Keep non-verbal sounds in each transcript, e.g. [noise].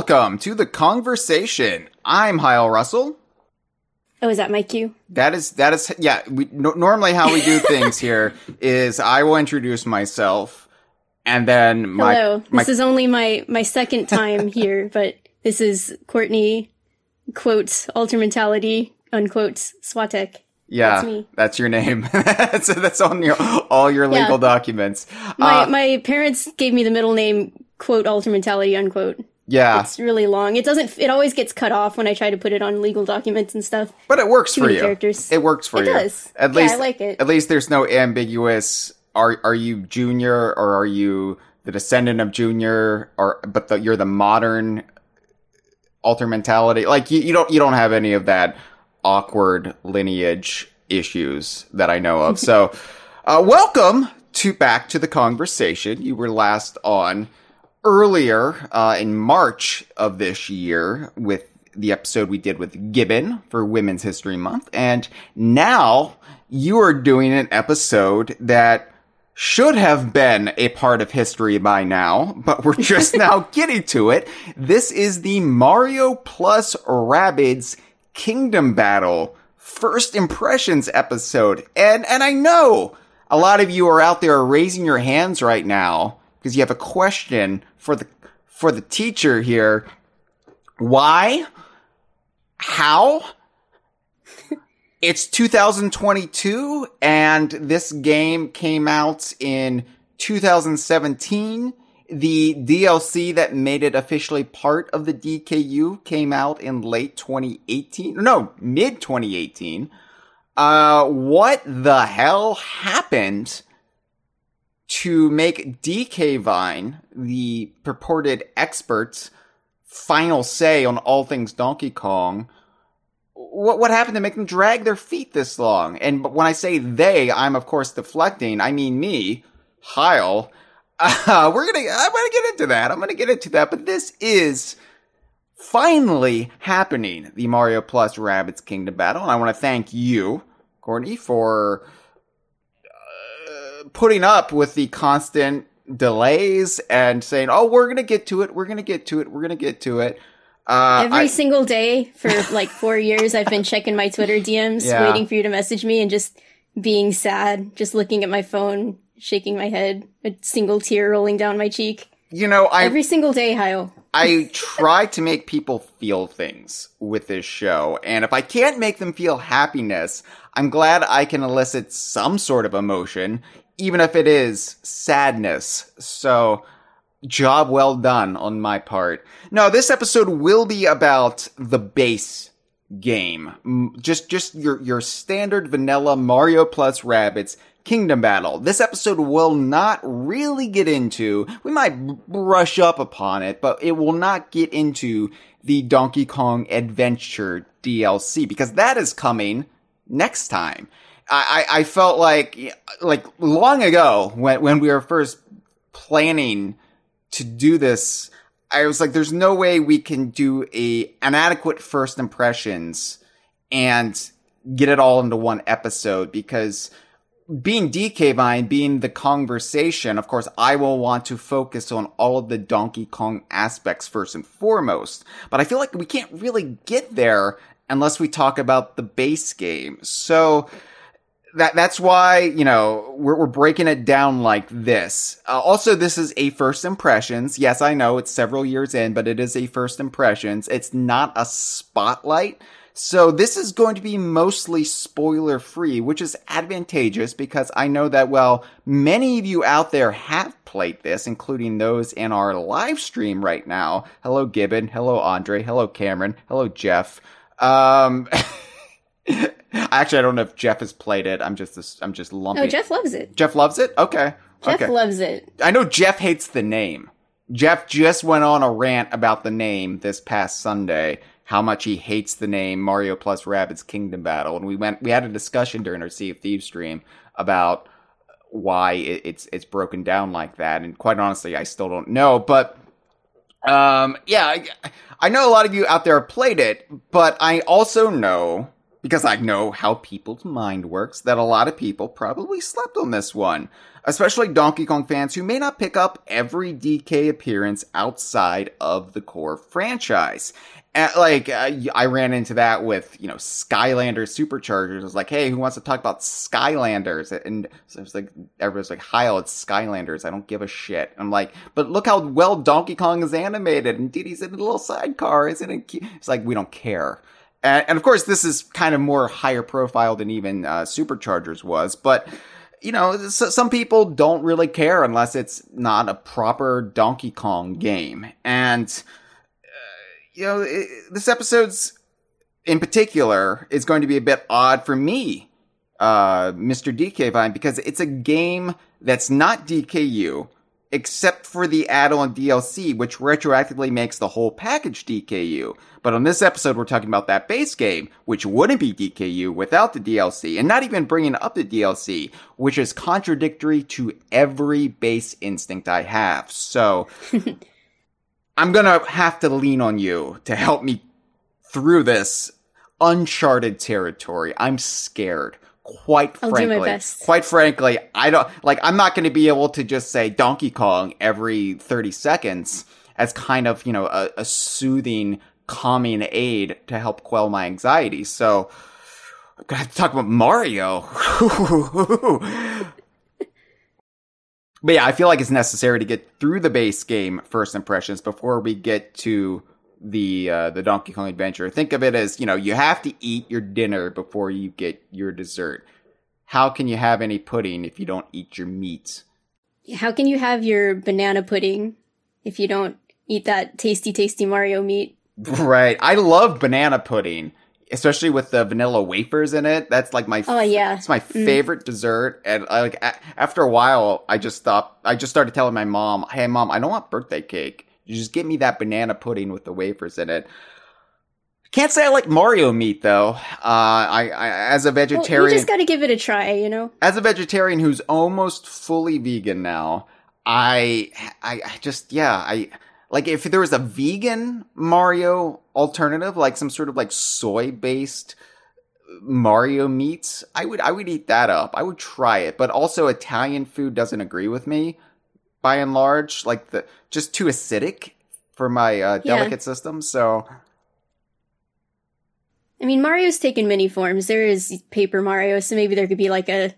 Welcome to the conversation. I'm Hyle Russell. Oh, is that my cue? That is that is yeah. We no, normally how we do [laughs] things here is I will introduce myself, and then my Hello. my This is only my my second time [laughs] here, but this is Courtney quotes mentality unquotes Swatek. yeah that's me. that's your name. [laughs] that's that's on your all your legal Yeah. documents. My Uh, my parents gave me the middle name quote alter mentality unquote. Yeah, It's really long. It doesn't. It always gets cut off when I try to put it on legal documents and stuff. but it works too for you. characters. It works for It you. It does. At Yeah, least I like it. At least there's no ambiguous. Are are you junior or are you the descendant of junior or but the, you're the modern alter mentality? Like you, you don't you don't have any of that awkward lineage issues that I know of. [laughs] So, uh, welcome to back to the conversation. You were last on earlier uh, in March of this year with the episode we did with Gibbon for Women's History Month, and now you are doing an episode that should have been a part of history by now, but we're [laughs] just now getting to it. This is the Mario plus Rabbids Kingdom Battle first impressions episode. And and I know a lot of you are out there raising your hands right now because you have a question for the for the teacher here. Why? How? it's 2022 and this game came out in 2017. The DLC that made it officially part of the DKU came out in late 2018. No, mid 2018. Uh, what the hell happened to make DK Vine, the purported expert's final say on all things Donkey Kong? What what happened to make them drag their feet this long? And when I say they, I'm of course deflecting. I mean me, Hyle. [laughs] Uh, we're gonna. I'm gonna get into that. I'm gonna get into that. But this is finally happening. The Mario Plus Rabbids Kingdom Battle, and I want to thank you, Courtney, for putting up with the constant delays and saying, "Oh, we're gonna get to it. We're gonna get to it. We're gonna get to it." Uh, Every I- single day for like four years, I've been checking my Twitter DMs, Yeah. waiting for you to message me, and just being sad, just looking at my phone, shaking my head, a single tear rolling down my cheek. you know, I Every single day, Hio. I try to make people feel things with this show, and if I can't make them feel happiness, I'm glad I can elicit some sort of emotion, even if it is sadness. So, job well done on my part. No, this episode will be about the base game. Just just your your standard vanilla Mario plus Rabbids Kingdom Battle. This episode will not really get into, we might brush up upon it, but it will not get into the Donkey Kong Adventure DLC because that is coming next time. I, I, felt like, like long ago when, when we were first planning to do this, I was like, there's no way we can do a an adequate first impressions and get it all into one episode because being DK Vine, being the conversation, of course, I will want to focus on all of the Donkey Kong aspects first and foremost. But I feel like we can't really get there unless we talk about the base game. So that that's why you know we're we're breaking it down like this. Uh, also, this is a first impressions. Yes, I know it's several years in, but it is a first impressions. It's not a spotlight. So this is going to be mostly spoiler free, which is advantageous because I know that well, many of you out there have played this, including those in our live stream right now. Hello Gibbon, hello Andre, hello Cameron, hello Jeff. Um [laughs] Actually, I don't know if Jeff has played it. I'm just I'm just lumping. No, Oh, Jeff loves it. Jeff loves it. Okay. Jeff okay. loves it. I know Jeff hates the name. Jeff just went on a rant about the name this past Sunday. How much he hates the name Mario plus Rabbids Kingdom Battle, and we went we had a discussion during our Sea of Thieves stream about why it, it's it's broken down like that. And quite honestly, I still don't know. But um, yeah, I, I know a lot of you out there have played it, but I also know because I know how people's mind works, that a lot of people probably slept on this one. Especially Donkey Kong fans who may not pick up every DK appearance outside of the core franchise. And, like, uh, I ran into that with, you know, Skylanders Superchargers. I was like, hey, who wants to talk about Skylanders? And so it's like, everyone's like, hi, it's Skylanders. I don't give a shit. I'm like, but look how well Donkey Kong is animated and Diddy's in a little sidecar. Isn't it? It's like, we don't care. And, and, of course, this is kind of more higher profile than even uh, Superchargers was, but you know, so, some people don't really care unless it's not a proper Donkey Kong game. And, uh, you know, it, this episode's in particular is going to be a bit odd for me, uh, Mr. DK Vine, because it's a game that's not DKU, except for the add-on DLC, which retroactively makes the whole package DKU. But on this episode, we're talking about that base game, which wouldn't be DKU without the DLC, and not even bringing up the DLC, which is contradictory to every base instinct I have. So, [laughs] I'm gonna have to lean on you to help me through this uncharted territory. I'm scared quite I'll frankly, quite frankly, I don't like. I'm not going to be able to just say Donkey Kong every 30 seconds as kind of you know a, a soothing, calming aid to help quell my anxiety. So I'm gonna have to talk about Mario. [laughs] but yeah, I feel like it's necessary to get through the base game first impressions before we get to the uh, the Donkey Kong Adventure. Think of it as you know you have to eat your dinner before you get your dessert. How can you have any pudding if you don't eat your meat? How can you have your banana pudding if you don't eat that tasty, tasty Mario meat? Right. I love banana pudding, especially with the vanilla wafers in it. That's like my oh yeah, it's my mm. favorite dessert. And I, like a- after a while, I just stopped. I just started telling my mom, "Hey, mom, I don't want birthday cake." You just give me that banana pudding with the wafers in it. Can't say I like Mario meat though. Uh, I, I as a vegetarian, well, you just got to give it a try, you know. As a vegetarian who's almost fully vegan now, I, I, I just yeah, I like if there was a vegan Mario alternative, like some sort of like soy based Mario meats, I would I would eat that up. I would try it, but also Italian food doesn't agree with me by and large. Like the just too acidic for my uh, delicate yeah. system. So, I mean, Mario's taken many forms. There is Paper Mario, so maybe there could be like a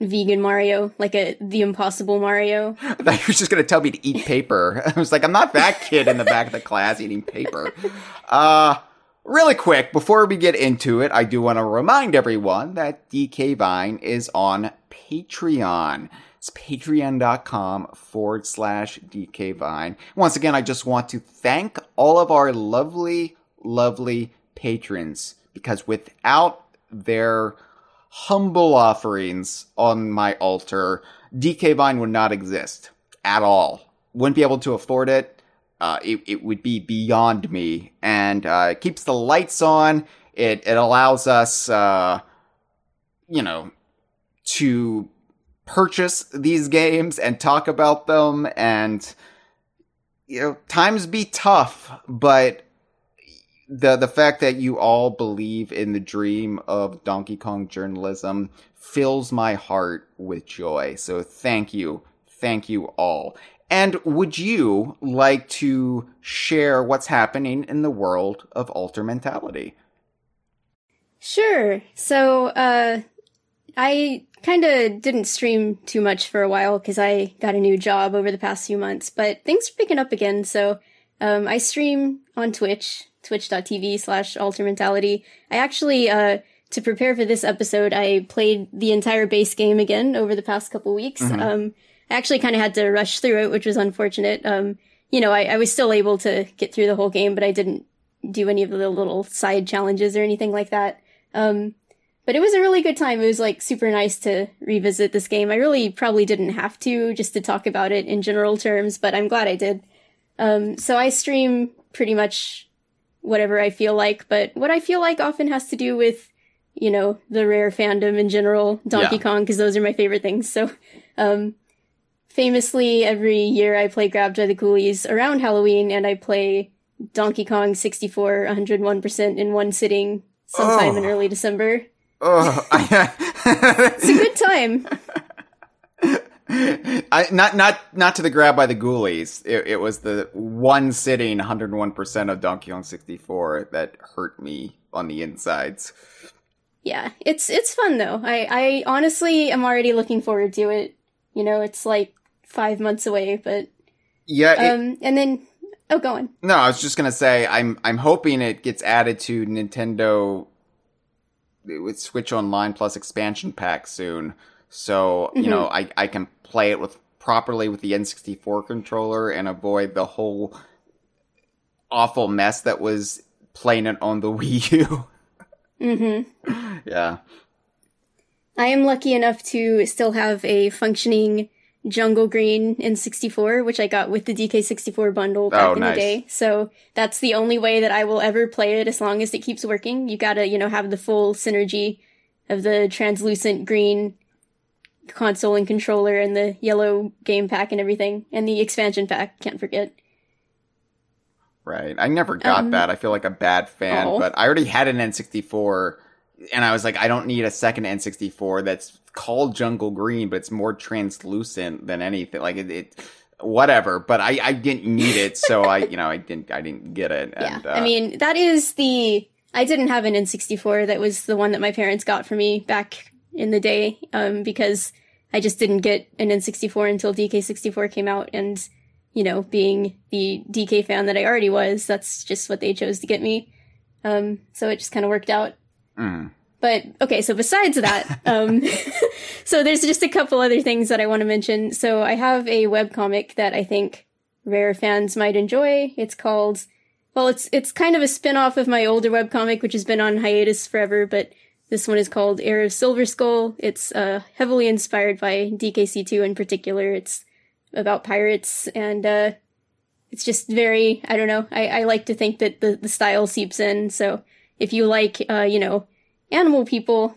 vegan Mario, like a the Impossible Mario. [laughs] I thought you were just gonna tell me to eat paper. [laughs] I was like, I'm not that kid in the back of the class eating paper. Uh, really quick, before we get into it, I do want to remind everyone that DK Vine is on Patreon. It's patreon.com forward slash DKVine. Once again, I just want to thank all of our lovely, lovely patrons because without their humble offerings on my altar, DK Vine would not exist at all. Wouldn't be able to afford it. Uh, it, it would be beyond me. And uh, it keeps the lights on. It, it allows us, uh, you know, to purchase these games and talk about them and you know times be tough but the the fact that you all believe in the dream of Donkey Kong journalism fills my heart with joy. So thank you. Thank you all. And would you like to share what's happening in the world of alter mentality? Sure. So uh I kind of didn't stream too much for a while because I got a new job over the past few months, but things are picking up again. So um, I stream on Twitch, twitch.tv slash altermentality. I actually, uh, to prepare for this episode, I played the entire base game again over the past couple weeks. Mm-hmm. Um, I actually kind of had to rush through it, which was unfortunate. Um, you know, I, I was still able to get through the whole game, but I didn't do any of the little side challenges or anything like that. Um, but it was a really good time. It was like super nice to revisit this game. I really probably didn't have to just to talk about it in general terms, but I'm glad I did. Um, so I stream pretty much whatever I feel like, but what I feel like often has to do with, you know, the rare fandom in general, Donkey yeah. Kong, because those are my favorite things. So, um, famously, every year I play Grabbed by the Ghoulies around Halloween, and I play Donkey Kong 64 101% in one sitting sometime Oh. in early December. Oh, [laughs] It's a good time. [laughs] I, not not not to the grab by the ghoulies. It, it was the one sitting 101 percent of Donkey Kong 64 that hurt me on the insides. Yeah, it's it's fun though. I I honestly am already looking forward to it. You know, it's like five months away, but Yeah, it- um, and then oh, go on. no, I was just gonna say I'm I'm hoping it gets added to Nintendo with Switch Online Plus expansion pack soon. So you Mhm. know I I can play it with properly with the N64 controller and avoid the whole awful mess that was playing it on the [laughs] Wii U. Mm-hmm. yeah. I am lucky enough to still have a functioning Jungle Green N64, which I got with the DK64 bundle back Oh, in nice. the day. So that's the only way that I will ever play it as long as it keeps working. You gotta, you know, have the full synergy of the translucent green console and controller and the yellow game pack and everything. And the expansion pack, can't forget. Right. I never got Um, that. I feel like a bad fan, oh. but I already had an N64 and I was like, I don't need a second N64 that's called Jungle Green, but it's more translucent than anything. Like it, it whatever, but I, I didn't need it. So I, you know, I didn't, I didn't get it. And, yeah. uh, I mean, that is the. I didn't have an N64. That was the one that my parents got for me back in the day, um, because I just didn't get an N64 until DK64 came out. And, you know, being the DK fan that I already was, that's just what they chose to get me. Um, so it just kind of worked out. mm, But okay, so besides that, um, [laughs] so there's just a couple other things that I want to mention. So I have a webcomic that I think rare fans might enjoy. It's called, well, it's it's kind of a spin-off of my older webcomic, which has been on hiatus forever, but this one is called Heir of Silver Skull. It's uh, heavily inspired by DKC2 in particular. It's about pirates and uh, it's just very, I don't know, I, I like to think that the, the style seeps in. So if you like, uh, you know, animal people,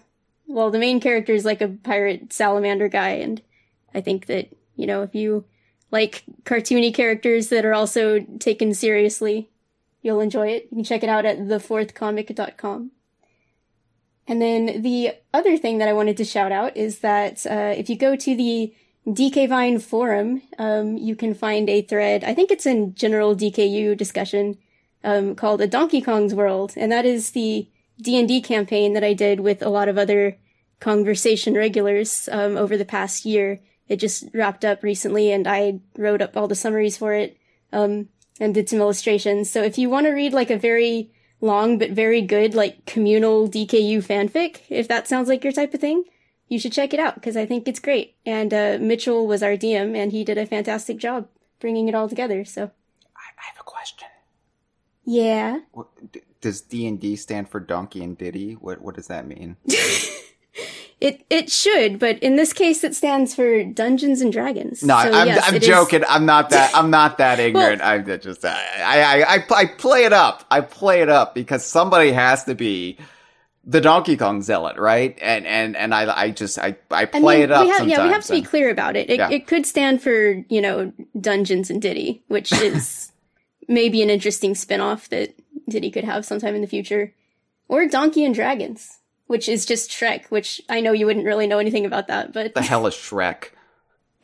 well, the main character is like a pirate salamander guy, and I think that, you know, if you like cartoony characters that are also taken seriously, you'll enjoy it. You can check it out at thefourthcomic.com. And then the other thing that I wanted to shout out is that uh, if you go to the DK Vine forum, um, you can find a thread. I think it's in general DKU discussion um, called "A Donkey Kong's World," and that is the D and D campaign that I did with a lot of other conversation regulars um, over the past year. It just wrapped up recently, and I wrote up all the summaries for it um, and did some illustrations. So if you want to read like a very long but very good like communal DKU fanfic, if that sounds like your type of thing, you should check it out because I think it's great. And uh, Mitchell was our DM, and he did a fantastic job bringing it all together. So I, I have a question. yeah. What, d- does D and D stand for Donkey and Diddy? What what does that mean? [laughs] It it should, but in this case, it stands for Dungeons and Dragons. No, So, I'm, yes, I'm it is- joking. I'm not that. I'm not that [laughs] ignorant. I'm just. I, I I I play it up. I play it up because somebody has to be the Donkey Kong zealot, right? And and and I I just I I I play mean, it up. we have, yeah, we have to be clear about it. It, Yeah. it could stand for you know Dungeons and Diddy, which [laughs] is maybe an interesting spin-off that Diddy could have sometime in the future, or Donkey and Dragons, which is just Shrek. Which I know you wouldn't really know anything about that, but the hell is Shrek? [laughs]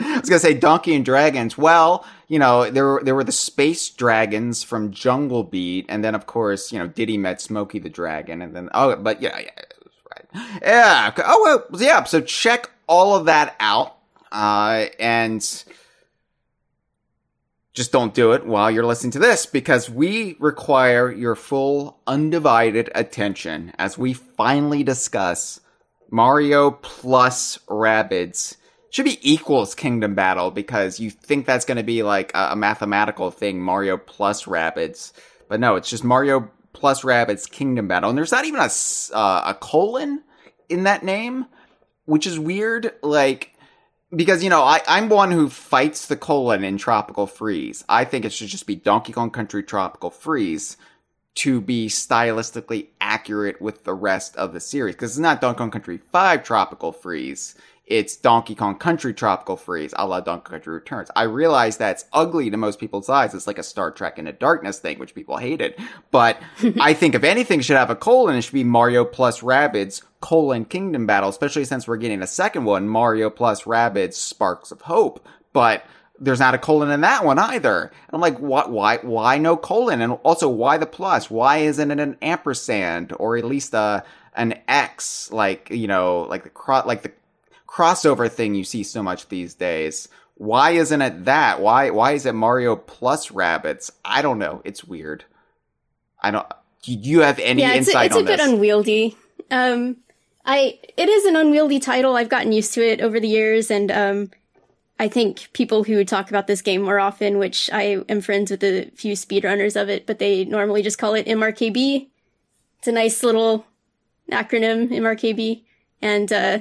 I was gonna say Donkey and Dragons. Well, you know there were there were the space dragons from Jungle Beat, and then of course you know Diddy met Smokey the Dragon, and then oh, but yeah, yeah, right, yeah. Oh well, yeah. So check all of that out, uh, and just don't do it while you're listening to this because we require your full undivided attention as we finally discuss Mario plus Rabbids. Should be equals Kingdom Battle because you think that's going to be like a, mathematical thing, Mario plus Rabbids. But no, it's just Mario plus Rabbids Kingdom Battle. And there's not even a, uh, a colon in that name, which is weird. Like, because, you know, I, I'm one who fights the colon in Tropical Freeze. I think it should just be Donkey Kong Country Tropical Freeze to be stylistically accurate with the rest of the series. Because it's not Donkey Kong Country 5 Tropical Freeze. It's Donkey Kong Country Tropical Freeze, a la Donkey Country Returns. I realize that's ugly to most people's eyes. It's like a Star Trek Into Darkness thing, which people hated. But [laughs] I think if anything should have a colon, it should be Mario plus Rabbids colon Kingdom Battle, especially since we're getting a second one, Mario plus Rabbids Sparks of Hope. But there's not a colon in that one either. And I'm like, what, why, why no colon? And also, why the plus? Why isn't it an ampersand or at least a, an X, like, you know, like the cro- like the crossover thing you see so much these days. Why isn't it that? Why why is it Mario plus Rabbids? I don't know. It's weird. I don't. Do you have any yeah, it's insight a, it's on a bit unwieldy. Um, I it is an unwieldy title. I've gotten used to it over the years, and um, I think people who talk about this game more often, which I am friends with a few speedrunners of it, but they normally just call it MRKB. It's a nice little acronym, MRKB, and uh,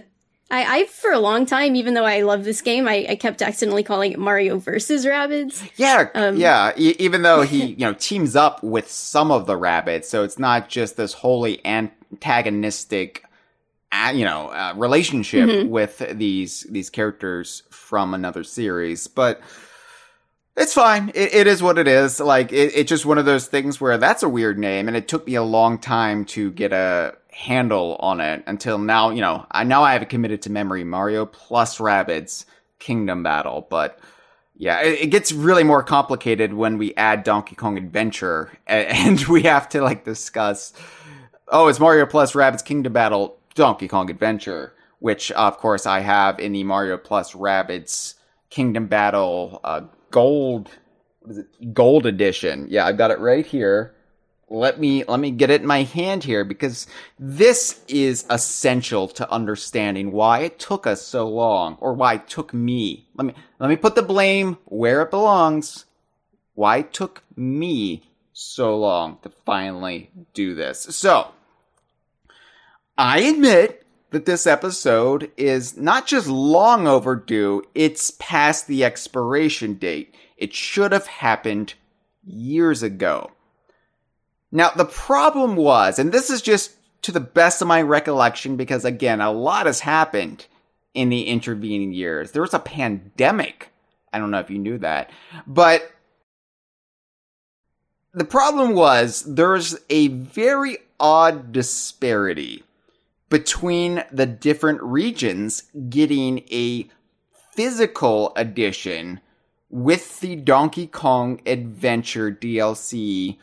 I, I for a long time, even though I love this game, I, I kept accidentally calling it Mario versus Rabbids. yeah, um, yeah. E- even though he, [laughs] you know, teams up with some of the Rabbids, so it's not just this wholly antagonistic, uh, you know, uh, relationship Mhm. with these these characters from another series. But it's fine. It, it is what it is. Like it, it's just one of those things where that's a weird name, and it took me a long time to get a handle on it until now. You know, I now I have it committed to memory. Mario plus Rabbids Kingdom Battle, but. Yeah, it, it gets really more complicated when we add Donkey Kong Adventure, [laughs] a- and we have to like discuss. Oh, it's Mario plus Rabbids Kingdom Battle Donkey Kong Adventure, which of course I have in the Mario plus Rabbids Kingdom Battle uh, Gold. Gold Edition. Yeah, I've got it right here. Let me let me get it in my hand here because this is essential to understanding why it took us so long, or why it took me. Let me let me put the blame where it belongs. Why it took me so long to finally do this. So, I admit that this episode is not just long overdue, it's past the expiration date. It should have happened years ago. Now, the problem was, and this is just to the best of my recollection, because again, a lot has happened in the intervening years. There was a pandemic. I don't know if you knew that, but the problem was there's a very odd disparity between the different regions getting a physical edition with the Donkey Kong Adventure DLC.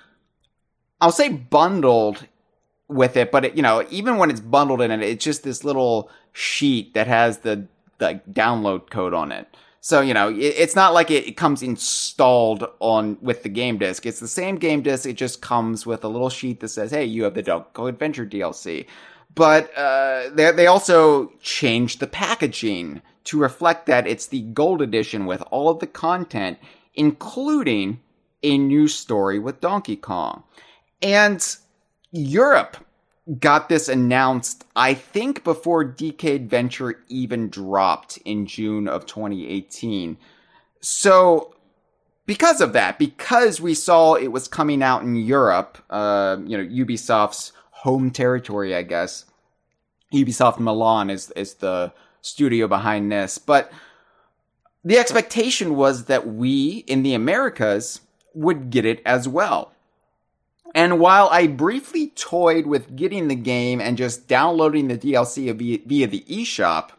I'll say bundled with it, but it, you know, even when it's bundled in it, it's just this little sheet that has the the download code on it. So you know, it, it's not like it, it comes installed on with the game disc. It's the same game disc. It just comes with a little sheet that says, "Hey, you have the Donkey Kong Adventure DLC." But uh, they they also changed the packaging to reflect that it's the gold edition with all of the content, including a new story with Donkey Kong. And Europe got this announced, I think, before DK Adventure even dropped in June of 2018. So, because of that, because we saw it was coming out in Europe, uh, you know, Ubisoft's home territory, I guess. Ubisoft Milan is is the studio behind this, but the expectation was that we in the Americas would get it as well. And while I briefly toyed with getting the game and just downloading the DLC via, via the eShop,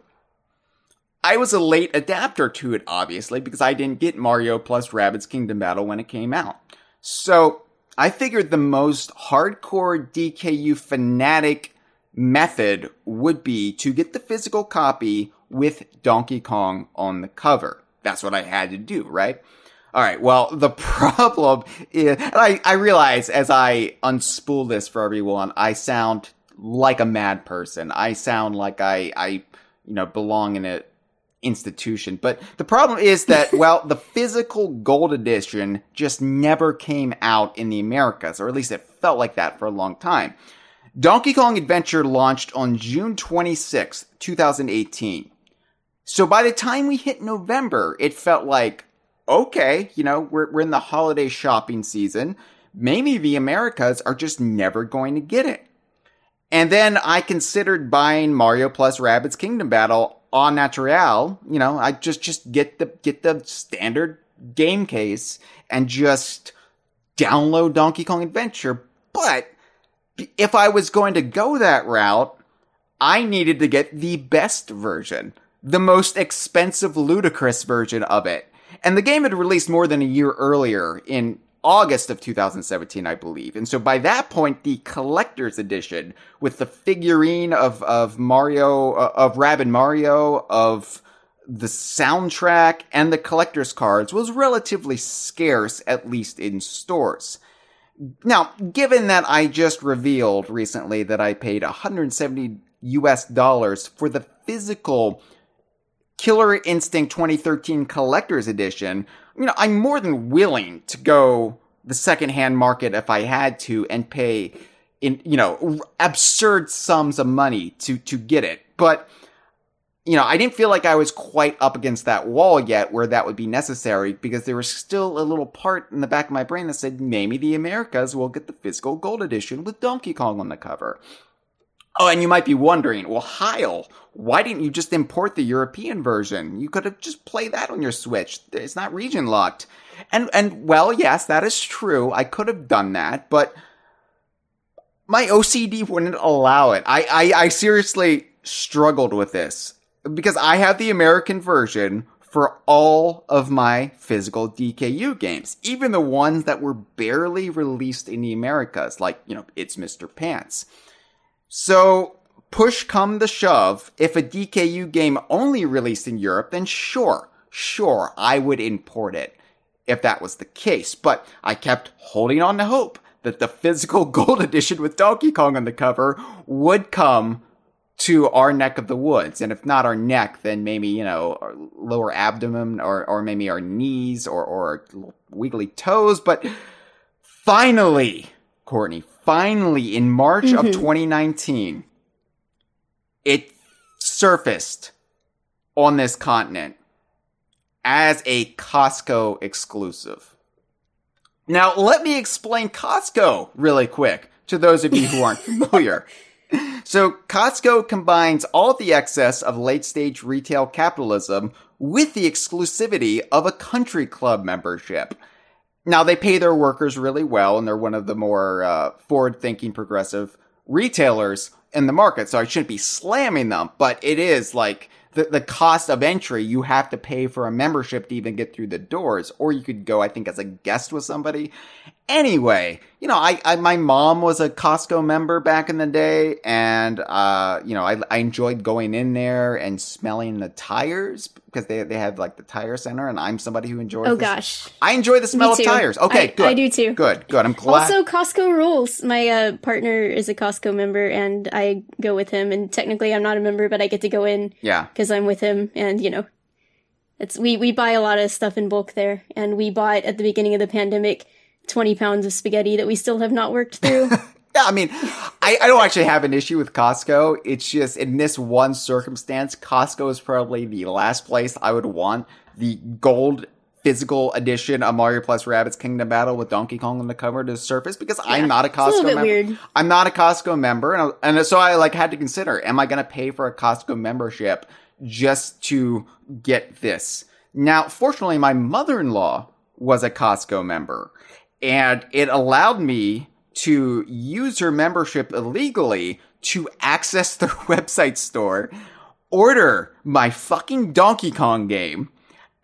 I was a late adapter to it, obviously, because I didn't get Mario plus Rabbids Kingdom Battle when it came out. So I figured the most hardcore DKU fanatic method would be to get the physical copy with Donkey Kong on the cover. That's what I had to do, right? All right. Well, the [laughs] problem is, and I, I realize as I unspool this for everyone, I sound like a mad person. I sound like I, I, you know, belong in a institution. But the problem is that, [laughs] well, the physical gold edition just never came out in the Americas, or at least it felt like that for a long time. Donkey Kong Adventure launched on June 26, 2018. So by the time we hit November, it felt like, okay, you know, we're, we're in the holiday shopping season. Maybe the Americas are just never going to get it. And then I considered buying Mario plus Rabbids Kingdom Battle on Natural, you know, I just just get the get the standard game case and just download Donkey Kong Adventure. But if I was going to go that route, I needed to get the best version, the most expensive, ludicrous version of it. And the game had released more than a year earlier in August of 2017, I believe. And so by that point, the collector's edition with the figurine of, of Mario, uh, of Rabbid Mario, of the soundtrack and the collector's cards was relatively scarce, at least in stores. Now, given that I just revealed recently that I paid 170 US dollars for the physical Killer Instinct 2013 collector's edition, you know, I'm more than willing to go the secondhand market if I had to and pay in, you know, absurd sums of money to, to get it. But, you know, I didn't feel like I was quite up against that wall yet where that would be necessary because there was still a little part in the back of my brain that said maybe the Americas will get the physical gold edition with Donkey Kong on the cover. Oh, and you might be wondering, well, Hyle, why didn't you just import the European version? You could have just played that on your Switch. It's not region locked. And and well, yes, that is true. I could have done that, but my OCD wouldn't allow it. I, I, I seriously struggled with this because I have the American version for all of my physical DKU games, even the ones that were barely released in the Americas, like, you know, It's Mr. Pants. So, push come the shove, if a DKU game only released in Europe, then sure, sure, I would import it if that was the case. But I kept holding on to hope that the physical [laughs] gold edition with Donkey Kong on the cover would come to our neck of the woods. And if not our neck, then maybe, you know, lower abdomen or, or maybe our knees or, or wiggly toes. But finally, Courtney, finally in March mm-hmm. of 2019, it surfaced on this continent as a Costco exclusive. Now, let me explain Costco really quick to those of you who aren't [laughs] familiar. So, Costco combines all the excess of late stage retail capitalism with the exclusivity of a country club membership. Now they pay their workers really well, and they're one of the more uh, forward-thinking, progressive retailers in the market. So I shouldn't be slamming them, but it is like the, the cost of entry you have to pay for a membership to even get through the doors or you could go i think as a guest with somebody anyway you know I, I my mom was a costco member back in the day and uh you know I, I enjoyed going in there and smelling the tires because they, they have like the tire center and i'm somebody who enjoys oh gosh. I enjoy the smell of tires. Okay I, good. i do too. Good good. I'm glad also costco rules. My uh, partner is a costco member and i go with him and technically i'm not a member but i get to go in yeah. because i'm with him and you know it's we we buy a lot of stuff in bulk there and we bought at the beginning of the pandemic 20 pounds of spaghetti that we still have not worked through. [laughs] yeah, I mean, I, I don't actually have an issue with Costco. It's just in this one circumstance, Costco is probably the last place I would want the gold physical edition of Mario Plus Rabbids Kingdom Battle with Donkey Kong on the cover to surface because yeah, I'm not a Costco a member. Weird. I'm not a Costco member, and, I, and so I like had to consider: Am I going to pay for a Costco membership just to get this? Now, fortunately, my mother-in-law was a Costco member, and it allowed me to use her membership illegally to access their [laughs] website store, order my fucking Donkey Kong game,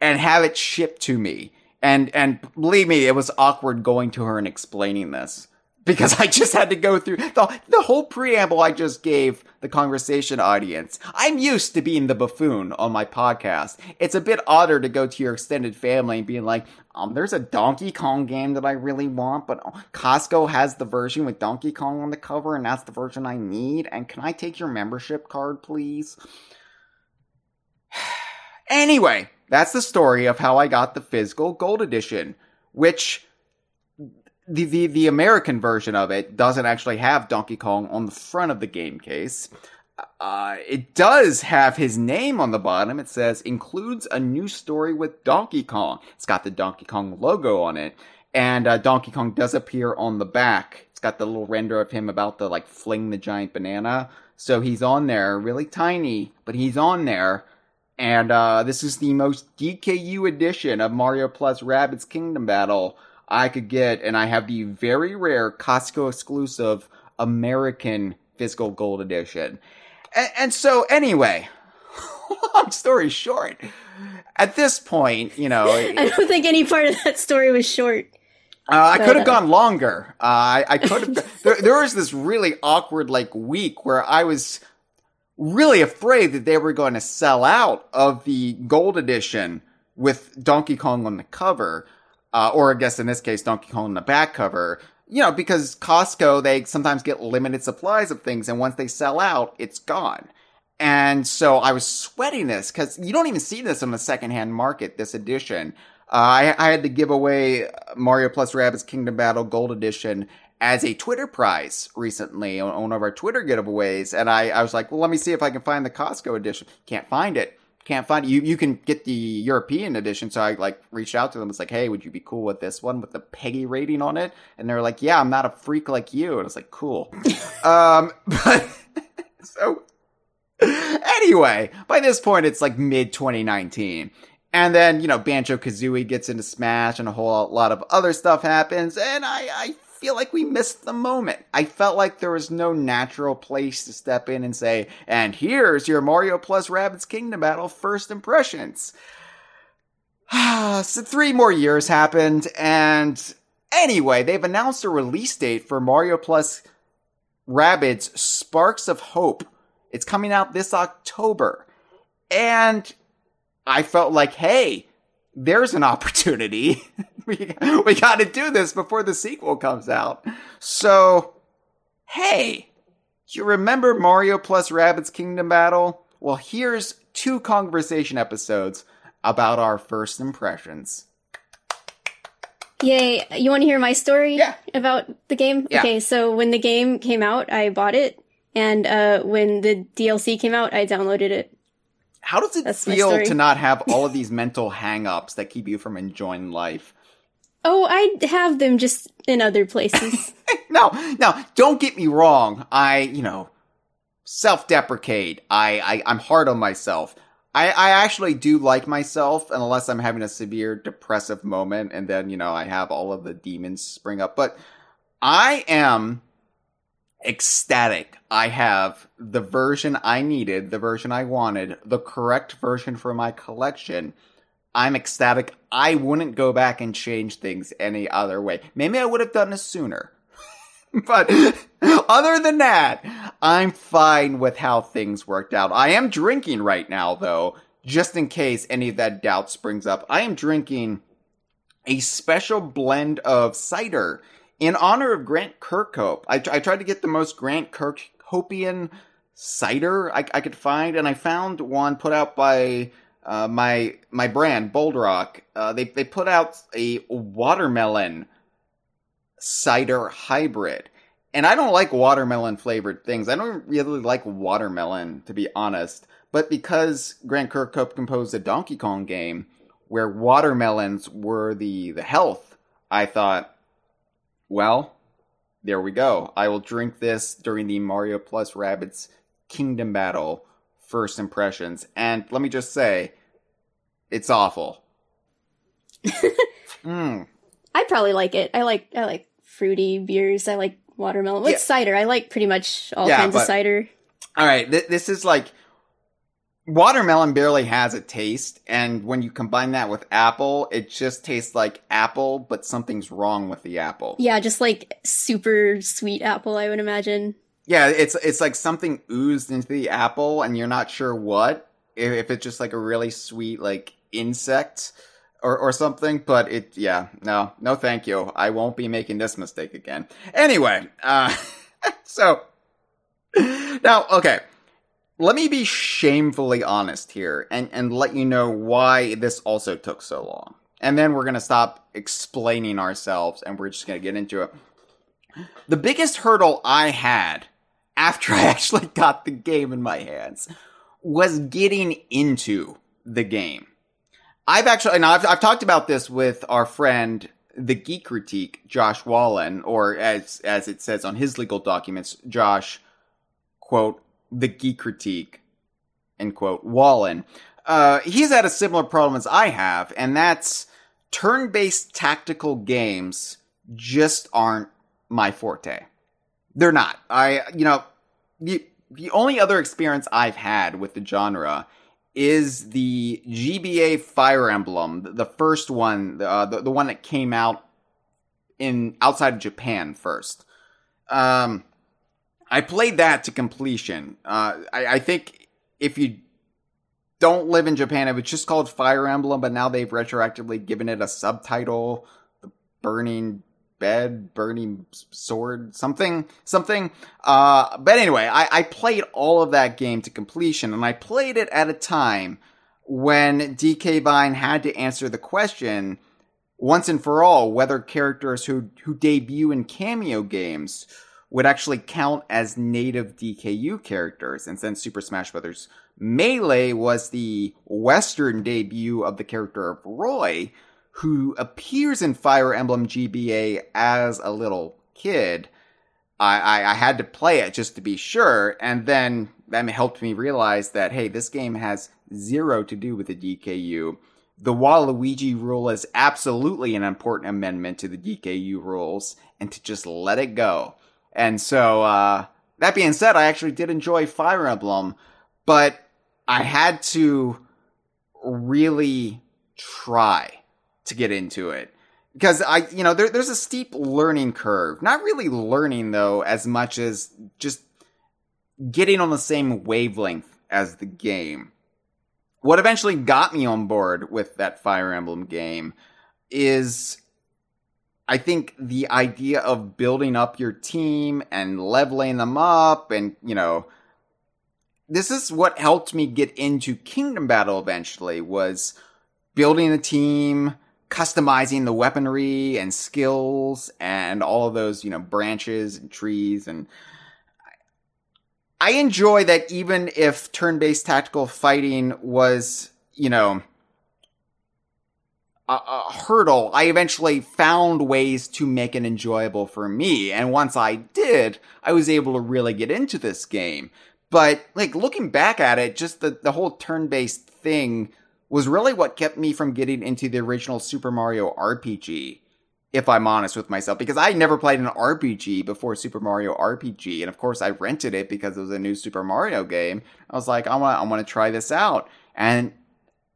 and have it shipped to me. And and believe me, it was awkward going to her and explaining this because I just had to go through the, the whole preamble I just gave the conversation audience. I'm used to being the buffoon on my podcast. It's a bit odder to go to your extended family and being like, um, there's a Donkey Kong game that I really want, but Costco has the version with Donkey Kong on the cover, and that's the version I need. And can I take your membership card, please? [sighs] anyway, that's the story of how I got the physical gold edition, which the, the, the American version of it doesn't actually have Donkey Kong on the front of the game case. Uh, it does have his name on the bottom. It says includes a new story with Donkey Kong. It's got the Donkey Kong logo on it, and uh, Donkey Kong does appear on the back. It's got the little render of him about to like fling the giant banana. So he's on there, really tiny, but he's on there. And uh, this is the most DKU edition of Mario Plus Rabbids Kingdom Battle I could get, and I have the very rare Costco exclusive American Physical Gold Edition. And, and so, anyway, [laughs] long story short, at this point, you know, [laughs] I don't think any part of that story was short. Uh, I could have gone longer. Uh, I, I could have. [laughs] there, there was this really awkward like week where I was really afraid that they were going to sell out of the gold edition with Donkey Kong on the cover, uh, or I guess in this case Donkey Kong on the back cover. You know, because Costco they sometimes get limited supplies of things, and once they sell out, it's gone. And so I was sweating this because you don't even see this on the secondhand market. This edition. Uh, I, I, had to give away Mario Plus Rabbids Kingdom Battle Gold Edition as a Twitter prize recently on, on one of our Twitter giveaways, and I, I was like, well, let me see if I can find the Costco edition. Can't find it. Can't find it. You you can get the European edition. So I like reached out to them. It's like, hey, would you be cool with this one with the PEGI rating on it? And they're like, yeah, I'm not a freak like you. And I was like, cool. [laughs] um, [laughs] but so anyway, by this point, it's like mid 2019. And then, you know, Banjo Kazooie gets into Smash and a whole lot of other stuff happens. And I, I feel like we missed the moment. I felt like there was no natural place to step in and say, and here's your Mario plus Rabbids Kingdom Battle first impressions. [sighs] so three more years happened. And anyway, they've announced a release date for Mario plus Rabbids Sparks of Hope. It's coming out this October. And I felt like, hey, there's an opportunity. [laughs] [laughs] we we got to do this before the sequel comes out. So, hey, you remember Mario plus Rabbids Kingdom Battle? Well, here's two conversation episodes about our first impressions. Yay. You want to hear my story yeah. about the game? Yeah. Okay, so when the game came out, I bought it. And uh, when the DLC came out, I downloaded it. How does it That's feel to not have all of these mental hang-ups that keep you from enjoying life? Oh, I have them just in other places. [laughs] no, no, don't get me wrong. I, you know, self-deprecate. I, I I'm hard on myself. I, I actually do like myself unless I'm having a severe depressive moment and then, you know, I have all of the demons spring up. But I am ecstatic. I have the version I needed, the version I wanted, the correct version for my collection. I'm ecstatic. I wouldn't go back and change things any other way. Maybe I would have done this sooner. [laughs] but [laughs] other than that, I'm fine with how things worked out. I am drinking right now, though, just in case any of that doubt springs up. I am drinking a special blend of cider in honor of Grant Kirkhope. I, I tried to get the most Grant Kirkhopian cider I, I, could find, and I found one put out by uh, my my brand Bold Rock. Uh, they they put out a watermelon cider hybrid. And I don't like watermelon flavored things. I don't really like watermelon, to be honest. But because Grant Kirkhope composed a Donkey Kong game where watermelons were the, the health, I thought, well, there we go. I will drink this during the Mario Plus Rabbids Kingdom Battle first impressions. And let me just say, it's awful. [laughs] mm. I probably like it. I like I like fruity beers. I like watermelon. What's yeah. cider? I like pretty much all yeah, kinds but, of cider. All right, th- this is like watermelon barely has a taste, and when you combine that with apple, it just tastes like apple, but something's wrong with the apple. Yeah, just like super sweet apple, I would imagine. Yeah, it's it's like something oozed into the apple, and you're not sure what. If, if it's just like a really sweet like insect or or something, but it yeah, no, no thank you. I won't be making this mistake again. Anyway, uh [laughs] so now okay. Let me be shamefully honest here and, and let you know why this also took so long. And then we're gonna stop explaining ourselves and we're just gonna get into it. The biggest hurdle I had after [laughs] I actually got the game in my hands was getting into the game. I've actually, and I've, I've talked about this with our friend, the Geek Critique, Josh Wallen, or as, as it says on his legal documents, Josh, quote, the Geek Critique, end quote, Wallen. uh, he's had a similar problem as I have, and that's turn-based tactical games just aren't my forte. They're not. I, you know, the the only other experience I've had with the genre is the GBA Fire Emblem, the first one, uh, the the one that came out in outside of Japan first. Um, I played that to completion. Uh, I, I think if you don't live in Japan, it was just called Fire Emblem, but now they've retroactively given it a subtitle, The Burning Bed, Burning Sword, something, something. Uh, but anyway, I, I played all of that game to completion, and I played it at a time when DK Vine had to answer the question once and for all whether characters who who debut in cameo games would actually count as native DKU characters. And since Super Smash Bros. Melee was the Western debut of the character of Roy, who appears in Fire Emblem GBA as a little kid, I, I, I had to play it just to be sure. And then that helped me realize that, hey, this game has zero to do with the DKU. The Waluigi rule is absolutely an important amendment to the DKU rules, and to just let it go. And so, uh, that being said, I actually did enjoy Fire Emblem, but I had to really try to get into it. Because I, you know, there, there's a steep learning curve. Not really learning though, as much as just getting on the same wavelength as the game. What eventually got me on board with that Fire Emblem game is I think the idea of building up your team and leveling them up and, you know, this is what helped me get into Kingdom Battle eventually was building a team, customizing the weaponry and skills and all of those, you know, branches and trees and I enjoy that even if turn-based tactical fighting was, you know, a, a, hurdle, I eventually found ways to make it enjoyable for me. And once I did, I was able to really get into this game. But like looking back at it, just the, the whole turn-based thing was really what kept me from getting into the original Super Mario RPG. If I'm honest with myself, because I never played an RPG before Super Mario RPG, and of course I rented it because it was a new Super Mario game. I was like, I want, I want to try this out, and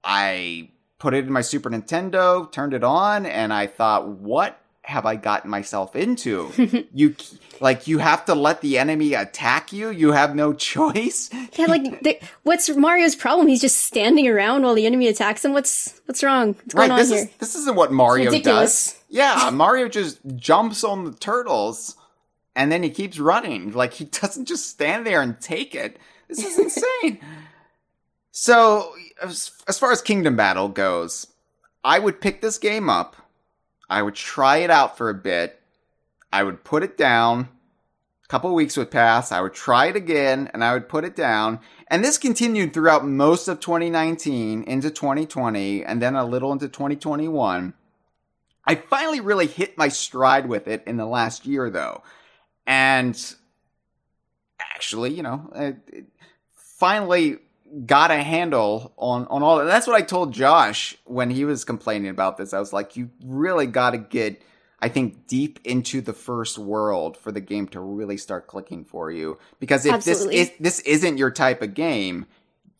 I put it in my Super Nintendo, turned it on, and I thought, what have I gotten myself into? [laughs] you like you have to let the enemy attack you. You have no [laughs] choice. Yeah, like [laughs] the, what's Mario's problem? He's just standing around while the enemy attacks him. What's what's wrong? What's going right, on this here? Is, this isn't what Mario does. Yeah, Mario just jumps on the turtles and then he keeps running. Like he doesn't just stand there and take it. This is insane. So, as, as far as Kingdom Battle goes, I would pick this game up. I would try it out for a bit. I would put it down. A couple weeks would pass. I would try it again and I would put it down. And this continued throughout most of 2019 into 2020 and then a little into 2021. I finally really hit my stride with it in the last year though. And actually, you know, it, it finally got a handle on on all. That's what I told Josh when he was complaining about this. I was like, you really got to get, I think, deep into the first world for the game to really start clicking for you. Because if Absolutely. this if this isn't your type of game,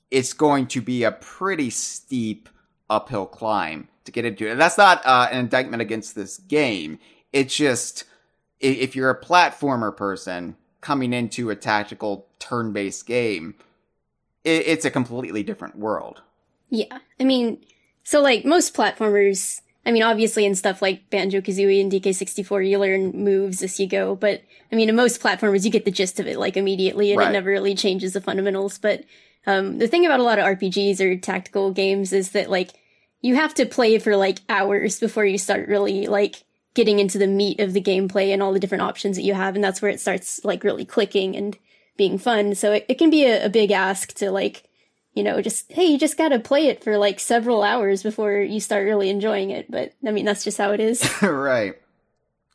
it's going to be a pretty steep uphill climb to get into. It. And that's not uh, an indictment against this game. It's just if you're a platformer person coming into a tactical turn-based game it, it's a completely different world. Yeah. I mean, so like most platformers, I mean, obviously in stuff like Banjo Kazooie and DK64, you learn moves as you go. But I mean, in most platformers, you get the gist of it like immediately and right. it never really changes the fundamentals. But um, the thing about a lot of RPGs or tactical games is that like you have to play for like hours before you start really like getting into the meat of the gameplay and all the different options that you have. And that's where it starts like really clicking and being fun. So it, it can be a, a big ask to like, you know, just, hey, you just gotta play it for like several hours before you start really enjoying it. But I mean, that's just how it is. [laughs] right.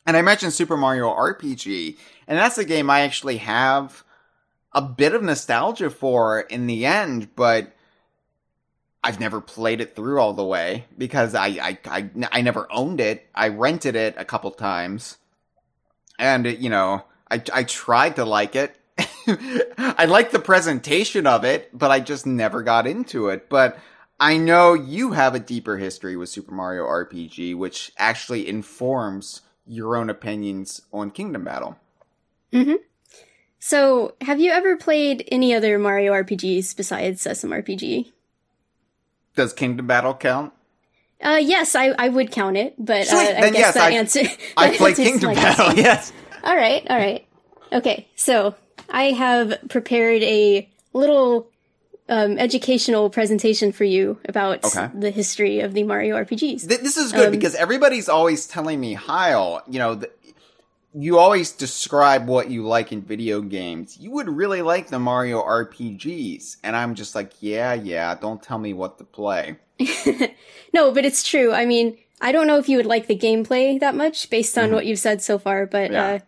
And I mentioned Super Mario RPG, and that's a game I actually have a bit of nostalgia for in the end, but I've never played it through all the way because I, I, I, I never owned it. I rented it a couple times. And, it, you know, I, I tried to like it. [laughs] I like the presentation of it, but I just never got into it. But I know you have a deeper history with Super Mario RPG, which actually informs your own opinions on Kingdom Battle. Mm-hmm. So, have you ever played any other Mario RPGs besides SMRPG? Does Kingdom Battle count? Uh, yes, I, I would count it, but uh, I guess yes, that I, answer. I [laughs] played [laughs] Kingdom Battle. Yes. All right, all right. Okay, so I have prepared a little um, educational presentation for you about Okay. the history of the Mario RPGs. Th- this is good Um, because everybody's always telling me, Hyle, you know, th- you always describe what you like in video games. You would really like the Mario RPGs. And I'm just like, yeah, yeah, don't tell me what to play. [laughs] no, but it's true. I mean, I don't know if you would like the gameplay that much based on Mhm. what you've said so far, but Yeah. uh,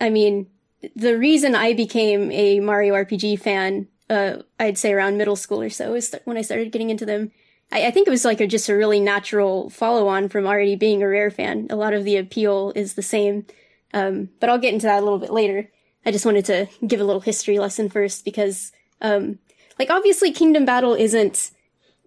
I mean, the reason I became a Mario RPG fan, uh, I'd say around middle school or so, is when I started getting into them. I, I think it was like a, just a really natural follow on from already being a Rare fan. A lot of the appeal is the same, um, but I'll get into that a little bit later. I just wanted to give a little history lesson first because, um, like obviously Kingdom Battle isn't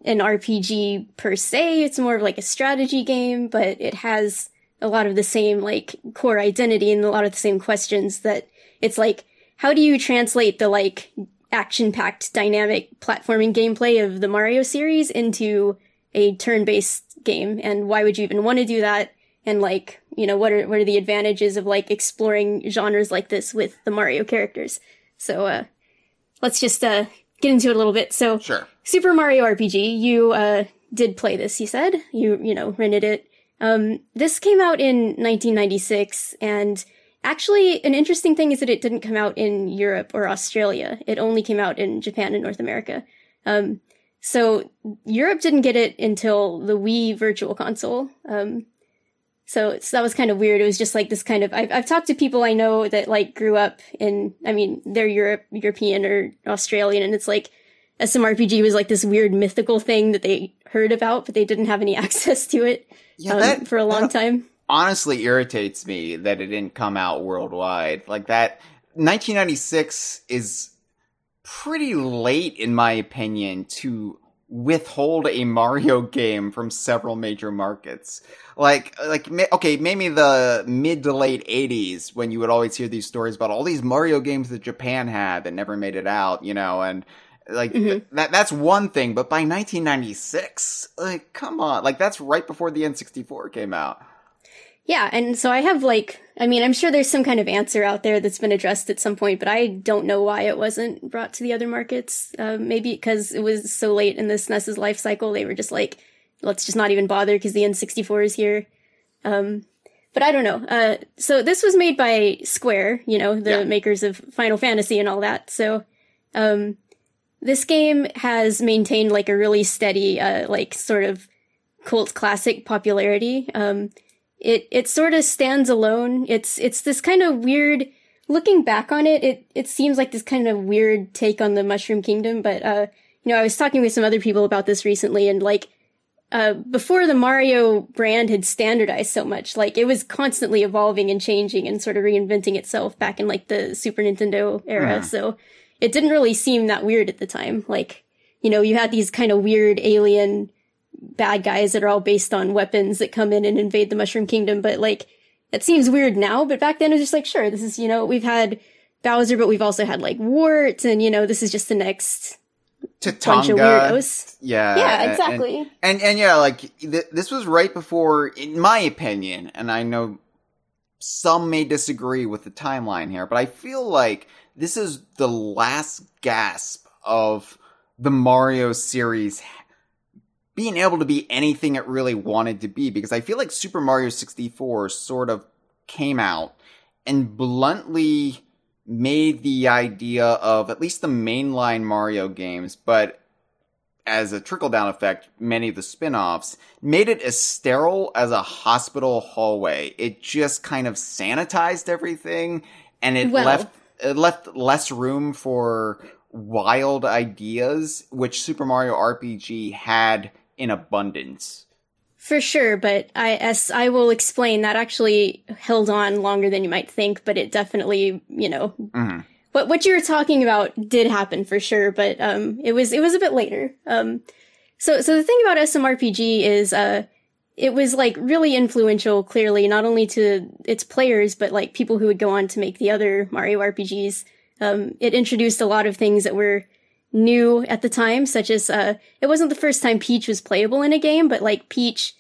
an RPG per se. It's more of like a strategy game, but it has a lot of the same like core identity and a lot of the same questions that it's like, how do you translate the like action packed dynamic platforming gameplay of the Mario series into a turn based game? And why would you even want to do that? And like, you know, what are, what are the advantages of like exploring genres like this with the Mario characters? So, uh, let's just, uh, get into it a little bit. So, Sure. Super Mario RPG, you uh, did play this, you said? You, you know, rented it. Um, this came out in 1996, and actually, an interesting thing is that it didn't come out in Europe or Australia. It only came out in Japan and North America. Um, so Europe didn't get it until the Wii Virtual Console. Um, so, it's, that was kind of weird. It was just like this kind of. I've, I've talked to people I know that like grew up in. I mean, they're Europe, European or Australian, and it's like SMRPG was like this weird mythical thing that they heard about, but they didn't have any [laughs] access to it Yeah, um, that for a long time. Honestly irritates me that it didn't come out worldwide. Like that 1996 is pretty late in my opinion to withhold a Mario game from several major markets. Like like okay, maybe the mid to late 80s when you would always hear these stories about all these Mario games that Japan had that never made it out, you know, and like Mhm. th- that that's one thing, but by 1996, like come on, like that's right before the N64 came out. Yeah, and so I have like, I mean, I'm sure there's some kind of answer out there that's been addressed at some point, but I don't know why it wasn't brought to the other markets. Uh, maybe because it was so late in the SNES's life cycle, they were just like, let's just not even bother because the N64 is here. Um, but I don't know. Uh, so this was made by Square, you know, the Yeah. makers of Final Fantasy and all that. So, um, this game has maintained like a really steady, uh, like sort of cult classic popularity. Um, it it sort of stands alone. It's it's this kind of weird. Looking back on it, it it seems like this kind of weird take on the Mushroom Kingdom. But uh, you know, I was talking with some other people about this recently, and like uh, before the Mario brand had standardized so much, like it was constantly evolving and changing and sort of reinventing itself back in like the Super Nintendo era. Mhm. So it didn't really seem that weird at the time. Like, you know, you had these kind of weird alien bad guys that are all based on weapons that come in and invade the Mushroom Kingdom, but like, it seems weird now, but back then it was just like, sure, this is, you know, we've had Bowser, but we've also had like Wart, and you know, this is just the next to bunch of weirdos. yeah, yeah, and- exactly. And, and and yeah, like th- this was right before, in my opinion, and I know some may disagree with the timeline here, but I feel like this is the last gasp of the Mario series being able to be anything it really wanted to be because I feel like Super Mario 64 sort of came out and bluntly made the idea of at least the mainline Mario games, but as a trickle down effect, many of the spin offs made it as sterile as a hospital hallway. It just kind of sanitized everything and it Well- left it left less room for wild ideas, which Super Mario RPG had in abundance. For sure, but I as I will explain that actually held on longer than you might think, but it definitely, you know, Mhm. what what you were talking about did happen for sure, but um it was it was a bit later. Um so so the thing about SMRPG is uh it was like really influential clearly not only to its players but like people who would go on to make the other Mario RPGs. Um it introduced a lot of things that were new at the time, such as uh, it wasn't the first time Peach was playable in a game, but like Peach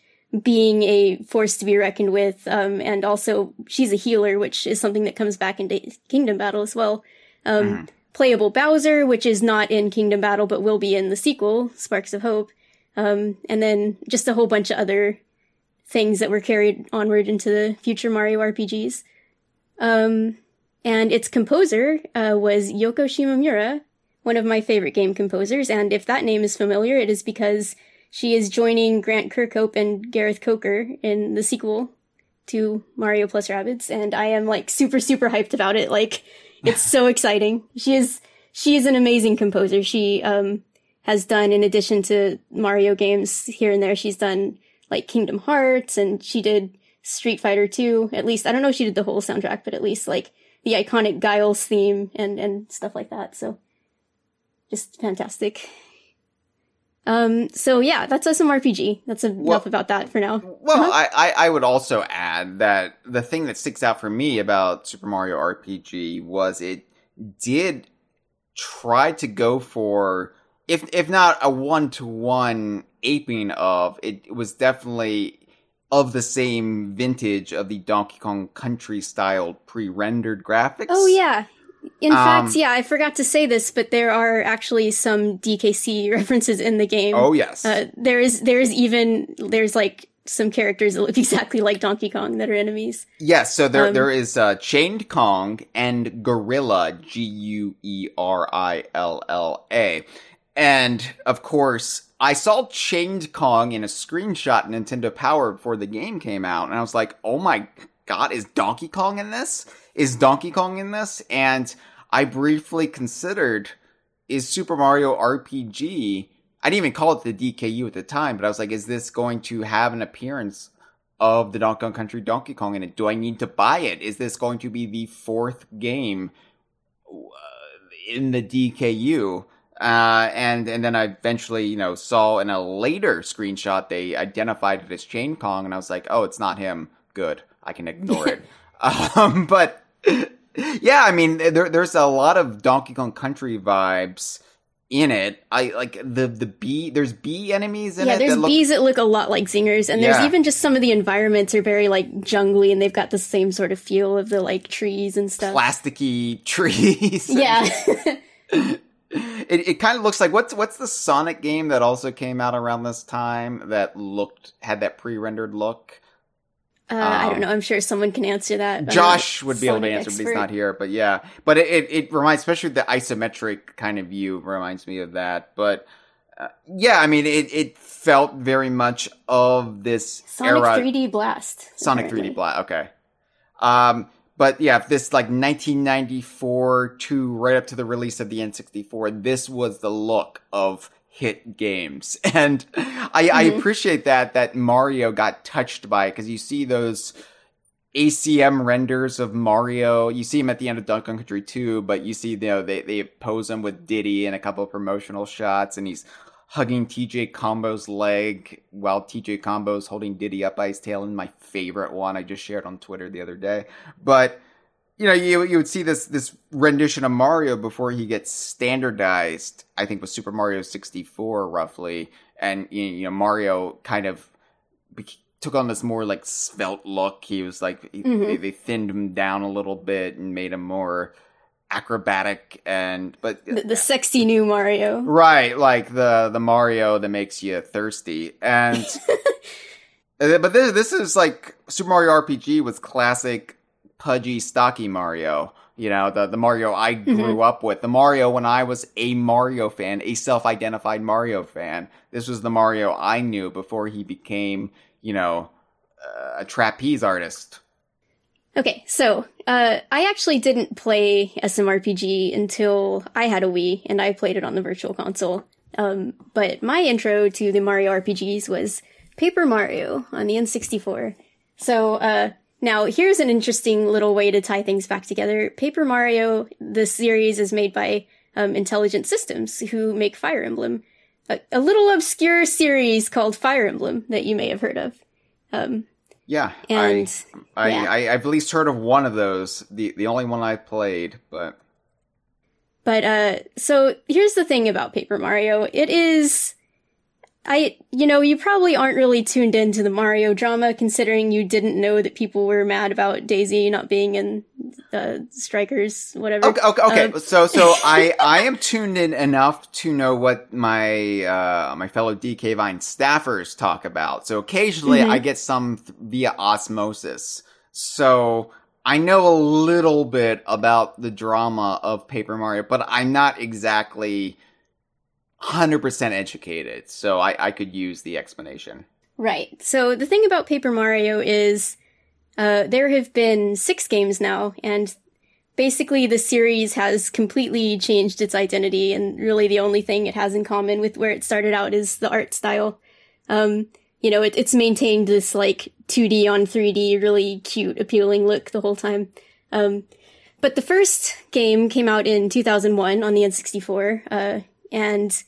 being a force to be reckoned with, um, and also she's a healer, which is something that comes back in Da- Kingdom Battle as well. Um, Playable Bowser, which is not in Kingdom Battle, but will be in the sequel, Sparks of Hope. Um, and then just a whole bunch of other things that were carried onward into the future Mario RPGs. Um, and its composer uh, was Yoko Shimomura, one of my favorite game composers, and if that name is familiar, it is because she is joining Grant Kirkhope and Gareth Coker in the sequel to Mario plus Rabbids, and I am like super super hyped about it. Like it's so [laughs] exciting. She is she is an amazing composer. She um has done in addition to Mario games here and there, she's done like Kingdom Hearts and she did Street Fighter 2. At least I don't know if she did the whole soundtrack, but at least like the iconic Guiles theme and and stuff like that. So just fantastic. Um, so yeah, that's SMRPG. That's enough Well- about that for now. Well, Uh-huh. I, I, I would also add that the thing that sticks out for me about Super Mario RPG was it did try to go for, if if not a one to one aping of, it was definitely of the same vintage of the Donkey Kong Country style pre rendered graphics. Oh yeah. In Um, fact, yeah, I forgot to say this, but there are actually some DKC [laughs] references in the game. Oh yes. Uh, there is there is even there's like some characters that look [laughs] exactly like Donkey Kong that are enemies. Yes, so there Um, there is uh, Chained Kong and Gorilla G U E R I L L A, and of course I saw Chained Kong in a screenshot Nintendo Power before the game came out, and I was like, oh my god, is Donkey Kong in this? Is Donkey Kong in this? And I briefly considered is Super Mario RPG. I didn't even call it the DKU at the time, but I was like, is this going to have an appearance of the Donkey Kong Country Donkey Kong in it? Do I need to buy it? Is this going to be the fourth game uh, in the DKU? Uh, and and then I eventually, you know, saw in a later screenshot they identified it as Chain Kong, and I was like, oh, it's not him. Good, I can ignore it. [laughs] Um, but [laughs] yeah, I mean, there, there's a lot of Donkey Kong Country vibes in it. I like the the bee. There's bee enemies in yeah, it. there's that look- bees that look a lot like zingers, and there's Yeah. even just some of the environments are very like jungly, and they've got the same sort of feel of the like trees and stuff. plasticky [laughs] trees. Yeah, [laughs] it it kind of looks like what's what's the Sonic game that also came out around this time that looked had that pre-rendered look. Uh, I Um, don't know. I'm sure someone can answer that. Josh would be able to answer, but he's not here. But yeah, but it, it, it reminds, especially the isometric kind of view, reminds me of that. But uh, yeah, I mean, it it felt very much of this Sonic era. 3D Blast. Sonic apparently. 3D Blast. Okay. Um, but yeah, this like 1994 to right up to the release of the N64, this was the look of hit games, [laughs] and I, I Mhm. appreciate that that Mario got touched by it because you see those. ACM renders of Mario. You see him at the end of Donkey Kong Country 2, but you see, you know, they, they pose him with Diddy in a couple of promotional shots, and he's hugging TJ Combo's leg while TJ Combo's holding Diddy up by his tail in my favorite one I just shared on Twitter the other day. But you know, you you would see this this rendition of Mario before he gets standardized, I think with Super Mario 64 roughly, and you know Mario kind of took on this more like svelte look. He was like Mhm. they, they thinned him down a little bit and made him more acrobatic and but The, the sexy new Mario. Right, like the the Mario that makes you thirsty, and [laughs] Uh, but this this is like Super Mario RPG was classic pudgy, stocky Mario. You know, the the Mario I grew up with, the Mario when I was a Mario fan, a self-identified Mario fan. This was the Mario I knew before he became, you know, uh, a trapeze artist. Okay, so uh, I actually didn't play SMRPG until I had a Wii and I played it on the Virtual Console. Um, but my intro to the Mario RPGs was Paper Mario on the N64. So uh, now here's an interesting little way to tie things back together. Paper Mario, the series is made by um, Intelligent Systems, who make Fire Emblem, a, a, little obscure series called Fire Emblem that you may have heard of. Um, yeah, and I, I, yeah. I, have at least heard of one of those. the The only one I've played, but but uh, so here's the thing about Paper Mario. It is, I you know you probably aren't really tuned into the Mario drama, considering you didn't know that people were mad about Daisy not being in uh, Strikers, whatever. Okay, okay, okay. Uh, so so [laughs] I I am tuned in enough to know what my uh, my fellow DK Vine staffers talk about. So occasionally mm-hmm. I get some th- via osmosis. So I know a little bit about the drama of Paper Mario, but I'm not exactly 100% educated. So I, I could use the explanation. Right. So the thing about Paper Mario is uh, there have been six games now, and basically the series has completely changed its identity, and really the only thing it has in common with where it started out is the art style. Um, you know, it, it's maintained this like 2D on 3D, really cute, appealing look the whole time. Um, but the first game came out in 2001 on the N64, uh, and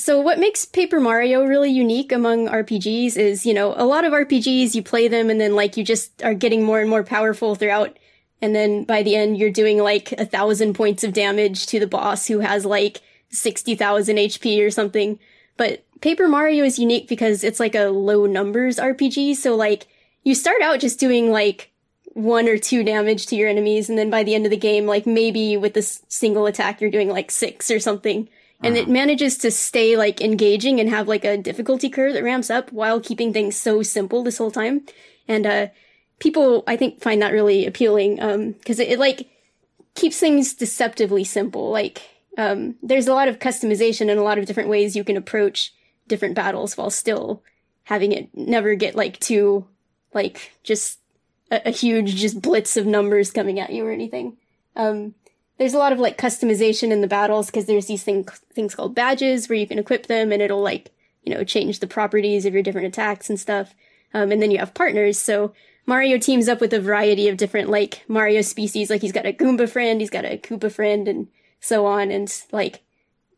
so what makes Paper Mario really unique among RPGs is, you know, a lot of RPGs, you play them and then like you just are getting more and more powerful throughout. And then by the end, you're doing like a thousand points of damage to the boss who has like 60,000 HP or something. But Paper Mario is unique because it's like a low numbers RPG. So like you start out just doing like one or two damage to your enemies. And then by the end of the game, like maybe with this single attack, you're doing like six or something. And it manages to stay like engaging and have like a difficulty curve that ramps up while keeping things so simple this whole time. And, uh, people, I think, find that really appealing. Um, cause it, it like keeps things deceptively simple. Like, um, there's a lot of customization and a lot of different ways you can approach different battles while still having it never get like too like just a, a huge just blitz of numbers coming at you or anything. Um, there's a lot of like customization in the battles because there's these thing, things called badges where you can equip them and it'll like, you know, change the properties of your different attacks and stuff. Um, and then you have partners. So Mario teams up with a variety of different like Mario species. Like he's got a Goomba friend, he's got a Koopa friend and so on. And like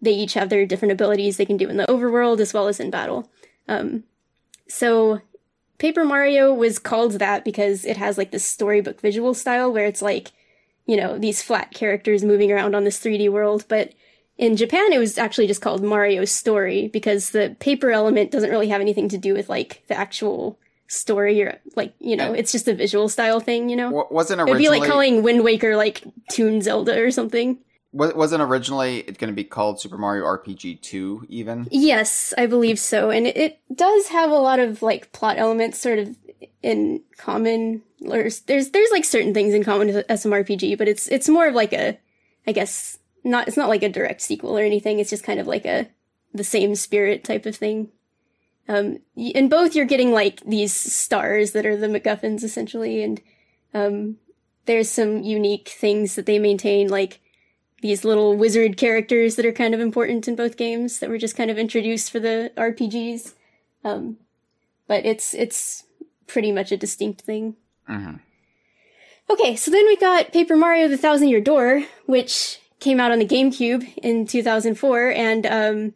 they each have their different abilities they can do in the overworld as well as in battle. Um, so Paper Mario was called that because it has like this storybook visual style where it's like, you know, these flat characters moving around on this 3D world. But in Japan, it was actually just called Mario Story because the paper element doesn't really have anything to do with like the actual story or like, you know, it's just a visual style thing, you know? Wasn't originally... It'd be like calling Wind Waker like Toon Zelda or something. Wasn't originally it going to be called Super Mario RPG 2 even? Yes, I believe so. And it does have a lot of like plot elements sort of in common or there's there's like certain things in common with SMRPG, but it's it's more of like a I guess not it's not like a direct sequel or anything. It's just kind of like a the same spirit type of thing. Um in both you're getting like these stars that are the MacGuffins essentially and um there's some unique things that they maintain like these little wizard characters that are kind of important in both games that were just kind of introduced for the RPGs. Um, but it's it's pretty much a distinct thing. Mm-hmm. Okay, so then we got Paper Mario: The Thousand Year Door, which came out on the GameCube in 2004, and um,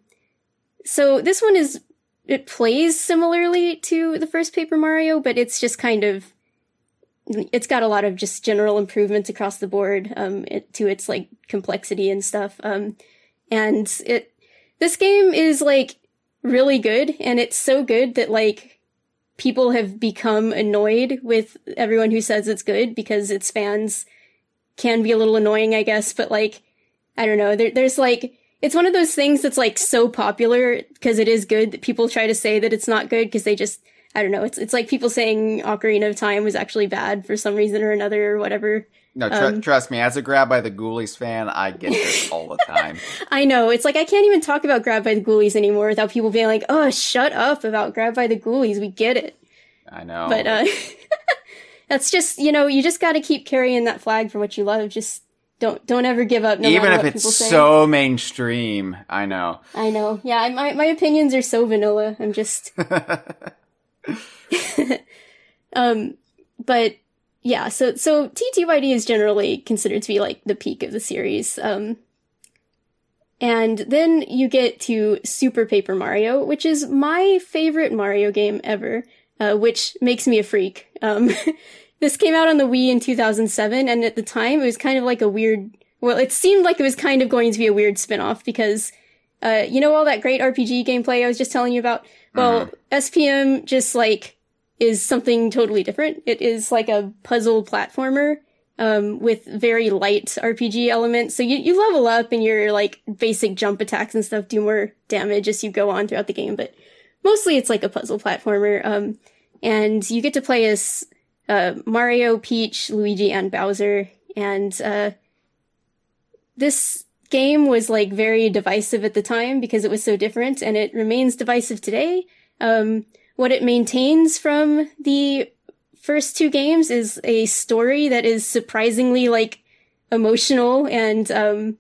so this one is it plays similarly to the first Paper Mario, but it's just kind of it's got a lot of just general improvements across the board um, it, to its like complexity and stuff. Um, and it this game is like really good, and it's so good that like people have become annoyed with everyone who says it's good because its fans can be a little annoying, I guess. But like, I don't know. There, there's like it's one of those things that's like so popular because it is good that people try to say that it's not good because they just I don't know. It's it's like people saying Ocarina of Time was actually bad for some reason or another or whatever. No, tr- um, trust me. As a Grabbed by the Ghoulies fan, I get this [laughs] all the time. I know. It's like I can't even talk about Grabbed by the Ghoulies anymore without people being like, "Oh, shut up about Grabbed by the Ghoulies. We get it." I know. But uh, [laughs] that's just you know you just got to keep carrying that flag for what you love. Just don't don't ever give up. No Even matter if what it's people say. so mainstream, I know. I know. Yeah, I- my my opinions are so vanilla. I'm just [laughs] um but yeah, so so TTYD is generally considered to be like the peak of the series. Um and then you get to Super Paper Mario, which is my favorite Mario game ever, uh, which makes me a freak. Um, [laughs] this came out on the Wii in 2007, and at the time it was kind of like a weird. Well, it seemed like it was kind of going to be a weird spin-off because, uh, you know, all that great RPG gameplay I was just telling you about. Well, SPM just like is something totally different. It is like a puzzle platformer um, with very light RPG elements. So you, you level up and your like basic jump attacks and stuff do more damage as you go on throughout the game, but mostly it's like a puzzle platformer. Um, and you get to play as uh, Mario, Peach, Luigi, and Bowser. And uh, this game was like very divisive at the time because it was so different, and it remains divisive today. Um, what it maintains from the first two games is a story that is surprisingly like emotional and um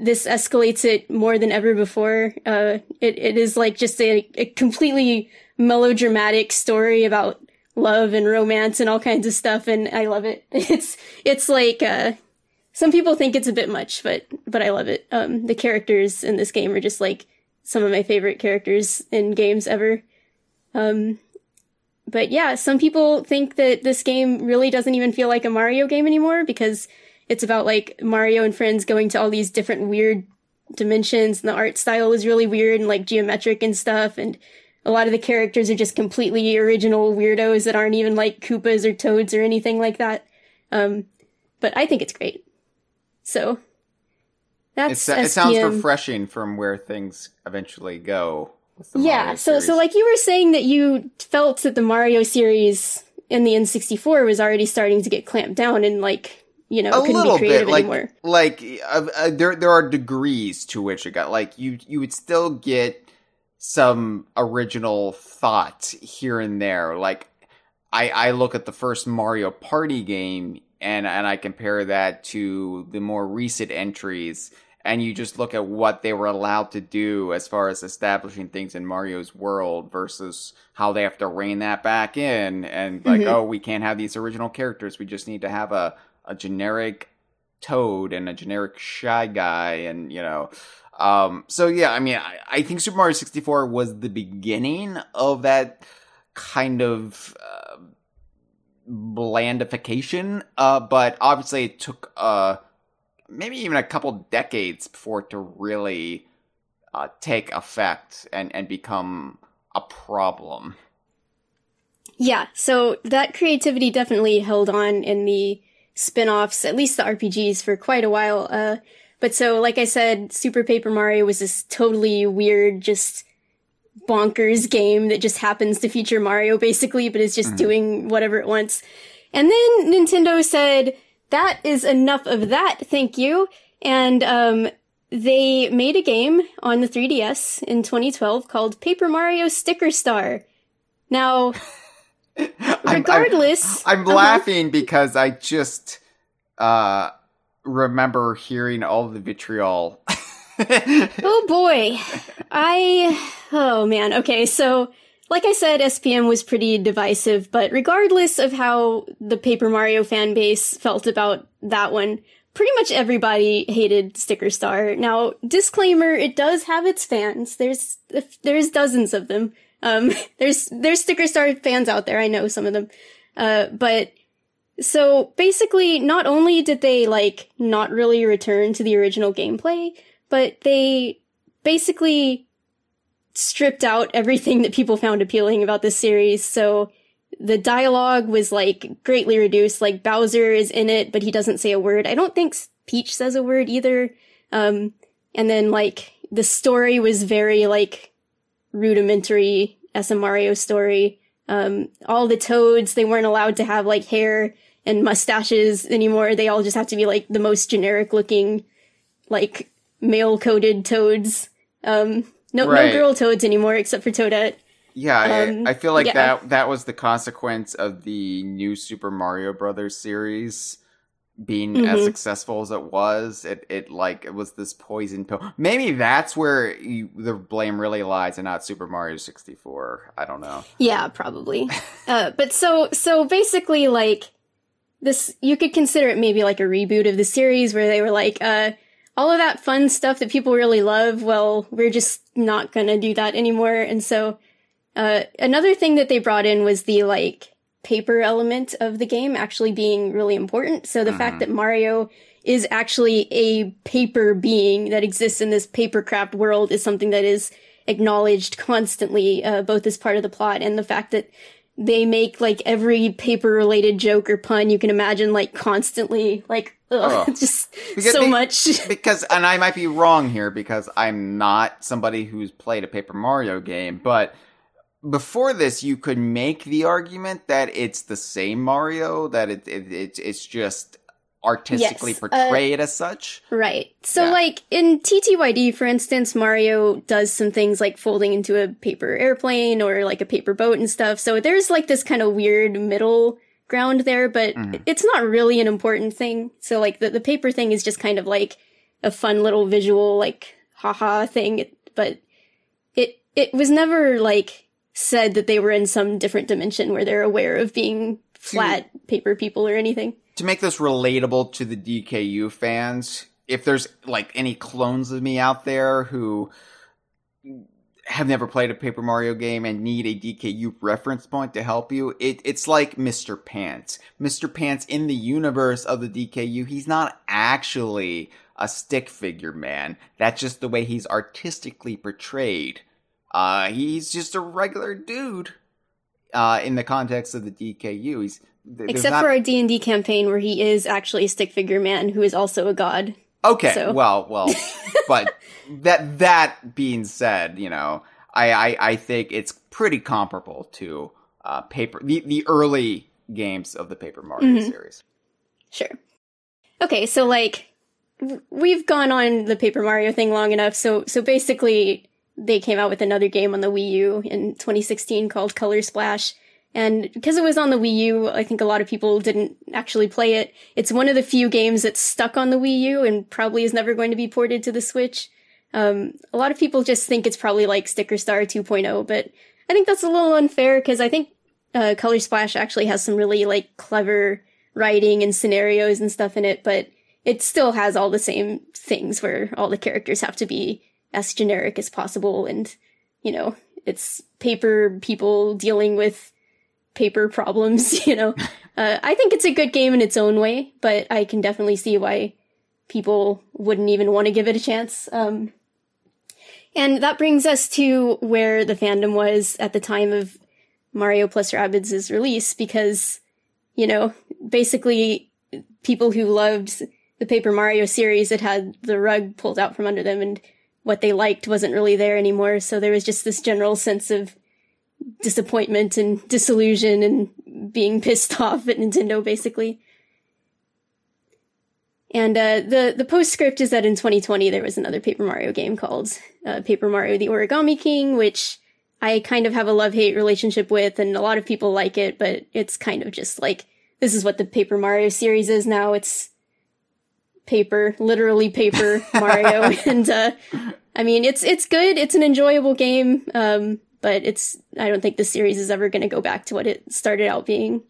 this escalates it more than ever before. Uh it, it is like just a, a completely melodramatic story about love and romance and all kinds of stuff and i love it. [laughs] It's it's like uh some people think it's a bit much but but i love it. Um the characters in this game are just like some of my favorite characters in games ever um but yeah, some people think that this game really doesn't even feel like a Mario game anymore because it's about like Mario and friends going to all these different weird dimensions and the art style is really weird and like geometric and stuff and a lot of the characters are just completely original weirdos that aren't even like Koopas or Toads or anything like that. Um, but I think it's great. So that's It's, it sounds refreshing from where things eventually go. Yeah, Mario so so like you were saying that you felt that the Mario series in the N64 was already starting to get clamped down and like you know a couldn't little be creative bit like anymore. like uh, uh, there there are degrees to which it got like you you would still get some original thought here and there like i i look at the first mario party game and and i compare that to the more recent entries and you just look at what they were allowed to do as far as establishing things in Mario's world versus how they have to rein that back in and like Mhm. oh we can't have these original characters we just need to have a a generic toad and a generic shy guy and you know um so yeah i mean i, I think super mario 64 was the beginning of that kind of uh, blandification uh but obviously it took uh maybe even a couple decades before it to really uh, take effect and and become a problem Yeah, so that creativity definitely held on in the spin-offs, at least the RPGs, for quite a while. Uh, but so, like I said, Super Paper Mario was this totally weird, just bonkers game that just happens to feature Mario basically, but is just doing whatever it wants. And then Nintendo said, that is enough of that, thank you. And, um, they made a game on the 3DS in 2012 called Paper Mario Sticker Star. Now, [laughs] I'm- I'm- regardless, I'm uh-huh. laughing because I just uh remember hearing all the vitriol. [laughs] Oh boy. I oh man. Okay, so like I said SPM was pretty divisive, but regardless of how the Paper Mario fan base felt about that one, pretty much everybody hated Sticker Star. Now, disclaimer, it does have its fans. There's there's dozens of them. Um [laughs] there's there's Sticker Star fans out there. I know some of them. Uh but so basically not only did they like not really return to the original gameplay, but they basically stripped out everything that people found appealing about this series. So the dialogue was like greatly reduced. Like Bowser is in it, but he doesn't say a word. I don't think Peach says a word either. Um, and then like the story was very like rudimentary as a Mario story. Um, all the toads, they weren't allowed to have like hair and mustaches anymore. They all just have to be like the most generic looking, like male coded toads. Um, no, Right. no girl toads anymore except for Toadette. Yeah, Um, I, I feel like yeah. that that was the consequence of the new Super Mario Brothers series being as Mhm. successful as it was. It it like it was this poison pill. Maybe that's where you, the blame really lies, and not Super Mario sixty four. I don't know. Yeah, probably. uh, but so so basically, like this, you could consider it maybe like a reboot of the series where they were like, uh, all of that fun stuff that people really love. Well, we're just not gonna do that anymore. And so, uh, another thing that they brought in was the like paper element of the game actually being really important. So the fact that Mario is actually a paper being that exists in this papercraft world is something that is acknowledged constantly, uh, both as part of the plot and the fact that they make like every paper related joke or pun you can imagine like constantly like ugh, Ugh. [laughs] just Because so they- much [laughs] because and I might be wrong here because I'm not somebody who's played a Paper Mario game, but before this you could make the argument that it's the same Mario that it, it, it it's just artistically Yes, uh, portrayed as such. Right. So, Yeah. like, in TTYD, for instance, Mario does some things like folding into a paper airplane or like a paper boat and stuff. So there's like this kind of weird middle ground there, but Mhm. it's not really an important thing. So, like, the, the paper thing is just kind of like a fun little visual, like, haha thing. But it, it was never like said that they were in some different dimension where they're aware of being flat paper people or anything. To make this relatable to the DKU fans, if there's like any clones of me out there who have never played a Paper Mario game and need a DKU reference point to help you, it, it's like Mr. Pants. Mr. Pants in the universe of the DKU, he's not actually a stick figure man. That's just the way he's artistically portrayed. Uh, he's just a regular dude. Uh, in the context of the DKU, he's Except not- for our D and D campaign, where he is actually a stick figure man who is also a god. Okay, So- well, well, [laughs] but that that being said, you know, I I, I think it's pretty comparable to uh, paper the the early games of the Paper Mario Mhm. series. Sure. Okay, so like we've gone on the Paper Mario thing long enough. So so basically, they came out with another game on the Wii U in 2016 called Color Splash. And because it was on the Wii U, I think a lot of people didn't actually play it. It's one of the few games that's stuck on the Wii U and probably is never going to be ported to the Switch. Um, a lot of people just think it's probably like Sticker Star 2.0, but I think that's a little unfair because I think uh, Color Splash actually has some really like clever writing and scenarios and stuff in it, but it still has all the same things where all the characters have to be as generic as possible and, you know, it's paper people dealing with paper problems, [laughs] you know. Uh, I think it's a good game in its own way, but I can definitely see why people wouldn't even want to give it a chance. Um, and that brings us to where the fandom was at the time of Mario plus Rabbids' release, because, you know, basically people who loved the Paper Mario series had had the rug pulled out from under them and what they liked wasn't really there anymore. So there was just this general sense of disappointment and disillusion and being pissed [laughs] off at Nintendo, basically. And uh, the the postscript is that in 2020 there was another Paper Mario game called uh, Paper Mario: The Origami King, which I kind of have a love hate relationship with, and a lot of people like it, but it's kind of just like this is what the Paper Mario series is now. It's paper, literally paper [laughs] Mario, and uh, I mean it's it's good. It's an enjoyable game, um, but it's I don't think the series is ever going to go back to what it started out being.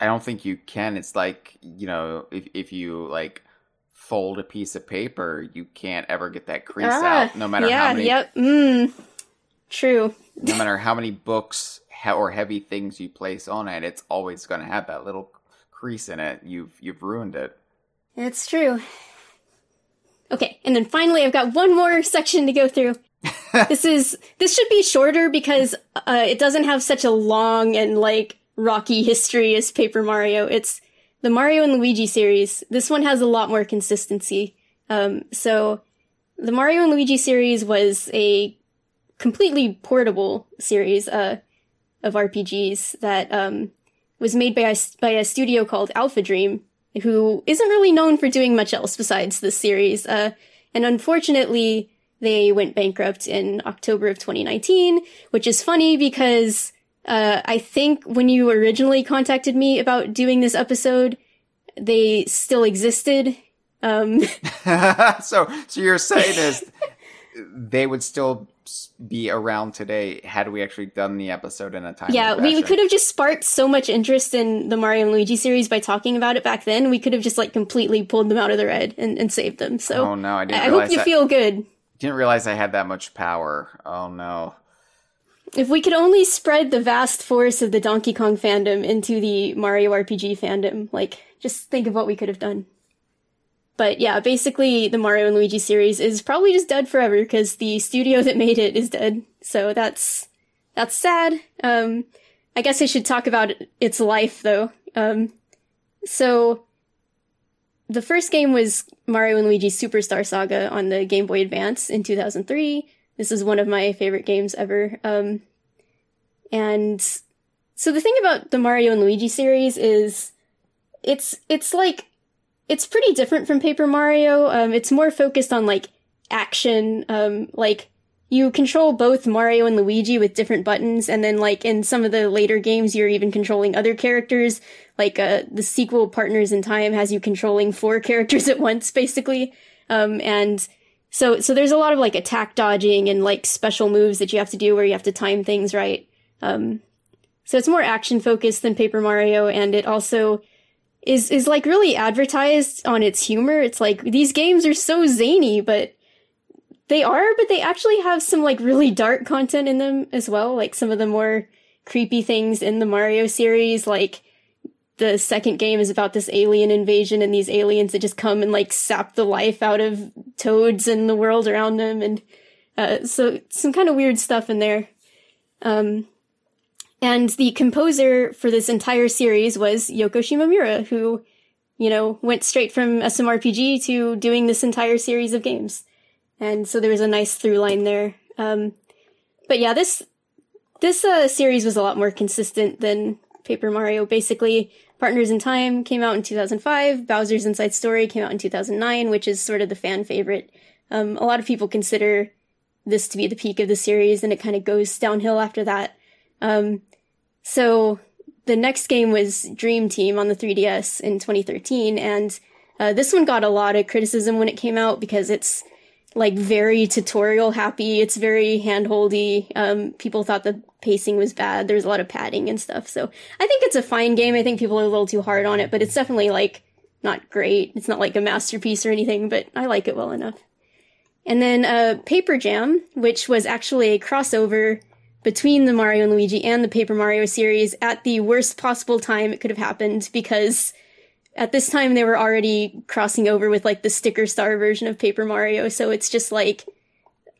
I don't think you can. It's like you know, if if you like fold a piece of paper, you can't ever get that crease out, no matter Ah, yeah, how many Yep. Mm. True. no matter how many books or heavy things you place on it, it's always going to have that little crease in it. You've you've ruined it. It's true. Okay, and then finally, I've got one more section to go through. [laughs] this is this should be shorter because uh, it doesn't have such a long and like rocky history as Paper Mario. It's the Mario and Luigi series. This one has a lot more consistency. Um, so the Mario and Luigi series was a completely portable series uh, of RPGs that um, was made by a, by a studio called Alpha Dream, who isn't really known for doing much else besides this series. Uh, and unfortunately, they went bankrupt in October of 2019, which is funny because uh, I think when you originally contacted me about doing this episode, they still existed. Um, [laughs] [laughs] so, so you're saying is they would still be around today had we actually done the episode in a time. Yeah, we, we could have just sparked so much interest in the Mario and Luigi series by talking about it back then. We could have just like completely pulled them out of the red and, and saved them. So, oh no, I didn't. I hope you that, feel good. Didn't realize I had that much power. Oh no. If we could only spread the vast force of the Donkey Kong fandom into the Mario RPG fandom, like, just think of what we could have done. But yeah, basically the Mario and Luigi series is probably just dead forever because the studio that made it is dead. So that's, that's sad. Um, I guess I should talk about its life though. Um, so the first game was Mario and Luigi Superstar Saga on the Game Boy Advance in 2003. This is one of my favorite games ever. Um, and so the thing about the Mario and Luigi series is it's, it's like it's pretty different from Paper Mario. Um, it's more focused on like action. Um, like you control both Mario and Luigi with different buttons, and then like in some of the later games, you're even controlling other characters. Like uh, the sequel Partners in Time has you controlling four [laughs] characters at once, basically. Um, and so so there's a lot of like attack dodging and like special moves that you have to do where you have to time things right. Um, so it's more action focused than Paper Mario, and it also is is like really advertised on its humor. It's like these games are so zany, but they are, but they actually have some like really dark content in them as well. Like some of the more creepy things in the Mario series, like the second game is about this alien invasion and these aliens that just come and like sap the life out of toads and the world around them and uh, so some kind of weird stuff in there. Um, and the composer for this entire series was Yoko Shimomura, who, you know, went straight from SMRPG to doing this entire series of games. And so there was a nice through line there. Um, but yeah, this, this, uh, series was a lot more consistent than Paper Mario. Basically, Partners in Time came out in 2005, Bowser's Inside Story came out in 2009, which is sort of the fan favorite. Um, a lot of people consider this to be the peak of the series, and it kind of goes downhill after that. Um, so the next game was Dream Team on the 3DS in 2013, and uh, this one got a lot of criticism when it came out because it's like very tutorial happy. It's very handholdy. Um, people thought the pacing was bad. There's a lot of padding and stuff. So I think it's a fine game. I think people are a little too hard on it, but it's definitely like not great. It's not like a masterpiece or anything, but I like it well enough. And then uh, Paper Jam, which was actually a crossover between the Mario and Luigi and the Paper Mario series at the worst possible time it could have happened because at this time they were already crossing over with like the sticker star version of Paper Mario, so it's just like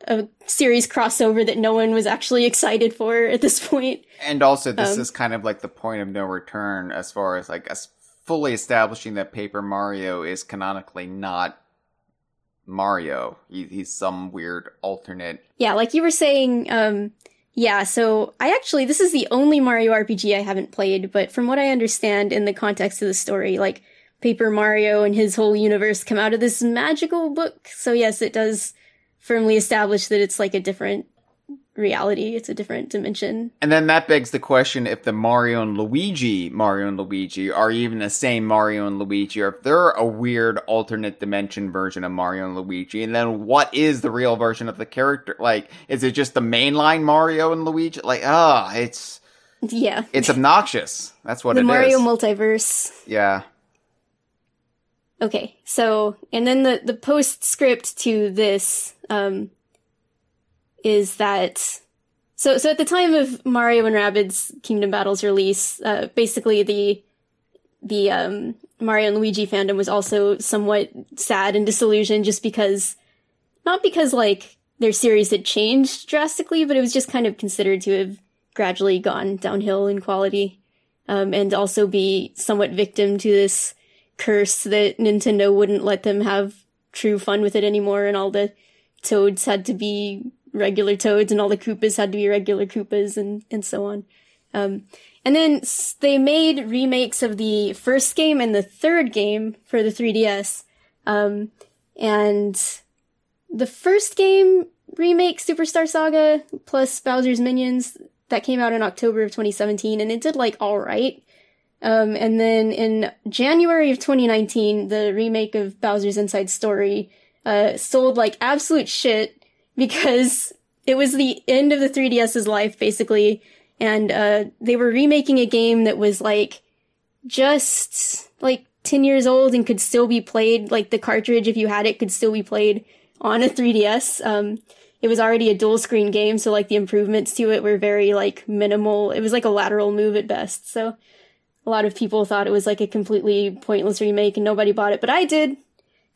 a series crossover that no one was actually excited for at this point. And also, this um, is kind of like the point of no return as far as like as fully establishing that Paper Mario is canonically not Mario. He, he's some weird alternate. Yeah, like you were saying, um, yeah, so I actually, this is the only Mario RPG I haven't played, but from what I understand in the context of the story, like, Paper Mario and his whole universe come out of this magical book. So yes, it does firmly established that it's like a different reality. It's a different dimension. And then that begs the question if the Mario and Luigi, Mario and Luigi, are even the same Mario and Luigi, or if they're a weird alternate dimension version of Mario and Luigi, and then what is the real version of the character? Like, is it just the mainline Mario and Luigi? Like, ah, oh, it's. Yeah. [laughs] It's obnoxious. That's what the it Mario is. multiverse. Yeah. Okay, so and then the the postscript to this um is that so so at the time of Mario and Rabbids Kingdom Battles release, uh, basically the the um, Mario and Luigi fandom was also somewhat sad and disillusioned just because not because like their series had changed drastically, but it was just kind of considered to have gradually gone downhill in quality, um, and also be somewhat victim to this curse that Nintendo wouldn't let them have true fun with it anymore, and all the toads had to be regular toads and all the Koopas had to be regular Koopas and, and so on. Um, and then they made remakes of the first game and the third game for the 3DS. Um, and the first game remake, Superstar Saga, plus Bowser's Minions, that came out in October of 2017, and it did like all right. Um, and then in January of 2019, the remake of Bowser's Inside Story uh, sold like absolute shit because it was the end of the 3DS's life, basically. And uh, they were remaking a game that was like just like 10 years old and could still be played. Like the cartridge, if you had it, could still be played on a 3DS. Um, it was already a dual screen game, so like the improvements to it were very like minimal. It was like a lateral move at best. So a lot of people thought it was like a completely pointless remake and nobody bought it, but I did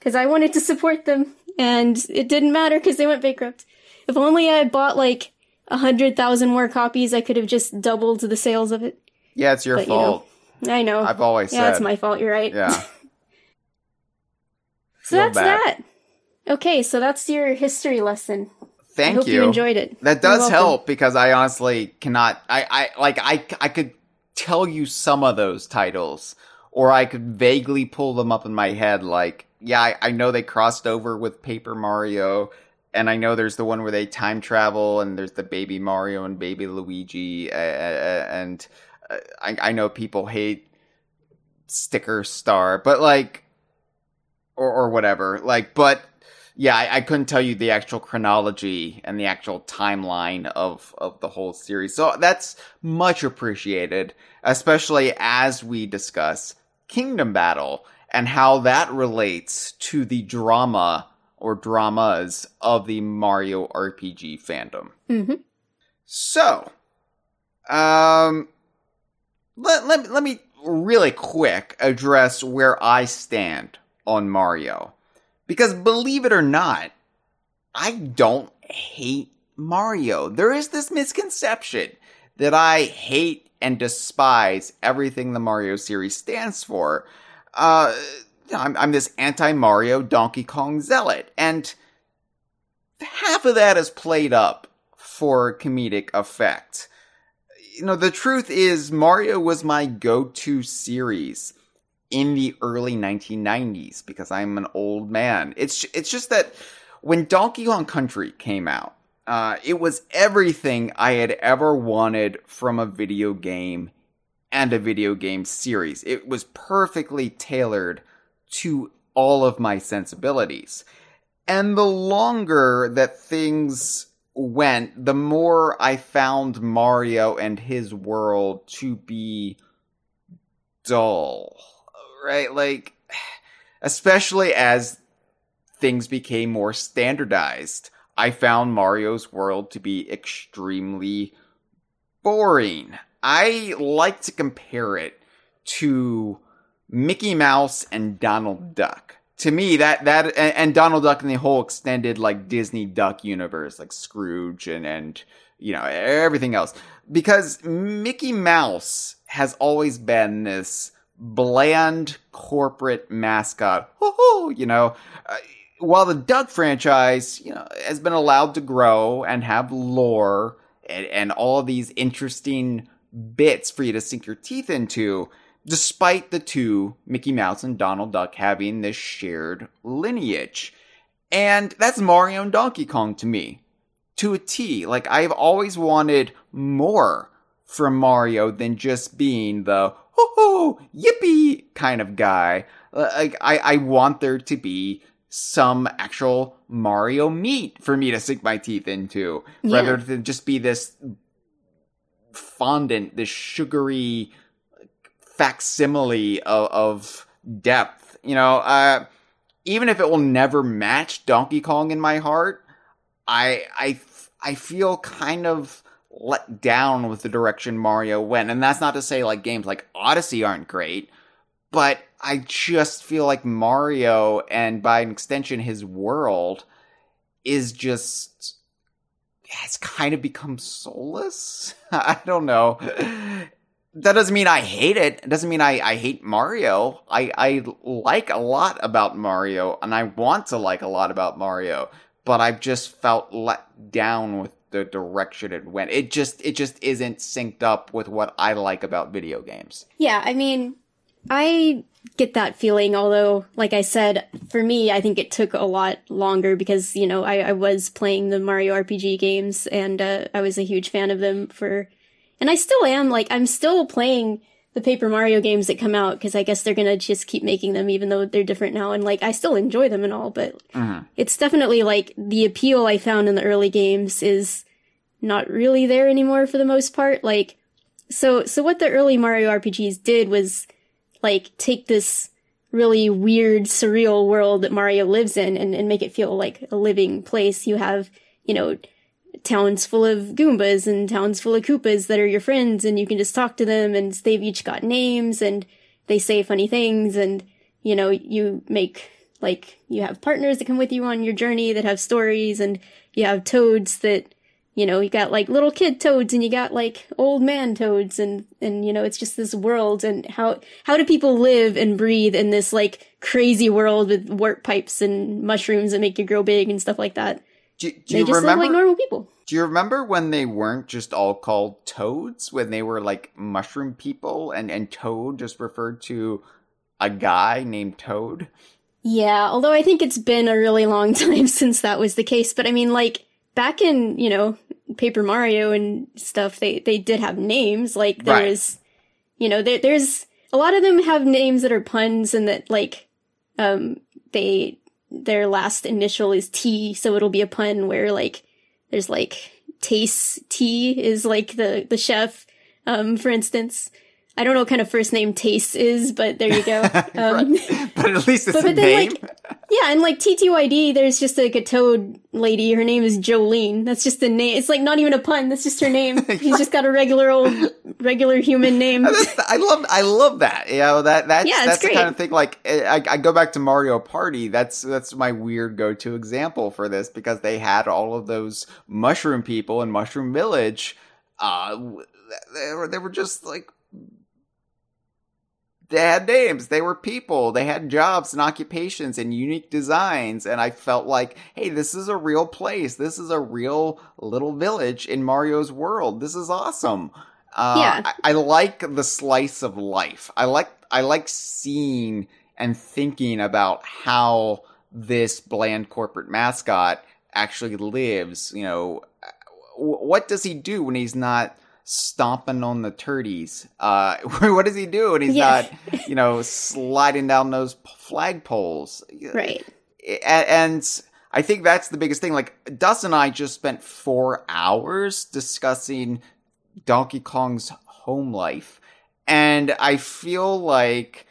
because I wanted to support them and it didn't matter because they went bankrupt. If only I bought like a hundred thousand more copies, I could have just doubled the sales of it. Yeah, it's your But, you know, fault. I know. I've always yeah, said. it's my fault. You're right. Yeah. [laughs] So Feel that's bad. that. Okay, so that's your history lesson. Thank I hope you. enjoyed it. That does help because I honestly cannot. I, I like I I could tell you some of those titles, or I could vaguely pull them up in my head. Like, yeah, I, I know they crossed over with Paper Mario, and I know there's the one where they time travel, and there's the Baby Mario and Baby Luigi, uh, and uh, I I know people hate Sticker Star, but like, or or whatever. Like, but yeah, I, I couldn't tell you the actual chronology and the actual timeline of of the whole series. So that's much appreciated, especially as we discuss Kingdom Battle and how that relates to the drama or dramas of the Mario RPG fandom. hmm So, um, let, let, let me really quick address where I stand on Mario. Because believe it or not, I don't hate Mario. There is this misconception that I hate and despise everything the Mario series stands for. Uh, I'm, I'm this anti-Mario Donkey Kong zealot, and half of that is played up for comedic effect. You know, the truth is Mario was my go-to series in the early 1990s because I'm an old man. It's it's just that when Donkey Kong Country came out, uh, it was everything I had ever wanted from a video game and a video game series. It was perfectly tailored to all of my sensibilities. And the longer that things went, the more I found Mario and his world to be dull. Right? Like, especially as things became more standardized, I found Mario's world to be extremely boring. I like to compare it to Mickey Mouse and Donald Duck. To me, that that and, and Donald Duck and the whole extended like Disney Duck universe, like Scrooge and and you know everything else, because Mickey Mouse has always been this bland corporate mascot. Woohoo! You know, uh, while the Duck franchise, you know, has been allowed to grow and have lore and, and all these interesting bits for you to sink your teeth into, despite the two, Mickey Mouse and Donald Duck, having this shared lineage. And that's Mario and Donkey Kong to me. To a T. Like, I've always wanted more from Mario than just being the ho ho, yippee kind of guy. Uh, like, I, I want there to be some actual Mario meat for me to sink my teeth into, Yeah. rather than just be this fondant, this sugary facsimile of, of depth. You know, uh, even if it will never match Donkey Kong in my heart, I I I feel kind of let down with the direction Mario went. And that's not to say like games like Odyssey aren't great, but I just feel like Mario and by an extension his world is just has kind of become soulless. [laughs] I don't know. That doesn't mean I hate it. It doesn't mean I, I hate Mario. I, I like a lot about Mario and I want to like a lot about Mario, but I've just felt let down with the direction it went. It just it just isn't synced up with what I like about video games. Yeah, I mean, I get that feeling, although, like I said, for me, I think it took a lot longer because, you know, I, I was playing the Mario RPG games and uh, I was a huge fan of them for, and I still am, like, I'm still playing the Paper Mario games that come out because I guess they're gonna just keep making them even though they're different now. And, like, I still enjoy them and all, but Mhm. it's definitely like the appeal I found in the early games is not really there anymore for the most part. Like, so, so what the early Mario RPGs did was like take this really weird, surreal world that Mario lives in and, and make it feel like a living place. You have, you know, towns full of Goombas and towns full of Koopas that are your friends and you can just talk to them and they've each got names and they say funny things and, you know, you make like, you have partners that come with you on your journey that have stories and you have toads that, you know, you got like little kid toads and you got like old man toads and, and, you know, it's just this world and how, how do people live and breathe in this like crazy world with warp pipes and mushrooms that make you grow big and stuff like that? Do, do They you just remember? live like normal people. do you remember when they weren't just all called toads? When they were like mushroom people, and and toad just referred to a guy named Toad. Yeah, although I think it's been a really long [laughs] time since that was the case. But I mean, like back in you know Paper Mario and stuff, they they did have names. Like there's, Right. you know, there, there's a lot of them have names that are puns and that like um they their last initial is T, so it'll be a pun where like there's like Tayce T is like the the chef, um for instance. I don't know what kind of first name Taste is, but there you go. [laughs] Um, Right. but at least it's but- a but then, name. like, yeah, and like TTYD, there's just like a toad lady. Her name is Jolene. That's just the name. It's like not even a pun. That's just her name. [laughs] He's just got a regular old, regular human name. I love I love that. You know that that's Yeah, that's the kind of thing. Like I, I go back to Mario Party. That's that's my weird go to example for this because they had all of those mushroom people in Mushroom Village. Uh, they were they were just like they had names. They were people. They had jobs and occupations and unique designs. And I felt like, hey, this is a real place. This is a real little village in Mario's world. This is awesome. Uh, Yeah. I, I like the slice of life. I like I like seeing and thinking about how this bland corporate mascot actually lives. You know, what does he do when he's not stomping on the turdies? Uh, [laughs] what does he do And he's not, you know, sliding down those flagpoles? right. And I think that's the biggest thing. Like Dustin and I just spent four hours discussing Donkey Kong's home life, and I feel like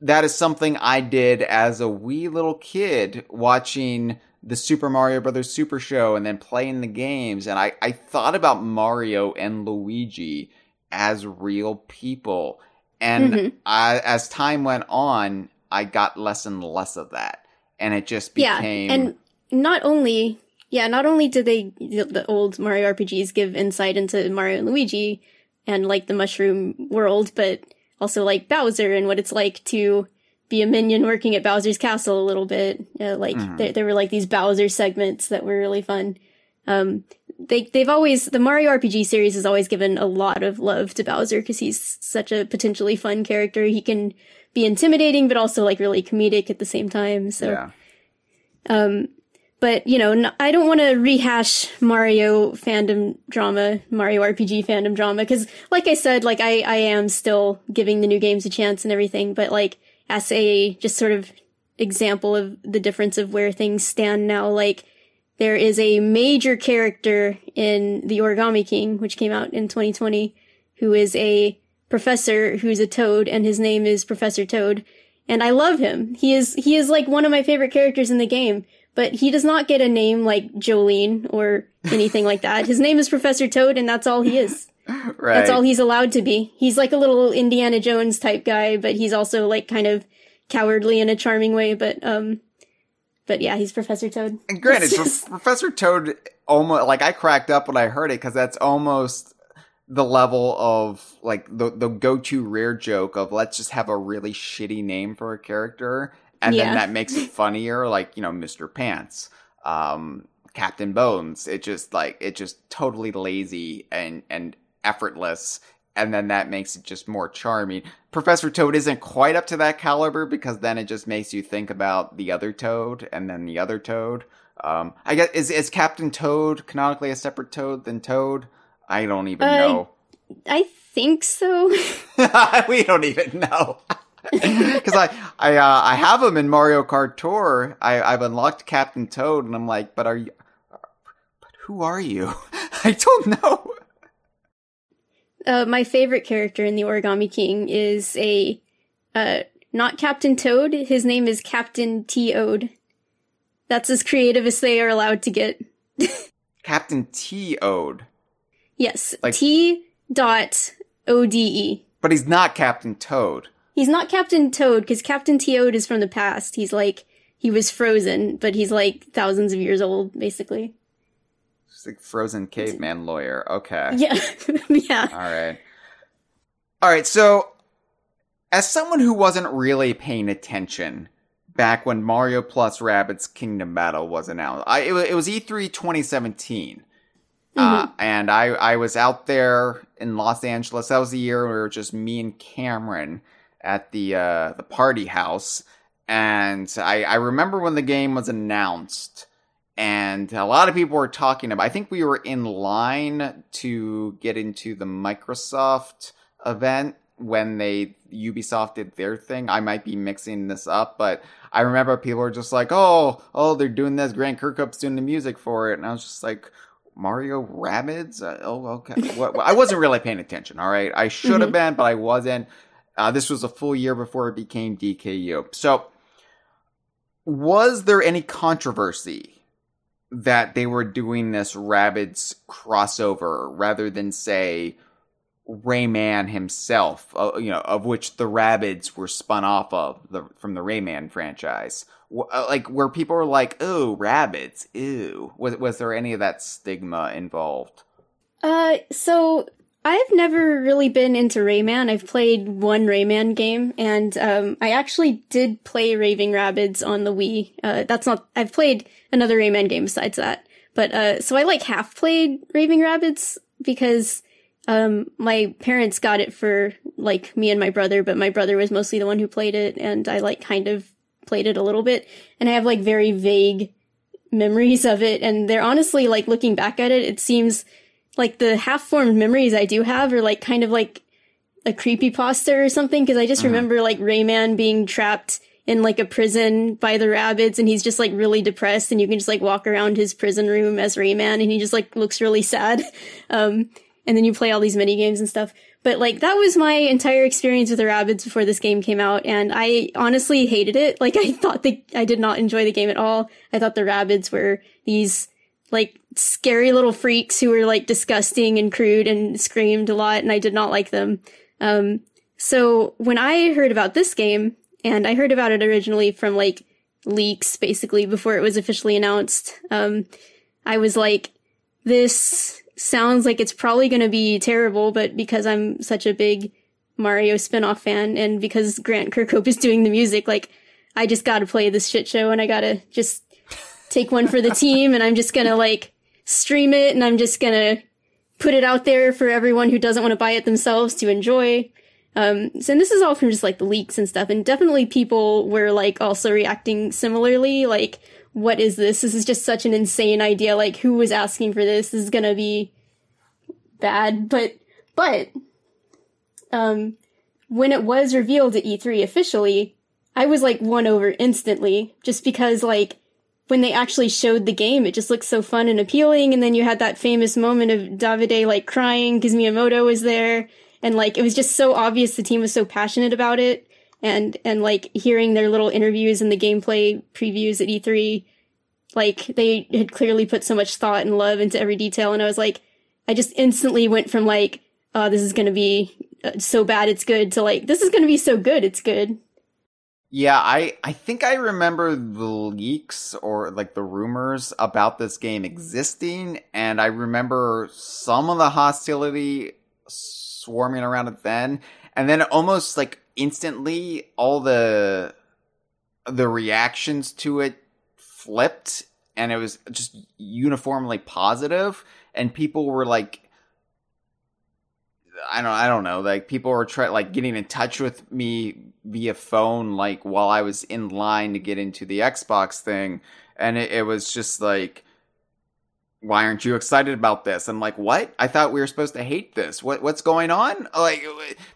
that is something I did as a wee little kid watching the Super Mario Brothers Super Show and then playing the games. And I, I thought about Mario and Luigi as real people. And Mhm. I, as time went on, I got less and less of that. And it just became. Yeah, and not only yeah, not only did they the, the old Mario RPGs give insight into Mario and Luigi and like the mushroom world, but also like Bowser and what it's like to be a minion working at Bowser's castle a little bit. Uh, like Mhm. there, there were like these Bowser segments that were really fun. Um, they they've always the Mario RPG series has always given a lot of love to Bowser because he's such a potentially fun character. He can be intimidating, but also like really comedic at the same time. So. yeah. Um, but you know, n- I don't want to rehash Mario fandom drama, Mario RPG fandom drama, because like I said, like I, I am still giving the new games a chance and everything, but like as a just sort of example of the difference of where things stand now, like there is a major character in The Origami King, which came out in 2020, who is a professor who's a toad, and his name is Professor Toad. And I love him. He is, he is like one of my favorite characters in the game, but he does not get a name like Jolene or anything like that. His name is Professor Toad, and that's all he is. Right. That's all he's allowed to be. He's like a little Indiana Jones type guy, but he's also like kind of cowardly in a charming way, but, um, but yeah, he's Professor Toad. And granted, just- [laughs] Professor Toad almost like I cracked up when I heard it because that's almost the level of like the the go to Rare joke of let's just have a really shitty name for a character and Yeah. then that makes it funnier, like you know Mr. Pants, um, Captain Bones. It just like it just totally lazy and and effortless and then that makes it just more charming. Professor Toad isn't quite up to that caliber because then it just makes you think about the other Toad and then the other Toad. Um, I guess is is Captain Toad canonically a separate Toad than Toad? I don't even Uh, know. I think so. [laughs] we don't even know. [laughs] Because I I uh, I have him in Mario Kart Tour. I I've unlocked Captain Toad, and I'm like, but are you? But who are you? [laughs] I don't know. Uh, my favorite character in the Origami King is a uh, not Captain Toad. His name is Captain T Ode. That's as creative as they are allowed to get. Captain T Ode, Yes, Like- T dot O D E. but he's not Captain Toad. He's not Captain Toad because Captain Toad is from the past. He's like he was frozen, but he's like thousands of years old, basically. He's like frozen caveman lawyer. Okay. Yeah, [laughs] yeah. All right. All right. So, as someone who wasn't really paying attention back when Mario plus Rabbids Kingdom Battle was announced, I it was, it was E E3 2017. Uh, and I, I was out there in Los Angeles. That was the year where it was just me and Cameron at the uh, the party house. And I, I remember when the game was announced, and a lot of people were talking about. I think we were in line to get into the Microsoft event when they Ubisoft did their thing. I might be mixing this up, but I remember people were just like, "Oh, oh, they're doing this. Grant Kirkhope's doing the music for it," and I was just like. Mario Rabbids? Uh, oh, okay. what, [laughs] I wasn't really paying attention. All right, I should have been, but I wasn't. Uh, this was a full year before it became DKU. So, was there any controversy that they were doing this Rabbids crossover rather than say Rayman himself? Uh, you know, of which the Rabbids were spun off of the from the Rayman franchise. W- uh, Like where people were like, "Oh, Rabbids, ew." Was was there any of that stigma involved? Uh, so I've never really been into Rayman. I've played one Rayman game, and um, I actually did play Raving Rabbids on the Wii. Uh, that's not. I've played another Rayman game besides that, but uh, so I like half played Raving Rabbids because um, my parents got it for like me and my brother, but my brother was mostly the one who played it, and I like kind of played it a little bit, and I have like very vague memories of it, and they're honestly like looking back at it, it seems like the half formed memories I do have are like kind of like a creepy pasta or something because I just remember like Rayman being trapped in like a prison by the Rabbids and he's just like really depressed and you can just like walk around his prison room as Rayman and he just like looks really sad. [laughs] Um, and then you play all these mini games and stuff. But like that was my entire experience with the Rabbids before this game came out and I honestly hated it. Like [laughs] I thought that I did not enjoy the game at all. I thought the Rabbids were these like scary little freaks who were like disgusting and crude and screamed a lot and I did not like them. Um, so when I heard about this game, and I heard about it originally from like leaks basically before it was officially announced, um, I was like, this sounds like it's probably going to be terrible, but because I'm such a big Mario spin-off fan and because Grant Kirkhope is doing the music, like I just got to play this shit show and I got to just take one for the team and I'm just gonna like stream it and I'm just gonna put it out there for everyone who doesn't want to buy it themselves to enjoy. Um, so and this is all from just like the leaks and stuff, and definitely people were like also reacting similarly. Like, what is this? This is just such an insane idea. Like, who was asking for this? This is gonna be bad. But, but, um, when it was revealed at E3 officially, I was like won over instantly, just because like when they actually showed the game, it just looked so fun and appealing. And then you had that famous moment of Davide like crying because Miyamoto was there. And like, it was just so obvious the team was so passionate about it. And, and like hearing their little interviews and the gameplay previews at E3, like they had clearly put so much thought and love into every detail. And I was like, I just instantly went from like, oh, this is going to be uh, so bad it's good to like, this is going to be so good it's good. Yeah, I I think I remember the leaks or like the rumors about this game existing, and I remember some of the hostility swarming around it then, and then almost like instantly all the the reactions to it flipped, and it was just uniformly positive, and people were like I don't I don't know like people were trying like getting in touch with me via phone like while I was in line to get into the Xbox thing and it, it was just like why aren't you excited about this? I'm like, what? I thought we were supposed to hate this. What what's going on? Like,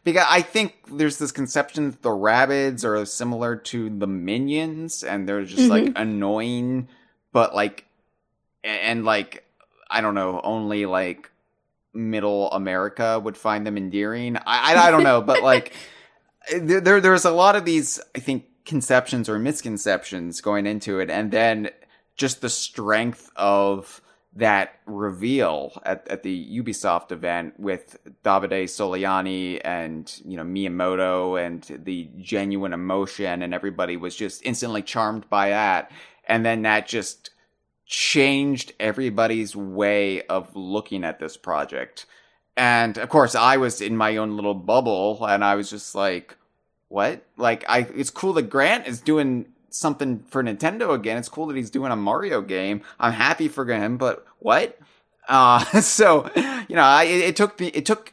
because I think there's this conception that the Rabbids are similar to the minions, and they're just mm-hmm. like annoying, but like, and like, I don't know, only like middle America would find them endearing. I I, I don't know, but like, [laughs] there, there there's a lot of these I think conceptions or misconceptions going into it, and then just the strength of that reveal at, at the Ubisoft event with Davide Soliani and you know Miyamoto and the genuine emotion and everybody was just instantly charmed by that. And then that just changed everybody's way of looking at this project and of course I was in my own little bubble and I was just like what like I it's cool that Grant is doing something for Nintendo again. It's cool that he's doing a Mario game. I'm happy for him, but what? Uh, [laughs] so you know, I, it, it took me it took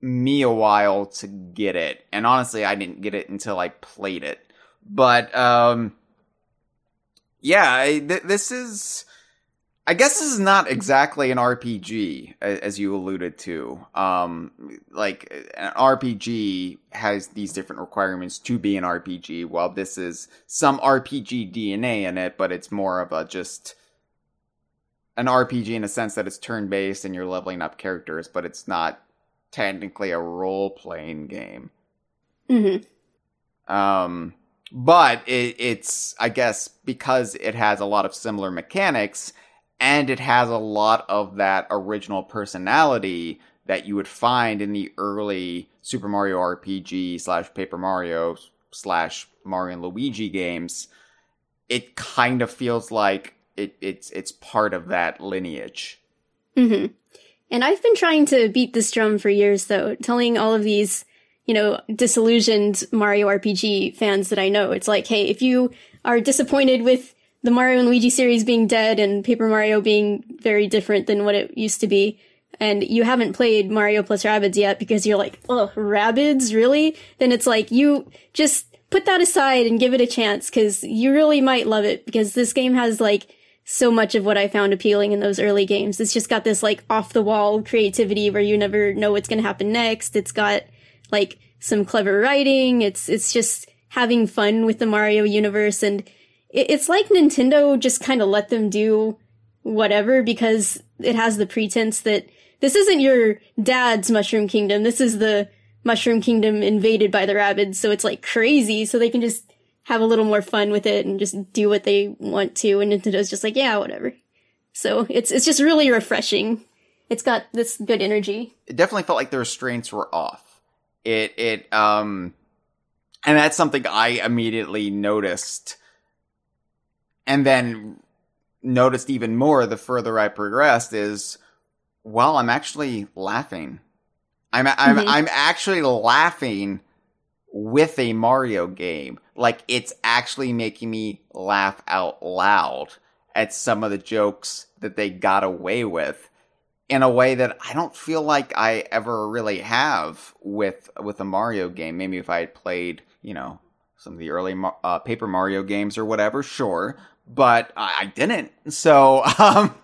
me a while to get it, and honestly, I didn't get it until I played it. But um, yeah, th- this is I guess this is not exactly an RPG, as you alluded to. Um, like an RPG has these different requirements to be an RPG, while this is some RPG DNA in it, but it's more of a just an RPG in a sense that it's turn based and you're leveling up characters, but it's not technically a role playing game. Mm-hmm. Um, but it, it's I guess because it has a lot of similar mechanics and it has a lot of that original personality that you would find in the early Super Mario RPG slash Paper Mario slash Mario and Luigi games. It kind of feels like it, it's it's part of that lineage. Mm-hmm. And I've been trying to beat this drum for years, though, telling all of these, you know, disillusioned Mario RPG fans that I know. It's like, hey, if you are disappointed with the Mario and Luigi series being dead and Paper Mario being very different than what it used to be, and you haven't played Mario plus Rabbids yet because you're like, oh, Rabbids, really? Then it's like, you just put that aside and give it a chance because you really might love it because this game has like so much of what I found appealing in those early games. It's just got this like off the wall creativity where you never know what's going to happen next. It's got like some clever writing. It's, it's just having fun with the Mario universe and it's like Nintendo just kind of let them do whatever because it has the pretense that this isn't your dad's Mushroom Kingdom. This is the Mushroom Kingdom invaded by the Rabbids. So it's like crazy. So they can just have a little more fun with it and just do what they want to. And Nintendo's just like, yeah, whatever. So it's, it's just really refreshing. It's got this good energy. It definitely felt like the restraints were off. It, it, um, and that's something I immediately noticed and then noticed even more the further I progressed is, well, I'm actually laughing. I'm I'm mm-hmm. I'm actually laughing with a Mario game. Like it's actually making me laugh out loud at some of the jokes that they got away with in a way that I don't feel like I ever really have with with a Mario game. Maybe if I had played, you know, some of the early uh, Paper Mario games or whatever, sure but I didn't. So, [laughs] um,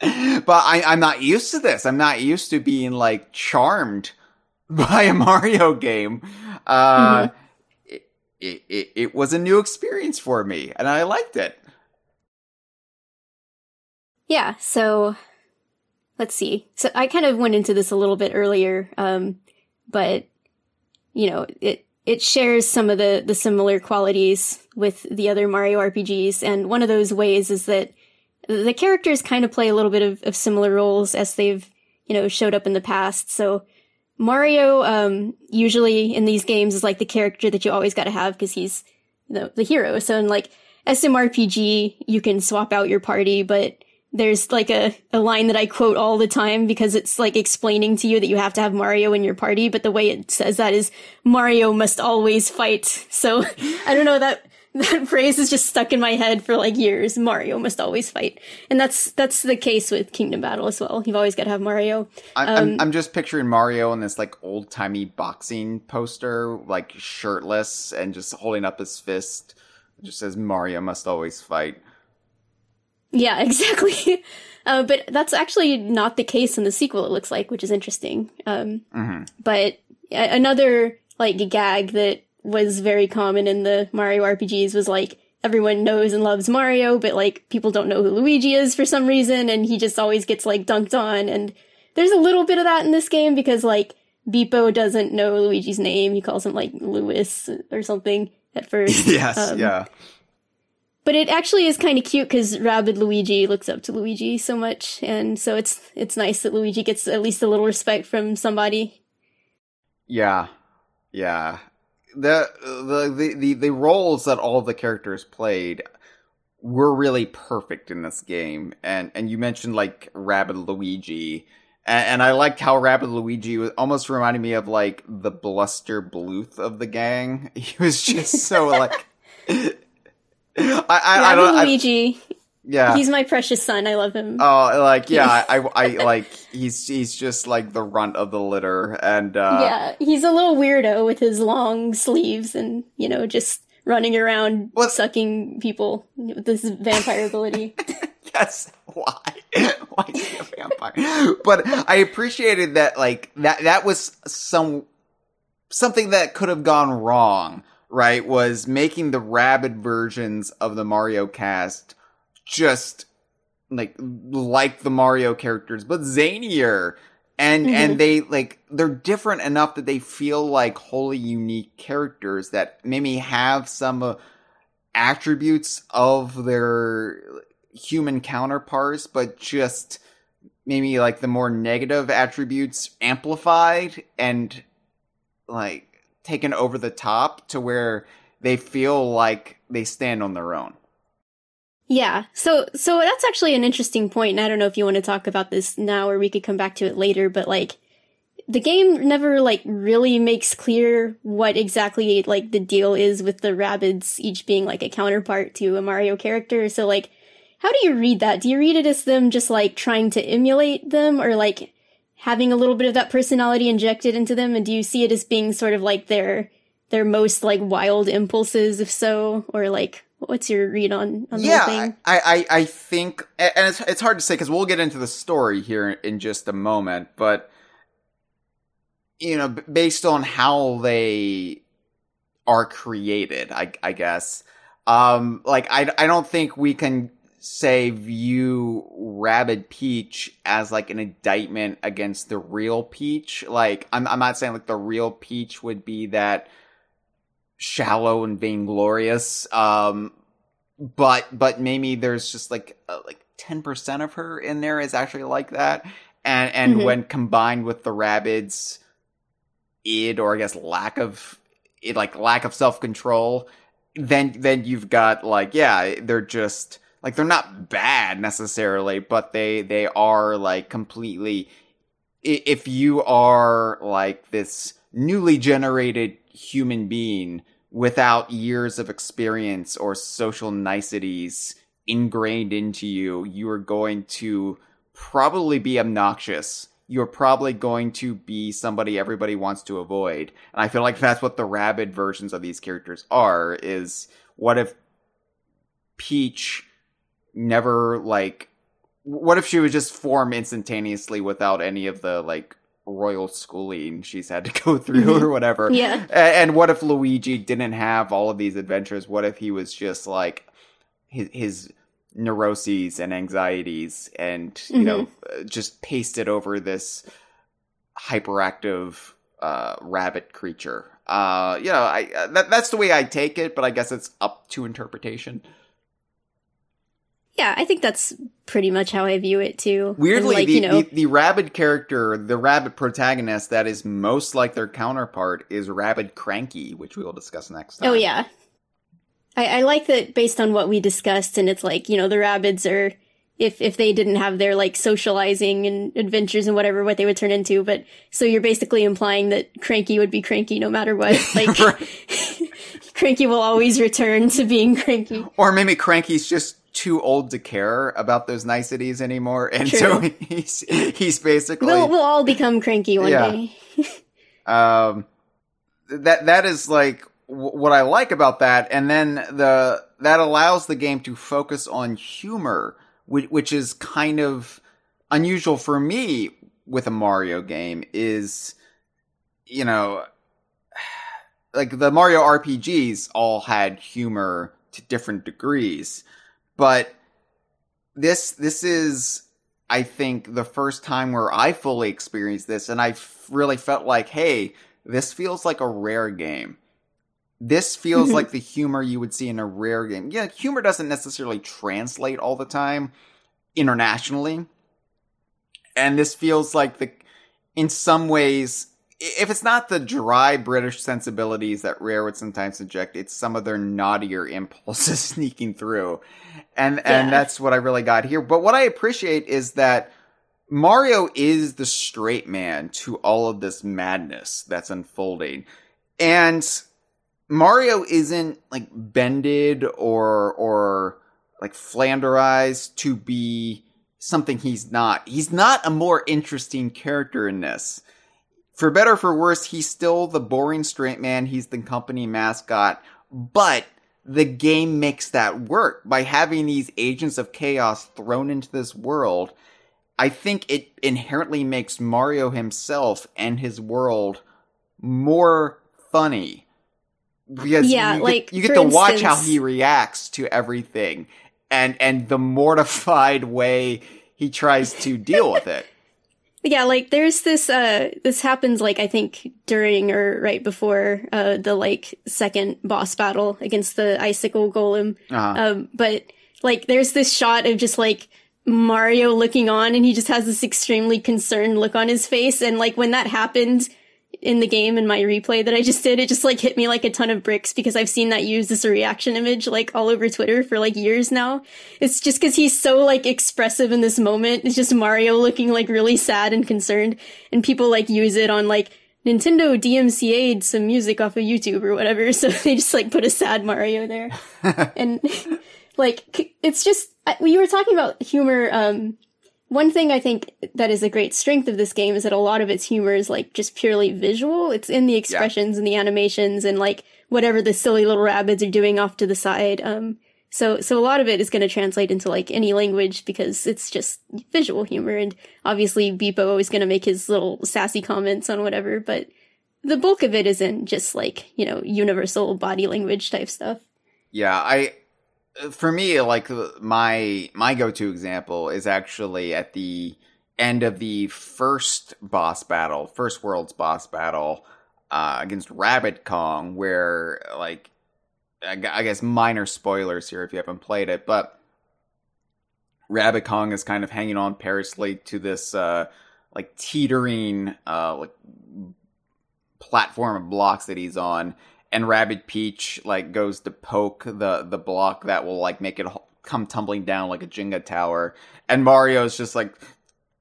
but I, I'm not used to this. I'm not used to being like charmed [laughs] by a Mario game. Uh, mm-hmm. it, it, it, it was a new experience for me and I liked it. Yeah. So let's see. So I kind of went into this a little bit earlier. Um, but you know, it, it shares some of the the similar qualities with the other Mario RPGs, and one of those ways is that the characters kind of play a little bit of, of similar roles as they've you know showed up in the past. So Mario, um, usually in these games, is like the character that you always got to have because he's you know, the hero. So in like SMRPG, you can swap out your party, but there's like a, a line that I quote all the time because it's like explaining to you that you have to have Mario in your party, but the way it says that is Mario must always fight. So [laughs] I don't know that [laughs] that phrase is just stuck in my head for like years. Mario must always fight, and that's that's the case with Kingdom Battle as well. You've always got to have Mario. I'm, um, I'm, I'm just picturing Mario in this like old timey boxing poster, like shirtless and just holding up his fist. It just says Mario must always fight. Yeah, [laughs] exactly. Uh, but that's actually not the case in the sequel. It looks like, which is interesting. Um, mm-hmm. But another like gag that was very common in the Mario RPGs was like everyone knows and loves Mario, but like people don't know who Luigi is for some reason, and he just always gets like dunked on. And there's a little bit of that in this game because like Beep-O doesn't know Luigi's name. He calls him like Lewis or something at first. [laughs] yes, um, yeah. But it actually is kind of cute because Rabbid Luigi looks up to Luigi so much, and so it's it's nice that Luigi gets at least a little respect from somebody. Yeah, yeah. The the the the, the roles that all the characters played were really perfect in this game, and and you mentioned like Rabbid Luigi. And, and I liked how Rabbid Luigi was almost reminded me of like the Buster Bluth of the gang. [laughs] He was just so like [laughs] I, I, I don't, Luigi. I, yeah, he's my precious son. I love him. Oh, like yeah, I, I, [laughs] like he's he's just like the runt of the litter, and uh, yeah, he's a little weirdo with his long sleeves and you know just running around what? sucking people with this vampire ability. [laughs] yes, why? [laughs] why is he a vampire? but I appreciated that, like that that was some something that could have gone wrong right, was making the Rabbid versions of the Mario cast just like like the Mario characters, but zanier. And mm-hmm. and they like they're different enough that they feel like wholly unique characters that maybe have some uh, attributes of their human counterparts, but just maybe like the more negative attributes amplified and like taken over the top to where they feel like they stand on their own. Yeah. So so that's actually an interesting point, and I don't know if you want to talk about this now or we could come back to it later, but like the game never like really makes clear what exactly like the deal is with the Rabbids each being like a counterpart to a Mario character. So like how do you read that? Do you read it as them just like trying to emulate them or like having a little bit of that personality injected into them? And do you see it as being sort of like their their most like wild impulses if so? Or like what's your read on, on yeah, I, I, I think, and it's, it's hard to say because we'll get into the story here in just a moment, but, you know, based on how they are created, I, I guess, um, like, I, I don't think we can say view Rabbid Peach as like an indictment against the real Peach. Like I'm I'm not saying like the real Peach would be that shallow and vainglorious. Um but but maybe there's just like uh, like 10% of her in there is actually like that. And and mm-hmm. when combined with the Rabbids id or I guess lack of it like lack of self-control, then then you've got like yeah, they're just like they're not bad necessarily, but they they are like completely if you are like this newly generated human being without years of experience or social niceties ingrained into you, you are going to probably be obnoxious. You're probably going to be somebody everybody wants to avoid. And I feel like that's what the Rabbid versions of these characters are is what if Peach never like what if she would just form instantaneously without any of the like royal schooling she's had to [laughs] go through mm-hmm. or whatever? Yeah. And what if luigi didn't have all of these adventures? What if he was just like his, his neuroses and anxieties and you mm-hmm. know just pasted over this hyperactive uh rabbit creature? Uh you know i uh, that, that's the way i take it but i guess it's up to interpretation yeah, I think that's pretty much how I view it too. Weirdly, like, the, you know, the, the Rabbid character, the Rabbid protagonist that is most like their counterpart is Rabbid Cranky, which we will discuss next oh, time. Oh yeah. I, I like that based on what we discussed, and it's like, you know, the Rabbids are if if they didn't have their like socializing and adventures and whatever what they would turn into but so you're basically implying that cranky would be cranky no matter what [laughs] like [laughs] Cranky will always return to being Cranky. Or maybe Cranky's just too old to care about those niceties anymore, and True. so [laughs] he's he's basically we'll we'll all become Cranky one yeah. day. [laughs] um, that that is like what I like about that, and then the that allows the game to focus on humor, which, which is kind of unusual for me with a Mario game. Is you know, [sighs] like the Mario RPGs all had humor to different degrees, but this this is I think the first time where I fully experienced this, and I really felt like, hey, this feels like a rare game this feels mm-hmm. like the humor you would see in a rare game. Yeah, humor doesn't necessarily translate all the time internationally. And this feels like the, in some ways, if it's not the dry British sensibilities that Rare would sometimes inject, it's some of their naughtier impulses [laughs] sneaking through. And, yeah. and that's what I really got here. But what I appreciate is that Mario is the straight man to all of this madness that's unfolding. And Mario isn't like bended or or like flanderized to be something he's not. He's not a more interesting character in this. For better or for worse, he's still the boring straight man. He's the company mascot, but the game makes that work by having these agents of chaos thrown into this world. I think it inherently makes Mario himself and his world more funny because yeah, you like get, you get to instance, watch how he reacts to everything and and the mortified way he tries to deal with it. Yeah, like there's this uh this happens like I think during or right before uh the like second boss battle against the icicle golem. Uh-huh. Um but like there's this shot of just like Mario looking on and he just has this extremely concerned look on his face and like when that happened in the game in my replay that I just did, it just like hit me like a ton of bricks because I've seen that used as a reaction image like all over Twitter for like years now. It's just because he's so like expressive in this moment. It's just Mario looking like really sad and concerned, and people like use it on like Nintendo DMCA'd some music off of YouTube or whatever, [laughs] so they just like put a sad Mario there, [laughs] and [laughs] like it's just we were talking about humor. Um, one thing I think that is a great strength of this game is that a lot of its humor is like just purely visual. It's in the expressions yeah. and the animations and like whatever the silly little rabbits are doing off to the side. Um, so, so a lot of it is going to translate into like any language because it's just visual humor. And obviously Beep-O is going to make his little sassy comments on whatever, but the bulk of it is in just like, you know, universal body language type stuff. Yeah, I for me, like my my go to example is actually at the end of the first boss battle, first world's boss battle uh, against Rabbid Kong, where like I guess minor spoilers here if you haven't played it, but Rabbid Kong is kind of hanging on perilously to this uh, like teetering uh, like platform of blocks that he's on, and Rabbid Peach like goes to poke the the block that will like make it come tumbling down like a Jenga tower, and Mario's just like,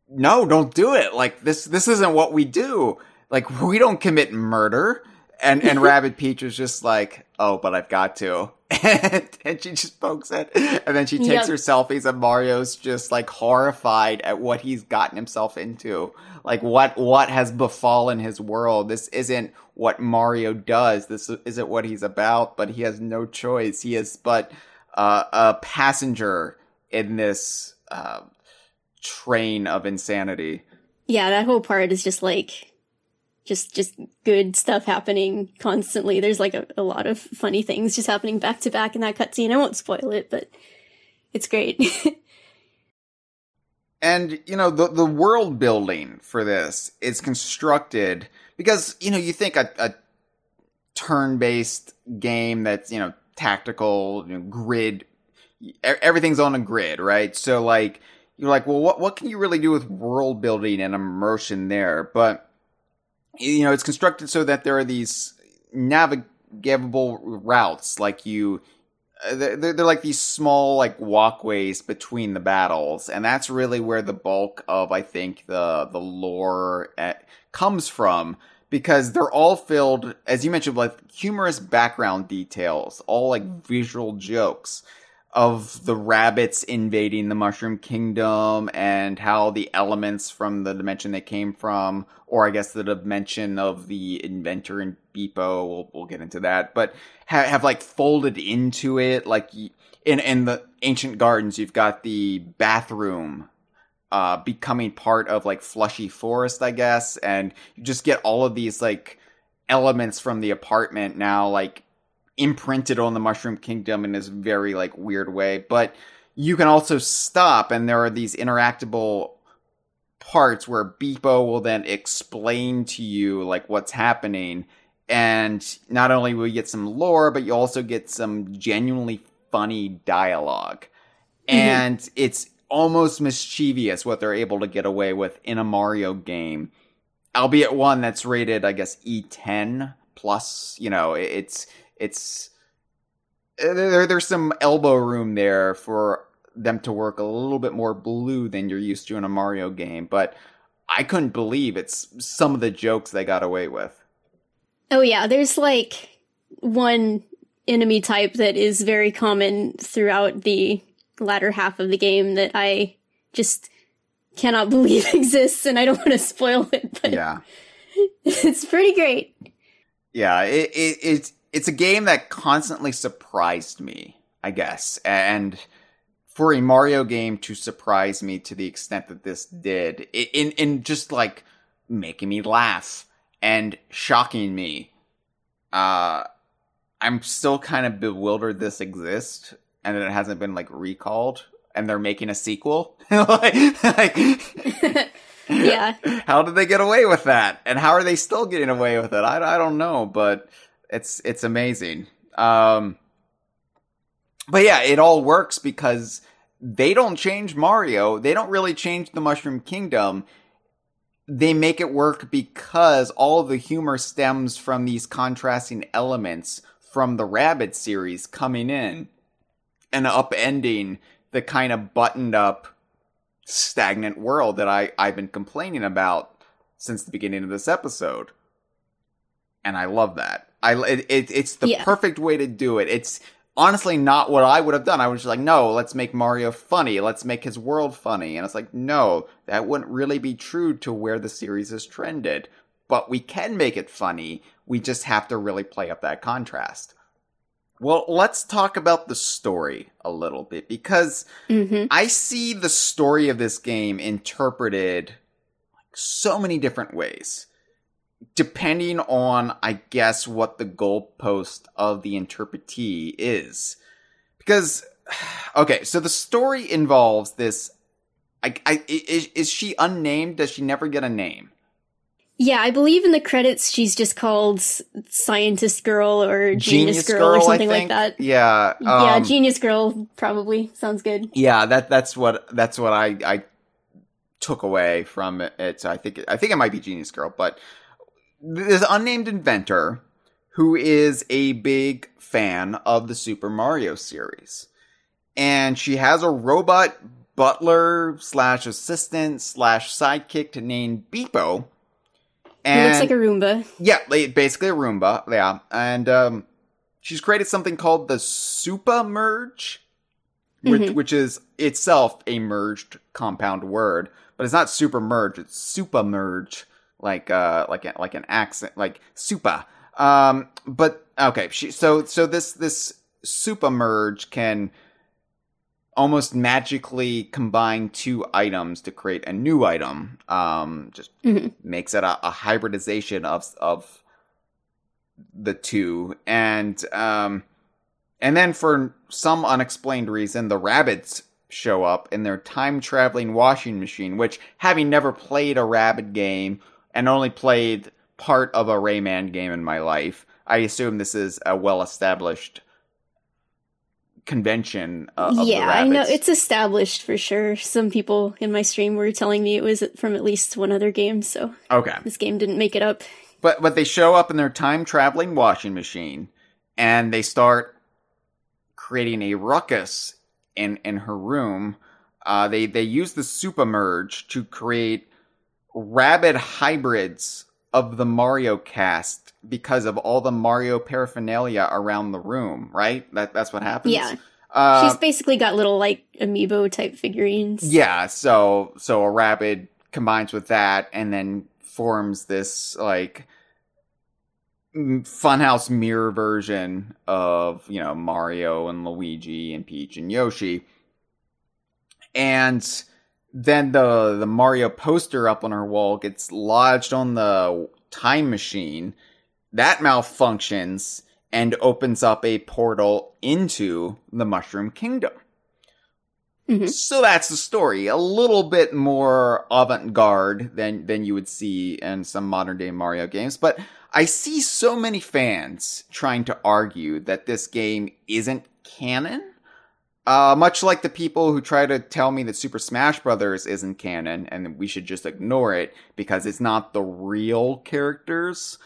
"No, don't do it! Like this this isn't what we do. Like we don't commit murder." And and [laughs] Rabbid Peach is just like, "Oh, but I've got to." [laughs] And, and she just pokes it, and then she takes yep. her selfies, and Mario's just like horrified at what he's gotten himself into like what what has befallen his world. This isn't what Mario does. This isn't what he's about. But he has no choice. He is but uh, a passenger in this uh, train of insanity. Yeah, that whole part is just like just just good stuff happening constantly. There's like a, a lot of funny things just happening back to back in that cutscene. I won't spoil it, but it's great. [laughs] And you know the the world building for this is constructed because you know you think a, a turn based game that's you know tactical you know, grid everything's on a grid right? So like you're like well what what can you really do with world building and immersion there? But you know it's constructed so that there are these navigable routes like you uh, they're, they're like these small like walkways between the battles and that's really where the bulk of i think the the lore at, uh, comes from because they're all filled, as you mentioned, with humorous background details, all like mm-hmm. visual jokes of the rabbits invading the Mushroom Kingdom and how the elements from the dimension they came from, or I guess the dimension of the inventor and Beep-O, we'll, we'll get into that, but have, have like folded into it. Like in, in the ancient gardens, you've got the bathroom uh, becoming part of like Flushy Forest, I guess, and you just get all of these like elements from the apartment now, like imprinted on the Mushroom Kingdom in this very like weird way. But you can also stop, and there are these interactable parts where Beep-O will then explain to you like what's happening. And not only will you get some lore, but you also get some genuinely funny dialog mm-hmm. And it's almost mischievous what they're able to get away with in a Mario game, albeit one that's rated, I guess, E10 plus. You know, it's it's uh, there, there's some elbow room there for them to work a little bit more blue than you're used to in a Mario game, but I couldn't believe it's some of the jokes they got away with. Oh yeah, there's like one enemy type that is very common throughout the latter half of the game that I just cannot [laughs] believe exists and I don't want to spoil it, but yeah. [laughs] it's pretty great. Yeah, it, it, it's it's a game that constantly surprised me, I guess. And for a Mario game to surprise me to the extent that this did, in in just like making me laugh and shocking me, uh, I'm still kind of bewildered this exists and it hasn't been like recalled and they're making a sequel. [laughs] like, like [laughs] yeah. How did they get away with that? And how are they still getting away with it? I, I don't know, but it's it's amazing. Um, but yeah, it all works because they don't change Mario. They don't really change the Mushroom Kingdom. They make it work because all the humor stems from these contrasting elements from the Rabbid series coming in and upending the kind of buttoned up, stagnant world that I, I've been complaining about since the beginning of this episode. And I love that. I it, it it's the yeah. perfect way to do it. It's honestly not what I would have done. I was just like, no, let's make Mario funny. Let's make his world funny. And it's like, no, that wouldn't really be true to where the series has trended. But we can make it funny. We just have to really play up that contrast. Well, let's talk about the story a little bit because mm-hmm. I see the story of this game interpreted like so many different ways depending on, I guess, what the goalpost of the interpretee is. Because, [sighs] okay, so the story involves this. I, I, is, is she unnamed? Does she never get a name? Yeah, I believe in the credits she's just called Scientist Girl or Genius, Genius Girl, Girl, or something like that. Yeah, um, yeah, Genius Girl probably sounds good. Yeah, that that's what that's what I I took away from it. So I think I think it might be Genius Girl, but this unnamed inventor who is a big fan of the Super Mario series. And she has a robot butler slash assistant slash sidekick named Beep-O. And, looks like a Roomba. Yeah, basically a Roomba. Yeah. And um, she's created something called the Supa Merge, which, mm-hmm. which is itself a merged compound word. But it's not super merge, it's Supa Merge like uh like a, like an accent like super um but okay she so so this this Supa merge can almost magically combine two items to create a new item um just mm-hmm. makes it a, a hybridization of of the two and um and then for some unexplained reason the Rabbids show up in their time traveling washing machine which having never played a Rabbid game and only played part of a Rayman game in my life, I assume this is a well established convention uh, yeah i know. it's established for sure. Some people in my stream were telling me it was from at least one other game so okay. this game didn't make it up. But but they show up in their time traveling washing machine and they start creating a ruckus in in her room. Uh, they they use the super merge to create Rabbid hybrids of the Mario cast because of all the Mario paraphernalia around the room, right? That that's what happens. Yeah. Uh, She's basically got little like amiibo type figurines. yeah, so so a rabbit combines with that and then forms this like funhouse mirror version of, you know, Mario and Luigi and Peach and Yoshi. And then the the Mario poster up on her wall gets lodged on the time machine. That malfunctions and opens up a portal into the Mushroom Kingdom. Mhm. So that's the story. A little bit more avant-garde than than you would see in some modern day Mario games, but I see so many fans trying to argue that this game isn't canon. Uh, much like the people who try to tell me that Super Smash Brothers isn't canon and we should just ignore it because it's not the real characters.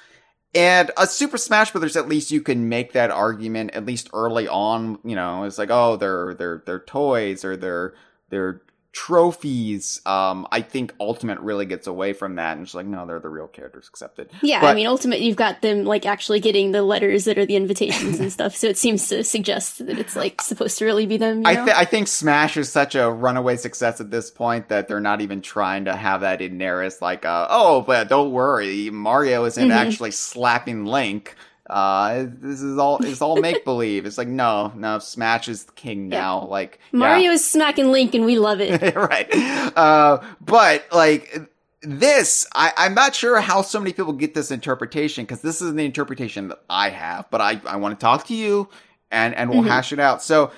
And a Super Smash Brothers, at least you can make that argument at least early on. You know, it's like, oh, they're they're they're toys or they're they're trophies. Um, I think Ultimate really gets away from that and she's like, no, they're the real characters. accepted. Yeah, I mean, ultimate, you've got them like actually getting the letters that are the invitations and [laughs] stuff. So it seems to suggest that it's like supposed to really be them. You I, th- I think Smash is such a runaway success at this point that they're not even trying to have that in there as like, uh, oh, but don't worry, Mario isn't Mhm. actually slapping Link. Uh, this is all it's all [laughs] make believe. It's like no, no, Smash is the king Yeah. now. Like yeah. is smacking Link, and we love it. [laughs] right. Uh, but like this, I, I'm not sure how so many people get this interpretation because this is the interpretation that I have. But I, I want to talk to you, and and we'll Mhm. hash it out. So.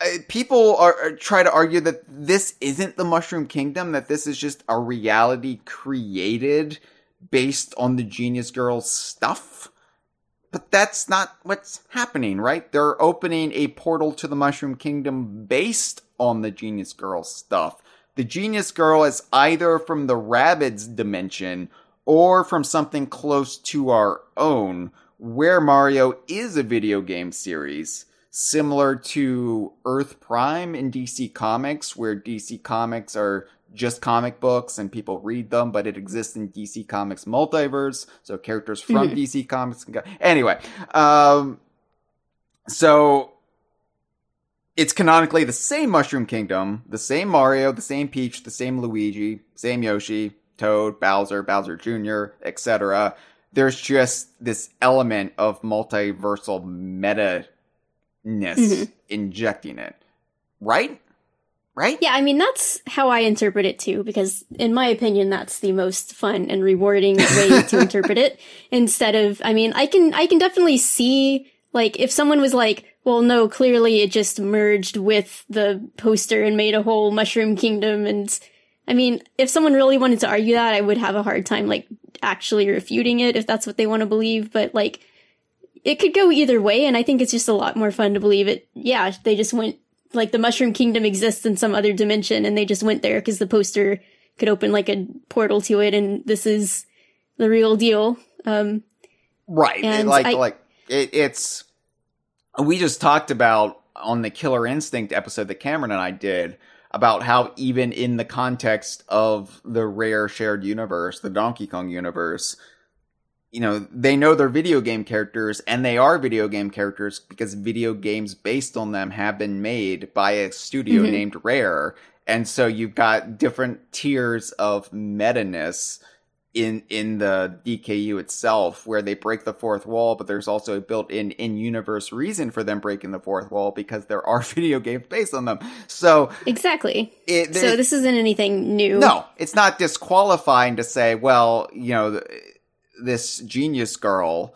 Uh, people are, are try to argue that this isn't the Mushroom Kingdom; that this is just a reality created based on the Genius Girls stuff. But that's not what's happening, right? They're opening a portal to the Mushroom Kingdom based on the Genius Girl stuff. The Genius Girl is either from the Rabbids dimension or from something close to our own, where Mario is a video game series, similar to Earth Prime in DC Comics, where DC Comics are just comic books and people read them, but it exists in DC Comics multiverse, so characters from. [laughs] DC Comics can go. Anyway, um, so it's canonically the same Mushroom Kingdom, the same Mario, the same Peach, the same Luigi, same Yoshi, Toad, Bowser, Bowser Jr., etc. There's just this element of multiversal meta ness Mhm. [laughs] injecting it. Right? Right? Yeah, I mean that's how I interpret it too, because in my opinion, that's the most fun and rewarding way to [laughs] interpret it. Instead of, I mean, I can I can definitely see like if someone was like, well, no, clearly it just merged with the poster and made a whole Mushroom Kingdom, and I mean, if someone really wanted to argue that, I would have a hard time like actually refuting it if that's what they want to believe. But like, it could go either way, and I think it's just a lot more fun to believe it. Yeah, they just went like the Mushroom Kingdom exists in some other dimension, and they just went there because the poster could open like a portal to it, and this is the real deal. Um, Right. And like I- like it, it's we just talked about on the Killer Instinct episode that Cameron and I did about how even in the context of the rare shared universe, the Donkey Kong universe, you know, they know they're video game characters and they are video game characters because video games based on them have been made by a studio Mhm. named Rare. And so you've got different tiers of meta-ness in in the DKU itself where they break the fourth wall, but there's also a built-in in-universe reason for them breaking the fourth wall because there are [laughs] video games based on them. So exactly. it So this isn't anything new. no, it's not disqualifying to say, well, you know, th- this genius girl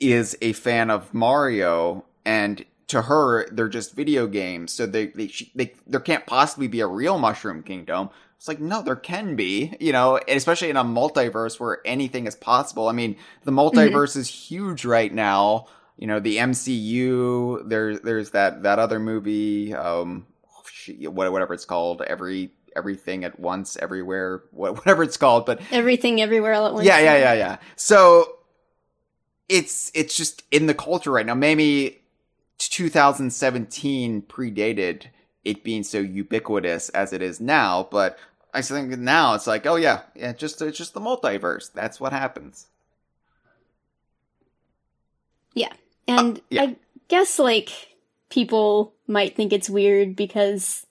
is a fan of Mario, and to her, they're just video games. So they, they, she, they, there can't possibly be a real Mushroom Kingdom. It's like, no, there can be, you know, especially in a multiverse where anything is possible. I mean, the multiverse is huge right now. You know, the MCU, there's, there's that, that other movie, um, whatever it's called, every, everything at once, everywhere, [laughs] whatever it's called, but Everything everywhere all at once. yeah, yeah, yeah, yeah. So it's it's just in the culture right now. Maybe 2017 predated it being so ubiquitous as it is now, but I think now it's like, oh yeah, yeah, just it's just the multiverse. That's what happens. Yeah. And Uh, yeah. I guess like people might think it's weird because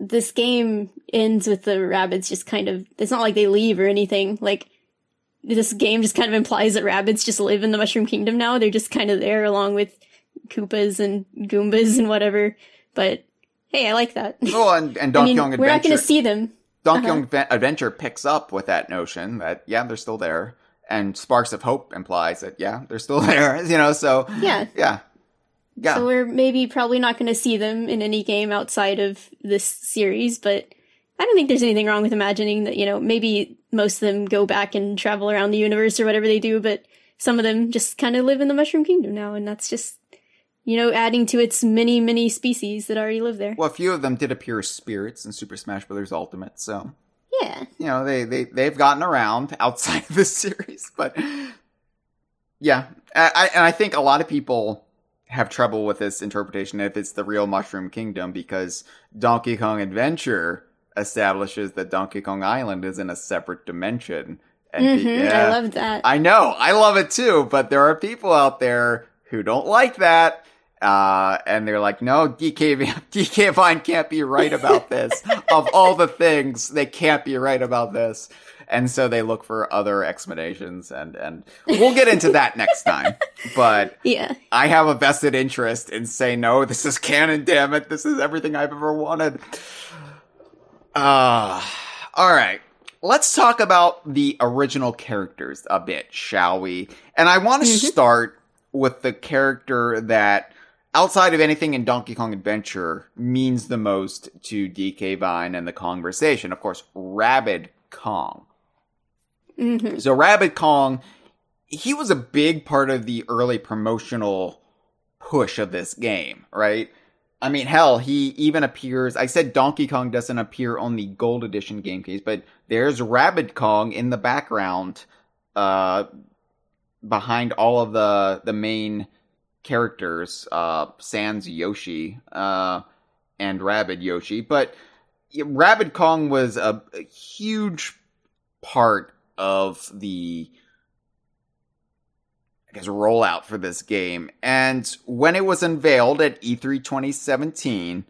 this game ends with the rabbits just kind of it's not like they leave or anything. Like this game just kind of implies that rabbits just live in the Mushroom Kingdom now. They're just kind of there along with Koopas and Goombas and whatever. But hey, I like that. oh and, and [laughs] I Donkey mean, Kong we're not going to see them. Donkey uh-huh. Kong Adventure picks up with that notion that yeah, they're still there, and Sparks of Hope implies that yeah, they're still [laughs] there. You know, so Yeah. yeah, yeah. So we're maybe probably not going to see them in any game outside of this series, but I don't think there's anything wrong with imagining that, you know, maybe most of them go back and travel around the universe or whatever they do, but some of them just kind of live in the Mushroom Kingdom now, and that's just, you know, adding to its many, many species that already live there. well, a few of them did appear as spirits in Super Smash Bros. Ultimate, so Yeah. you know they they they've gotten around outside of this [laughs] series, but yeah, I, I and I think a lot of people have trouble with this interpretation if it's the real Mushroom Kingdom because Donkey Kong Adventure establishes that Donkey Kong Island is in a separate dimension. And hmm pe- yeah. I love that. I know, I love it too, but there are people out there who don't like that. Uh, and they're like, no, DK, [laughs] DK Vine can't be right about this. [laughs] of all the things, they can't be right about this. And so they look for other explanations and, and we'll get into that next time. But [laughs] yeah. I have a vested interest in saying, no, this is canon, damn it. This is everything I've ever wanted. Uh, all right. Let's talk about the original characters a bit, shall we? And I want to Mhm. start with the character that, outside of anything in Donkey Kong Adventure, means the most to DK Vine and the conversation. Of course, Rabbid Kong. Hmm So Rabbid Kong, he was a big part of the early promotional push of this game, right? I mean, hell, he even appears. I said Donkey Kong doesn't appear on the Gold Edition game case, but there's Rabbid Kong in the background, uh, behind all of the the main characters, uh, Sans Yoshi, uh, and Rabbid Yoshi. But yeah, Rabbid Kong was a, a huge part of the I guess rollout for this game. And when it was unveiled at E E3 2017,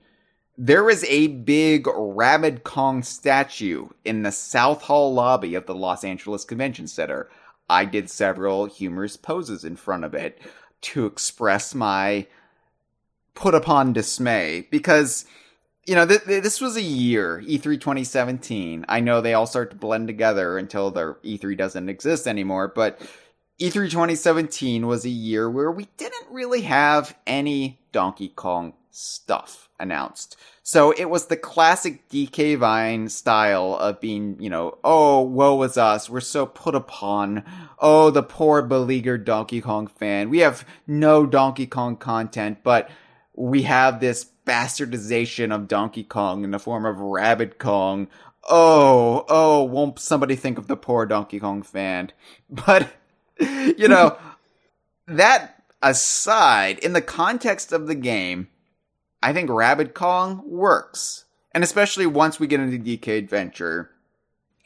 there was a big Rabbid Kong statue in the South Hall lobby of the Los Angeles Convention Center. I did several humorous poses in front of it to express my put upon dismay because you know, th- th- this was a year, E E3 2017. I know they all start to blend together until their E3 doesn't exist anymore, but E E3 2017 was a year where we didn't really have any Donkey Kong stuff announced. So it was the classic DK Vine style of being, you know, oh, woe is us. We're so put upon. Oh, the poor beleaguered Donkey Kong fan. We have no Donkey Kong content, but we have this bastardization of Donkey Kong in the form of Rabbid Kong. Oh, oh, won't somebody think of the poor Donkey Kong fan? [laughs] But, you know, [laughs] that aside, in the context of the game, I think Rabbid Kong works. And especially once we get into DK Adventure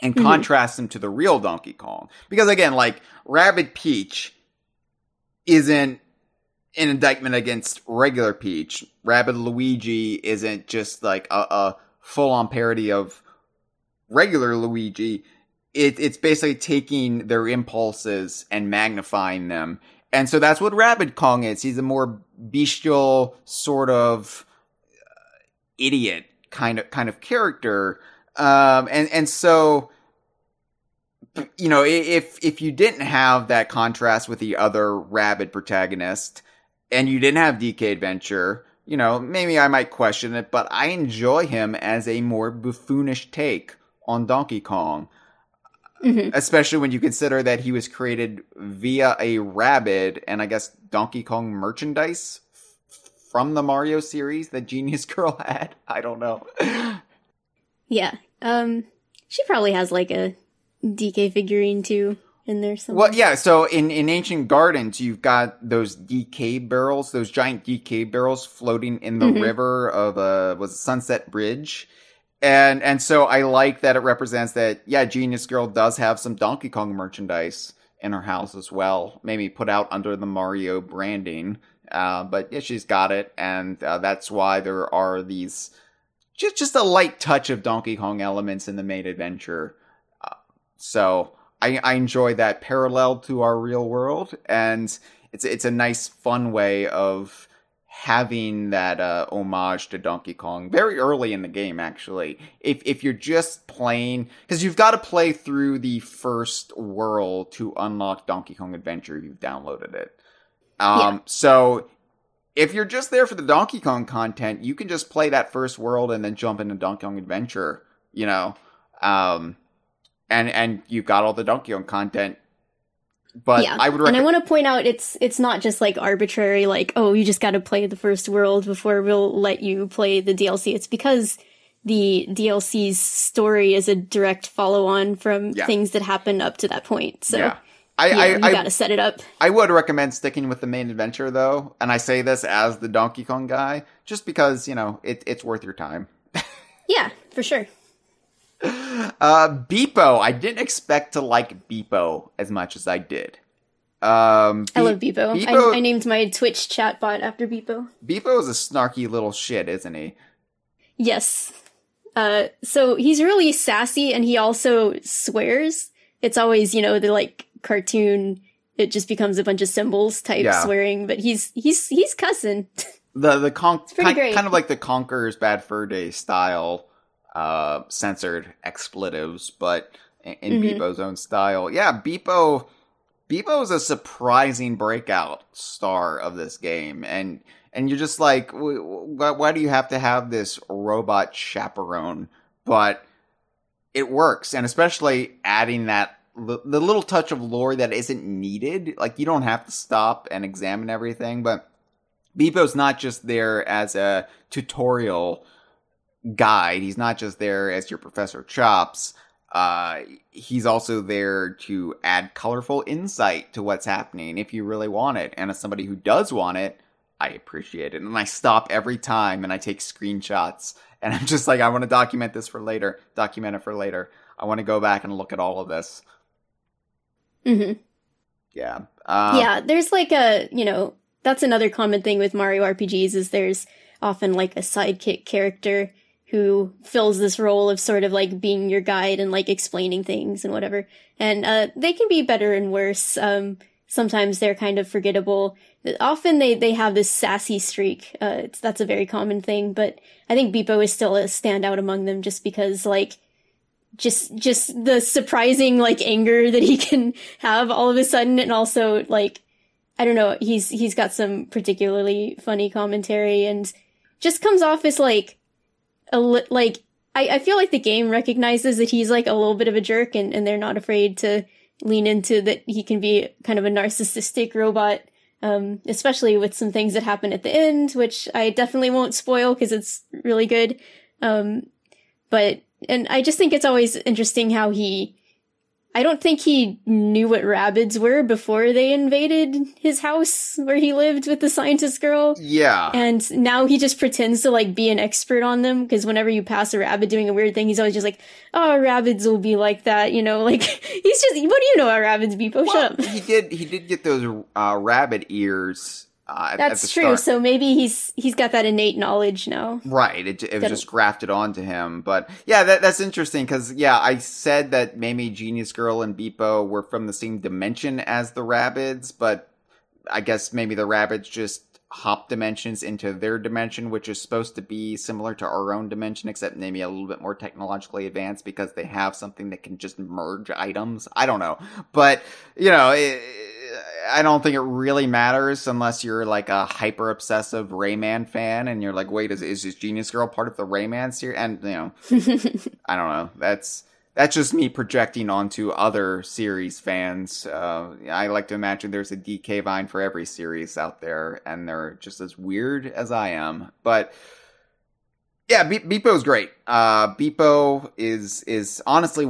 and Mhm. contrast him to the real Donkey Kong. Because again, like, Rabbid Peach isn't an indictment against regular Peach. Rabbid Luigi isn't just like a, a full on parody of regular Luigi. It, it's basically taking their impulses and magnifying them. And so that's what Rabbid Kong is. He's a more bestial sort of uh, idiot kind of kind of character. Um, and and so you know, if if you didn't have that contrast with the other Rabbid protagonist, and you didn't have DK Adventure, you know, maybe I might question it, but I enjoy him as a more buffoonish take on Donkey Kong, hmm especially when you consider that he was created via a rabid and I guess Donkey Kong merchandise f- from the Mario series that Genius [laughs] Girl had. I don't know. Yeah. Um, she probably has like a DK figurine too in there somewhere. Well, yeah. So in in Ancient Gardens, you've got those DK barrels, those giant DK barrels floating in the Mhm. river of uh was it Sunset Bridge, and and so I like that it represents that. Yeah, Genius Girl does have some Donkey Kong merchandise in her house as well. Maybe put out under the Mario branding, uh, but yeah, she's got it, and uh, that's why there are these just just a light touch of Donkey Kong elements in the main adventure. Uh, so I, I enjoy that parallel to our real world, and it's it's a nice, fun way of having that uh, homage to Donkey Kong very early in the game. Actually, if if you're just playing, because you've got to play through the first world to unlock Donkey Kong Adventure, you've downloaded it. Um, yeah. So if you're just there for the Donkey Kong content, you can just play that first world and then jump into Donkey Kong Adventure. You know, um, and and you've got all the Donkey Kong content but yeah. I would rec- and I want to point out it's it's not just like arbitrary like oh you just got to play the first world before we'll let you play the DLC. It's because the DLC's story is a direct follow on from yeah. things that happened up to that point. So yeah. I, I, you gotta set it up. I would recommend sticking with the main adventure though, and I say this as the Donkey Kong guy, just because you know it, it's worth your time. [laughs] yeah, for sure. Uh, Beep-O. I didn't expect to like Beep-O as much as I did. Um, Be- I love Beep-O. Beep-O I, I, named my Twitch chatbot after Beep-O. Beep-O is a snarky little shit, isn't he? Yes. Uh, so he's really sassy and he also swears. It's always, you know, the like cartoon, it just becomes a bunch of symbols type yeah. swearing, but he's, he's, he's cussing. [laughs] The, the con- kind, kind of like the Conker's Bad Fur Day style uh, censored expletives, but in, in mm-hmm. Beep-O's own style. Yeah, Beep-O, Beep-O is a surprising breakout star of this game, and and you're just like, why, why do you have to have this robot chaperone? But it works, and especially adding that the little touch of lore that isn't needed. Like you don't have to stop and examine everything, but Beep-O's not just there as a tutorial guide. He's not just there as your Professor Chops. Uh, he's also there to add colorful insight to what's happening if you really want it. And as somebody who does want it, I appreciate it. And I stop every time and I take screenshots. And I'm just like, I want to document this for later, document it for later. I want to go back and look at all of this. hmm Yeah. Um, yeah, there's like a, you know, that's another common thing with Mario RPGs is there's often like a sidekick character who fills this role of sort of like being your guide and like explaining things and whatever. And uh, they can be better and worse. Um, sometimes they're kind of forgettable. Often they they have this sassy streak. Uh, that's a very common thing. But I think Beep-O is still a standout among them just because like just just the surprising like anger that he [laughs] can have all of a sudden and also like I don't know he's he's got some particularly funny commentary and just comes off as like a li- like I, I feel like the game recognizes that he's like a little bit of a jerk and, and they're not afraid to lean into that he can be kind of a narcissistic robot. Um, especially with some things that happen at the end, which I definitely won't spoil because it's really good. Um, but, and I just think it's always interesting how he I don't think he knew what Rabbids were before they invaded his house where he lived with the scientist girl. Yeah. And now he just pretends to like be an expert on them because whenever you pass a rabbit doing a weird thing, he's always just like, "Oh, Rabbids will be like that," you know. [laughs] Like he's just, what do you know about Rabbids, Beep-O? Well, Shut up. He did. He did get those uh, rabbit ears uh, That's true. Start. So maybe he's he's got that innate knowledge now. Right. It, it was just grafted onto him. But yeah, that, that's interesting because yeah, I said that maybe Genius Girl and Beep-O were from the same dimension as the Rabbids, but I guess maybe the Rabbids just hop dimensions into their dimension, which is supposed to be similar to our own dimension, except maybe a little bit more technologically advanced because they have something that can just merge items. I don't know, but you know. It, I don't think it really matters unless you're like a hyper obsessive Rayman fan and you're like, wait, is is this Genius Girl part of the Rayman series? And you know, [laughs] I don't know. That's that's just me projecting onto other series fans. Uh, I like to imagine there's a DK Vine for every series out there, and they're just as weird as I am. But yeah, Be- is great. Uh, Beep-O is is honestly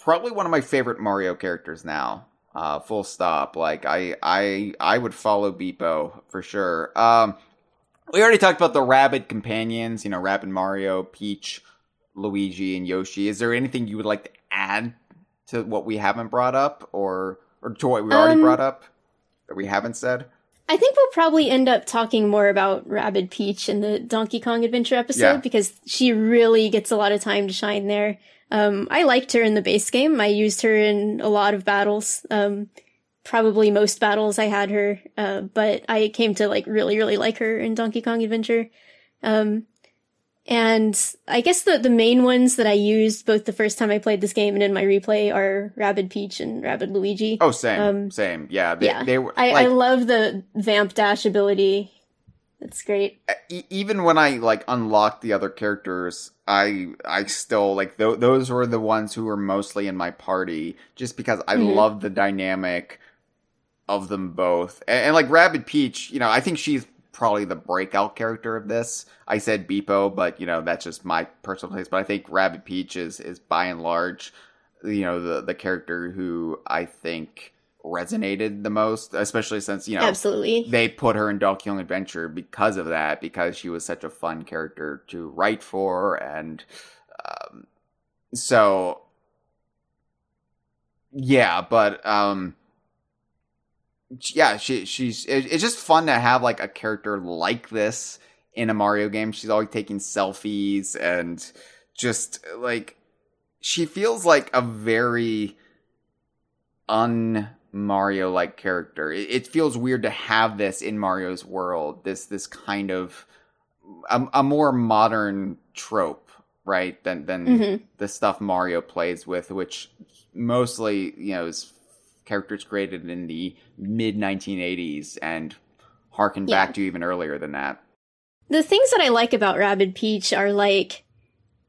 probably one of my favorite Mario characters now. Uh, full stop. Like I, I, I would follow Beep-O for sure. Um, we already talked about the Rabbid companions. You know, Rabbid Mario, Peach, Luigi and Yoshi. Is there anything you would like to add to what we haven't brought up, or or to what we already Um, brought up that we haven't said? I think we'll probably end up talking more about Rabbid Peach in the Donkey Kong Adventure episode Yeah. because she really gets a lot of time to shine there. Um, I liked her in the base game. I used her in a lot of battles. Um, probably most battles I had her, uh, but I came to like really, really like her in Donkey Kong Adventure. Um, and I guess the, the main ones that I used both the first time I played this game and in my replay are Rabbid Peach and Rabbid Luigi. Oh, same, Um, same. Yeah, they, yeah. they were. I, like, I love the vamp dash ability. That's great. e- even when I like unlocked the other characters, I I still like th- those were the ones who were mostly in my party, just because I Mhm. love the dynamic of them both. And, and like Rabbid Peach, you know, I think she's probably the breakout character of this. I said Beep-O, but you know that's just my personal taste. But I think Rabbid Peach is is by and large, you know, the the character who I think resonated the most, especially since you know Absolutely. they put her in Donkey Kong Adventure because of that, because she was such a fun character to write for, and um, so yeah. But um, yeah, she she's it, it's just fun to have like a character like this in a Mario game. She's always taking selfies and just like she feels like a very un Mario like character. It, it feels weird to have this in Mario's world. This this kind of a, a more modern trope, right? Than than Mhm. the stuff Mario plays with, which mostly you know is characters created in the mid 1980s and harken Yeah. back to even earlier than that. The things that I like about Rabbid Peach are like,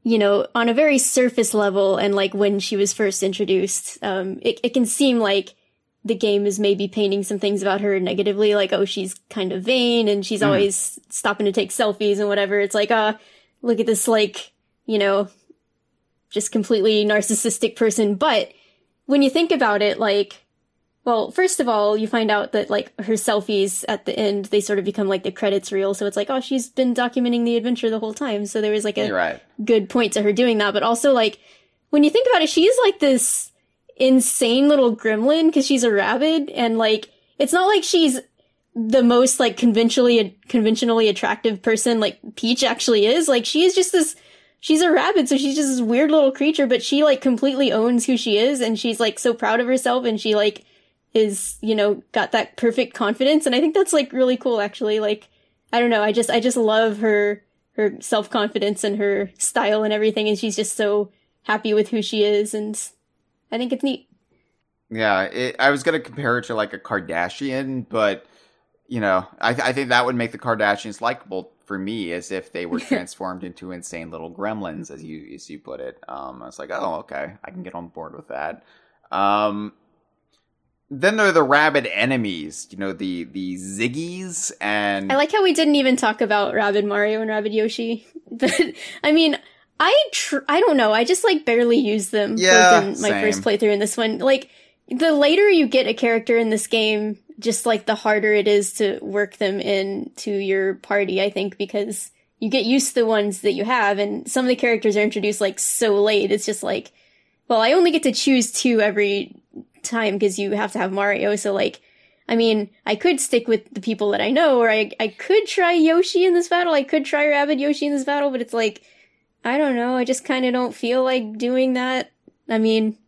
you know, on a very surface level and like when she was first introduced, um, it, it can seem like the game is maybe painting some things about her negatively, like, oh, she's kind of vain and she's Mm. always stopping to take selfies and whatever. It's like, uh, look at this, like, you know, just completely narcissistic person. But when you think about it, like, well, first of all, you find out that like her selfies at the end, they sort of become like the credits reel. So it's like, oh, she's been documenting the adventure the whole time. So there was like a right. good point to her doing that. But also like when you think about it, she's like this insane little gremlin because she's a rabbit and like it's not like she's the most like conventionally conventionally attractive person like Peach actually is. Like she is just this she's a rabbit, so she's just this weird little creature, but she like completely owns who she is and she's like so proud of herself and she like is, you know, got that perfect confidence and I think that's like really cool actually. Like I don't know, I just I just love her her self-confidence and her style and everything and she's just so happy with who she is and I think it's neat. Yeah, it, I was gonna compare it to like a Kardashian, but you know, I, I think that would make the Kardashians likable for me, as if they were [laughs] transformed into insane little gremlins, as you as you put it. Um, I was like, oh, okay, I can get on board with that. Um, then there are the rabid enemies, you know, the the Ziggies, and I like how we didn't even talk about Rabbid Mario and Rabbid Yoshi. [laughs] But I mean, I tr- I don't know. I just like barely use them Yeah, both in my same. first playthrough and this one. Like the later you get a character in this game, just like the harder it is to work them into your party, I think, because you get used to the ones that you have and some of the characters are introduced like so late. It's just like, well, I only get to choose two every time because you have to have Mario. So like, I mean, I could stick with the people that I know, or I, I could try Yoshi in this battle. I could try Rabbid Yoshi in this battle, but it's like, I don't know. I just kind of don't feel like doing that. I mean,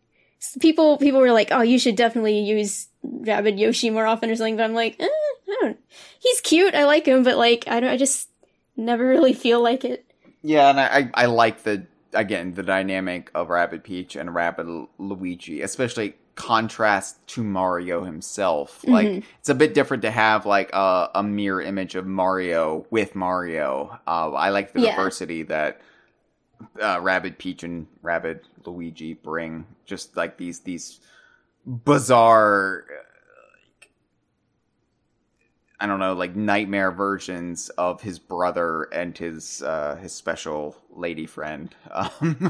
people, people were like, oh, you should definitely use Rabbid Yoshi more often or something, but I'm like, eh, I don't, he's cute. I like him, but like, I don't, I just never really feel like it. Yeah, and I, I like the again the dynamic of Rabbid Peach and Rabbid Lu- Luigi, especially contrast to Mario himself. Like Mhm. it's a bit different to have like a, a mirror image of Mario with Mario. Uh, I like the Yeah. diversity that uh, Rabbid Peach and Rabbid Luigi bring. Just like these these bizarre. uh, I don't know, like nightmare versions of his brother and his uh, his special lady friend. Um, [laughs]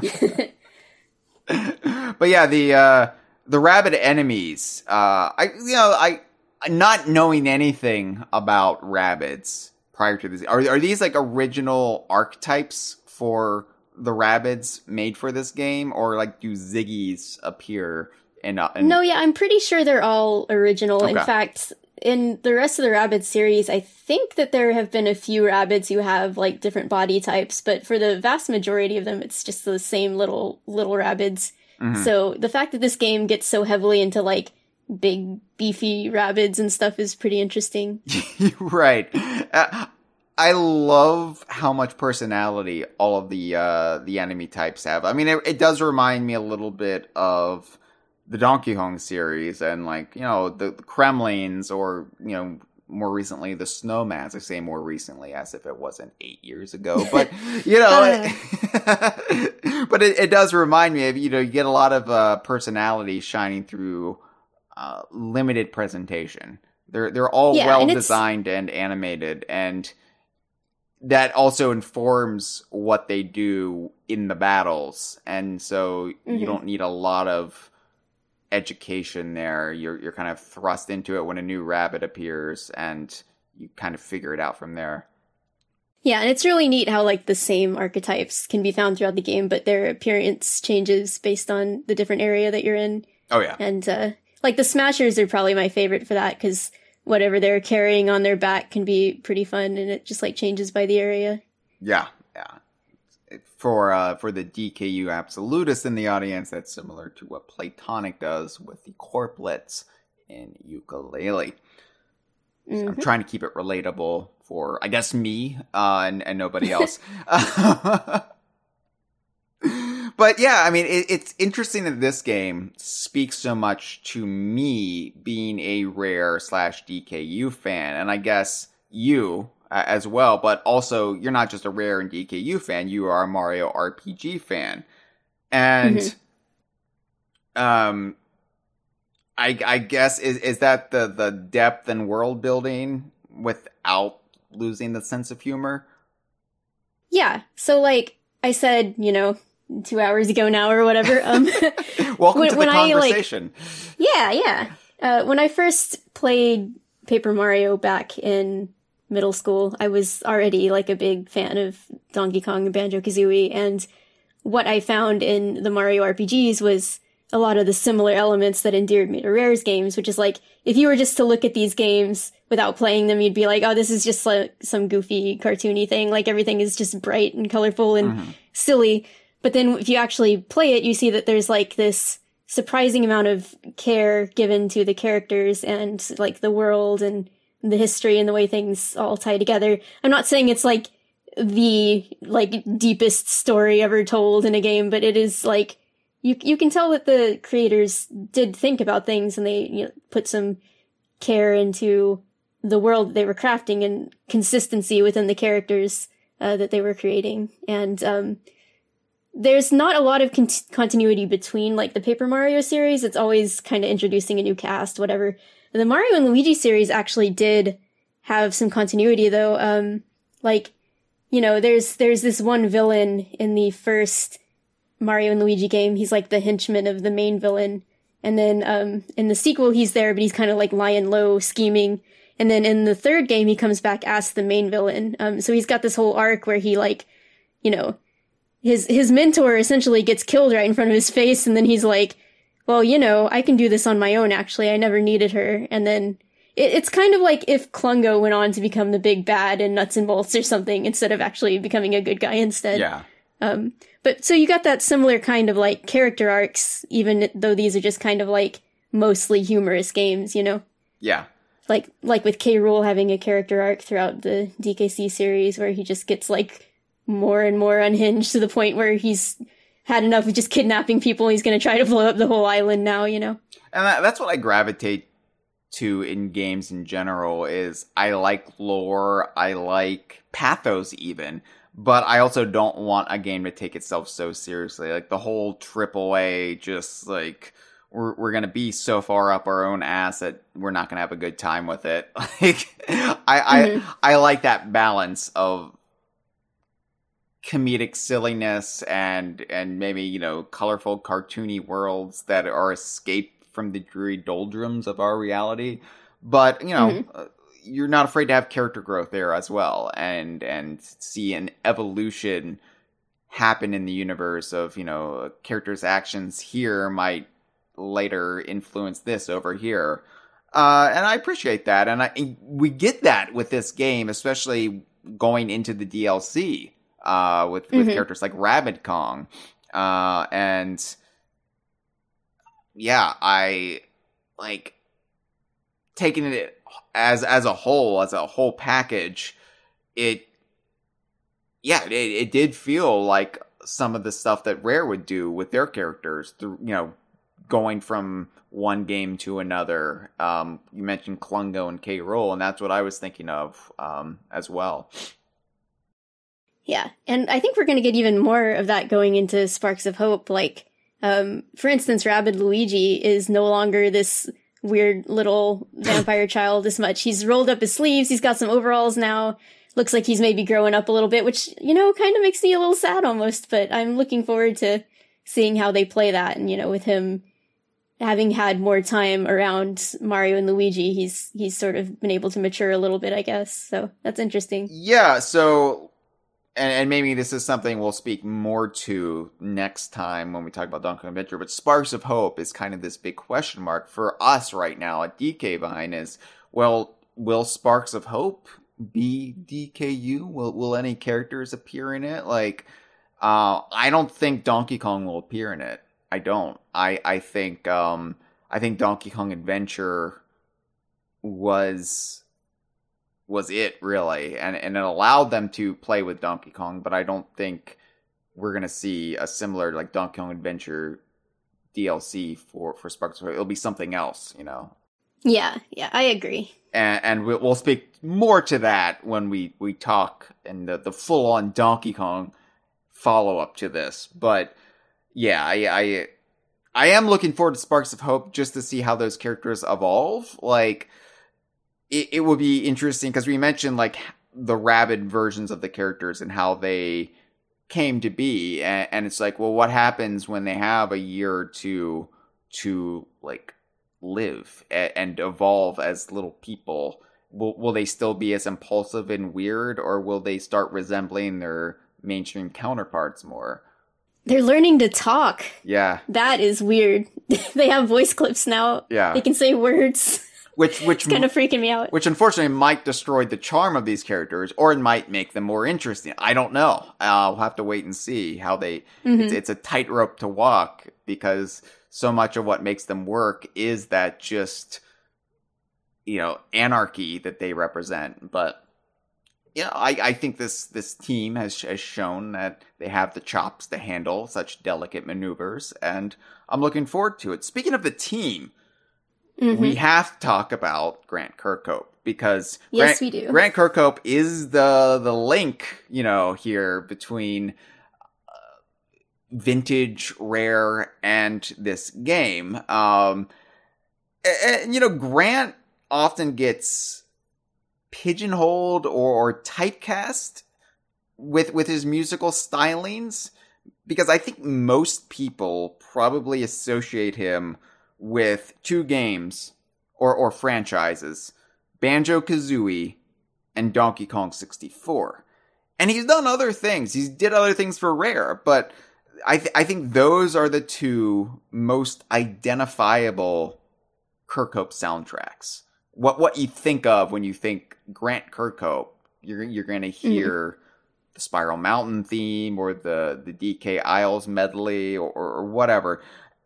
but yeah, the uh, the rabbit enemies. Uh, I you know I not knowing anything about rabbits prior to this. Are are these like original archetypes for the rabbits made for this game, or like do Ziggy's appear in? Uh, in... No, yeah, I'm pretty sure they're all original. Okay. In fact, in the rest of the rabbit series, I think that there have been a few rabbits who have like different body types, but for the vast majority of them, it's just the same little little Rabbids. Mhm. So the fact that this game gets so heavily into like big beefy rabbits and stuff is pretty interesting. [laughs] right. Uh, I love how much personality all of the uh, the enemy types have. I mean, it, it does remind me a little bit of the Donkey Kong series and like you know the, the Kremlings or you know more recently the Snowmads. I say more recently as if it wasn't eight years ago, [laughs] but you know, [laughs] but it, it does remind me of you know you get a lot of uh, personality shining through uh, limited presentation. They're they're all Yeah, well designed and animated, and that also informs what they do in the battles. And so you Mhm. don't need a lot of education there. You're you're kind of thrust into it when a new Rabbid appears, and you kind of figure it out from there. Yeah, and it's really neat how like the same archetypes can be found throughout the game, but their appearance changes based on the different area that you're in. Oh yeah, And uh like the smashers are probably my favorite for that cuz whatever they're carrying on their back can be pretty fun and it just like changes by the area. yeah, yeah. For uh, for the DKU absolutist in the audience, that's similar to what Playtonic does with the corplets in Yooka-Laylee. So I'm trying to keep it relatable for, I guess, me uh, and, and nobody else. [laughs] but yeah, I mean, it, it's interesting that this game speaks so much to me being a rare slash DKU fan, and I guess you uh, as well. But also, you're not just a rare and DKU fan; you are a Mario RPG fan, and Mhm. um. I, I guess is is that the, the depth and world building without losing the sense of humor? Yeah. So like I said, you know, 2 hours ago now or whatever, um [laughs] Welcome When- to the when I, like- conversation. Yeah, yeah. Uh, when I first played Paper Mario back in middle school, I was already like a big fan of Donkey Kong and Banjo Kazooie, and what I found in the Mario RPGs was a lot of the similar elements that endeared me to Rare's games, which is like if you were just to look at these games without playing them, you'd be like, oh, this is just like some goofy cartoony thing. Like everything is just bright and colorful and Mhm. silly. But then if you actually play it, you see that there's like this surprising amount of care given to the characters and like the world and the history and the way things all tie together. I'm not saying it's like the like deepest story ever told in a game, but it is like you you can tell that the creators did think about things and they you know, put some care into the world that they were crafting and consistency within the characters uh, that they were creating. And um, there's not a lot of con- continuity between like the Paper Mario series. It's always kind of introducing a new cast, whatever. The Mario and Luigi series actually did have some continuity though. Um, like, you know, there's, there's this one villain in the first Mario and Luigi game. He's like the henchman of the main villain. And then, um, in the sequel, he's there, but he's kind of like lying low, scheming. And then in the third game, he comes back as the main villain. Um, so he's got this whole arc where he like, you know, his his mentor essentially gets killed right in front of his face and then he's like well you know i can do this on my own actually i never needed her and then it, it's kind of like if klungo went on to become the big bad in nuts and bolts or something instead of actually becoming a good guy instead Yeah. um but so you got that similar kind of like character arcs even though these are just kind of like mostly humorous games you know Yeah. like like with K. Rool having a character arc throughout the DKC series where he just gets like more and more unhinged to the point where he's had enough of just kidnapping people he's going to try to blow up the whole island now, you know. And that's what I gravitate to in games in general is I like lore, I like pathos even, but I also don't want a game to take itself so seriously. Like the whole AAA just like we're we're gonna be so far up our own ass that we're not gonna have a good time with it. [laughs] Like I Mhm. I I like that balance of comedic silliness and and maybe you know colorful cartoony worlds that are escaped from the dreary doldrums of our reality but you know Mhm. uh, you're not afraid to have character growth there as well and and see an evolution happen in the universe of you know a character's actions here might later influence this over here. Uh, and I appreciate that, and I we get that with this game, especially going into the DLC uh, with with Mhm. characters like Rabbid Kong, uh, and yeah, I like taking it as as a whole, as a whole package. It yeah, it, it did feel like some of the stuff that Rare would do with their characters through you know going from one game to another. Um, you mentioned Klungo and K. Rool, and that's what I was thinking of um, as well. Yeah, and I think we're going to get even more of that going into Sparks of Hope. Like, um, for instance, Rabbid Luigi is no longer this weird little [laughs] vampire child as much. He's rolled up his sleeves. He's got some overalls now. Looks like he's maybe growing up a little bit, which, you know, kind of makes me a little sad almost, but I'm looking forward to seeing how they play that. And, you know, with him having had more time around Mario and Luigi, he's, he's sort of been able to mature a little bit, I guess. So that's interesting. Yeah, so and, and maybe this is something we'll speak more to next time when we talk about Donkey Kong Adventure, but Sparks of Hope is kind of this big question mark for us right now at DK Vine is well, will Sparks of Hope be DKU? Will will any characters appear in it? Like uh I don't think Donkey Kong will appear in it. I don't. I I think um I think Donkey Kong Adventure was was it really and and it allowed them to play with Donkey Kong but I don't think we're going to see a similar like Donkey Kong Adventure DLC for for Sparks of Hope. It'll be something else, you know. Yeah, yeah, I agree. And, and we'll, we'll speak more to that when we we talk in the, the full on Donkey Kong follow up to this. But yeah, I, I I am looking forward to Sparks of Hope just to see how those characters evolve. Like it, it would be interesting because we mentioned like the Rabbid versions of the characters and how they came to be and, and it's like well what happens when they have a year or two to like live a- and evolve as little people will, will they still be as impulsive and weird or will they start resembling their mainstream counterparts more They're learning to talk. yeah That is weird. [laughs] they have voice clips now. yeah They can say words. Which which kind of freaking me out. which unfortunately might destroy the charm of these characters or it might make them more interesting i don't know uh, we'll have to wait and see how they Mhm. it's, it's a tightrope to walk because so much of what makes them work is that just you know anarchy that they represent but yeah i, I think this this team has, has shown that they have the chops to handle such delicate maneuvers and i'm looking forward to it speaking of the team Mhm. we have to talk about Grant Kirkhope because Yes, Grant, we do. Grant Kirkhope is the the link, you know, here between uh, vintage rare and this game. Um, and, and, you know, Grant often gets pigeonholed or, or typecast with with his musical stylings because I think most people probably associate him with two games or or franchises, Banjo Kazooie and Donkey Kong 64. And he's done other things. He's did other things for Rare, but I th- I think those are the two most identifiable Kirkhope soundtracks. What what you think of when you think Grant Kirkhope, you're you're going to mm-hmm. hear the Spiral Mountain theme or the the DK Isles medley or, or whatever.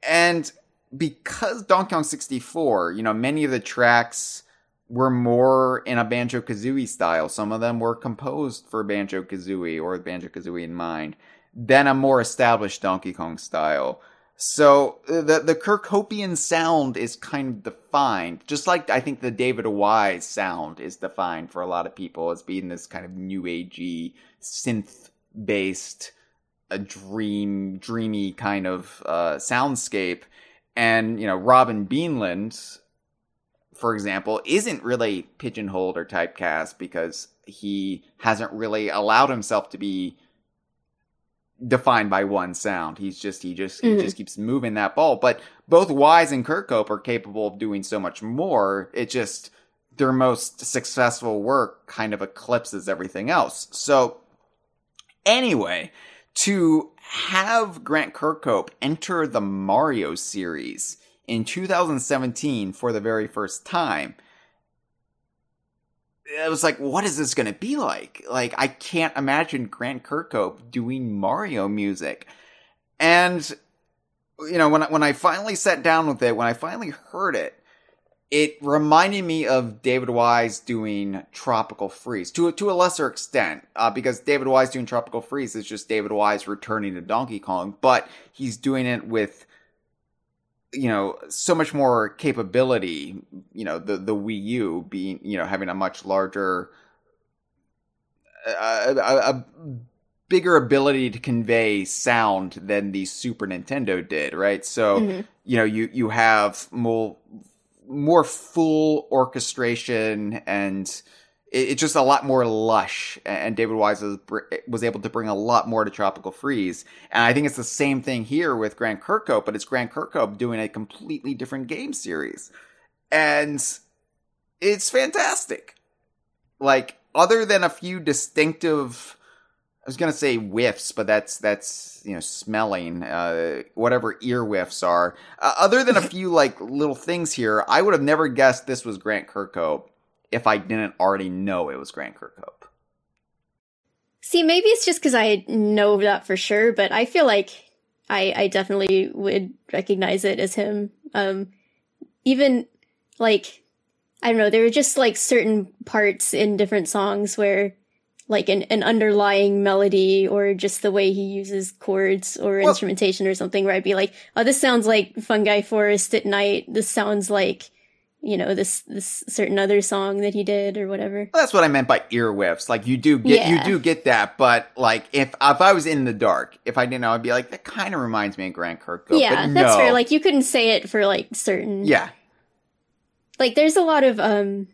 And because Donkey Kong 64, you know, many of the tracks were more in a Banjo Kazooie style. Some of them were composed for Banjo Kazooie or Banjo Kazooie in mind, than a more established Donkey Kong style. So the the Kirkhopian sound is kind of defined, just like I think the David Wise sound is defined for a lot of people as being this kind of new agey synth based, a dream dreamy kind of uh, soundscape. And you know, Robin Beanland, for example, isn't really pigeonholed or typecast because he hasn't really allowed himself to be defined by one sound. He's just he just Mhm. he just keeps moving that ball. But both Wise and Kirkhope are capable of doing so much more. It just their most successful work kind of eclipses everything else. So anyway, to have Grant Kirkhope enter the Mario series in 2017 for the very first time, it was like, what is this going to be like? Like, I can't imagine Grant Kirkhope doing Mario music. And, you know, when I, when I finally sat down with it, when I finally heard it, it reminded me of David Wise doing Tropical Freeze to to a lesser extent, uh, because David Wise doing Tropical Freeze is just David Wise returning to Donkey Kong, but he's doing it with you know so much more capability. You know the the Wii U being you know having a much larger, a, a, a bigger ability to convey sound than the Super Nintendo did, right? So mm-hmm. you know you you have more more full orchestration and it's just a lot more lush. And david wise was, was able to bring a lot more to tropical freeze. And i think it's the same thing here with grant kirkhope but it's grant kirkhope doing a completely different game series. And it's fantastic. Like other than a few distinctive was gonna say whiffs, but that's that's you know smelling uh, whatever ear whiffs are. Uh, other than a [laughs] few like little things here, I would have never guessed this was Grant Kirkhope if I didn't already know it was Grant Kirkhope. See, maybe it's just because I know that for sure, but I feel like I I definitely would recognize it as him. Um, even like I don't know, there were just like certain parts in different songs where like an, an underlying melody or just the way he uses chords or well, instrumentation or something where I'd be like, oh, this sounds like Fungi Forest at night. This sounds like, you know, this, this certain other song that he did or whatever. Well, that's what I meant by earwhiffs. Like you do get, yeah. you do get that. But like if, if I was in the dark, if I didn't know, I'd be like, that kind of reminds me of Grant Kirkhope. Yeah, no. that's fair. Like you couldn't say it for like certain. Yeah. Like there's a lot of, um,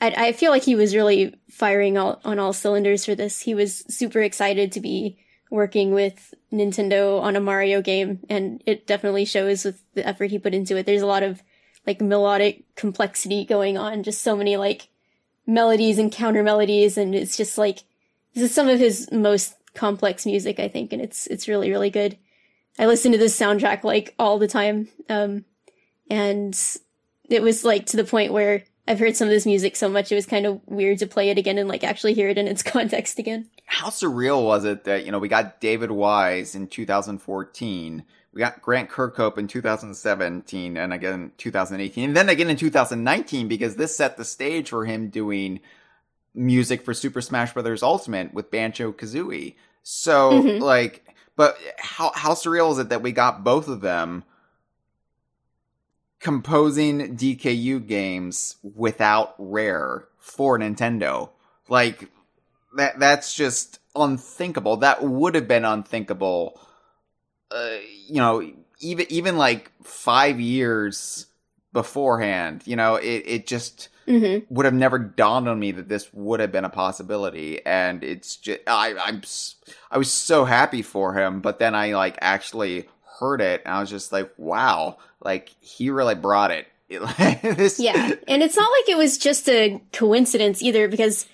I, I feel like he was really firing all, on all cylinders for this. He was super excited to be working with Nintendo on a Mario game, and it definitely shows with the effort he put into it. There's a lot of like melodic complexity going on, just so many like melodies and counter melodies, and it's just like this is some of his most complex music, I think, and it's it's really really good. I listen to this soundtrack like all the time, um, and it was like to the point where I've heard some of this music so much it was kind of weird to play it again and like actually hear it in its [laughs] context again. How surreal was it that, you know, we got David Wise in 2014, we got Grant Kirkhope in 2017 and again 2018 and then again in 2019 because this set the stage for him doing music for Super Smash Bros. Ultimate with Banjo Kazooie. So mm-hmm. like but how how surreal is it that we got both of them composing DKU games without Rare for Nintendo. Like that that's just unthinkable. That would have been unthinkable. Uh, you know, even even like 5 years beforehand, you know, it it just mm-hmm. would have never dawned on me that this would have been a possibility and it's just I I'm I was so happy for him, but then I like actually heard it and I was just like, wow, like he really brought it. [laughs] this... Yeah. And it's not like it was just a coincidence either because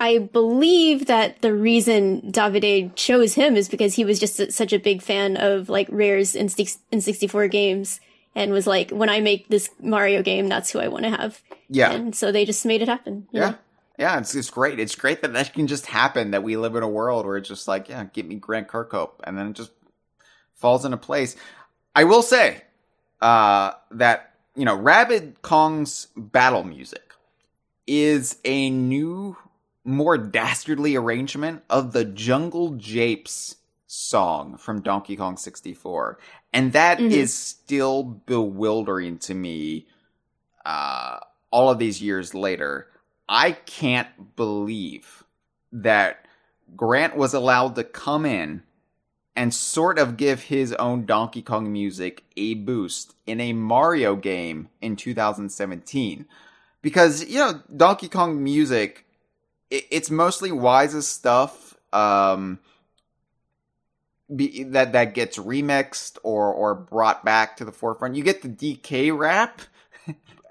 I believe that the reason Davide chose him is because he was just a, such a big fan of like Rare's N64 games and was like, when I make this Mario game, that's who I want to have. Yeah. And so they just made it happen. Yeah. Know? Yeah, it's, it's great. It's great that that can just happen, that we live in a world where it's just like, yeah, give me Grant Kirkhope. And then it just falls into place. I will say uh, that you know Rabbid Kong's battle music is a new, more dastardly arrangement of the Jungle Japes song from Donkey Kong 64, and that mm-hmm. is still bewildering to me. Uh, all of these years later, I can't believe that Grant was allowed to come in and sort of give his own Donkey Kong music a boost in a Mario game in 2017. Because, you know, Donkey Kong music, it, it's mostly Wise's stuff, um, be, that, that gets remixed or, or brought back to the forefront. You get the DK rap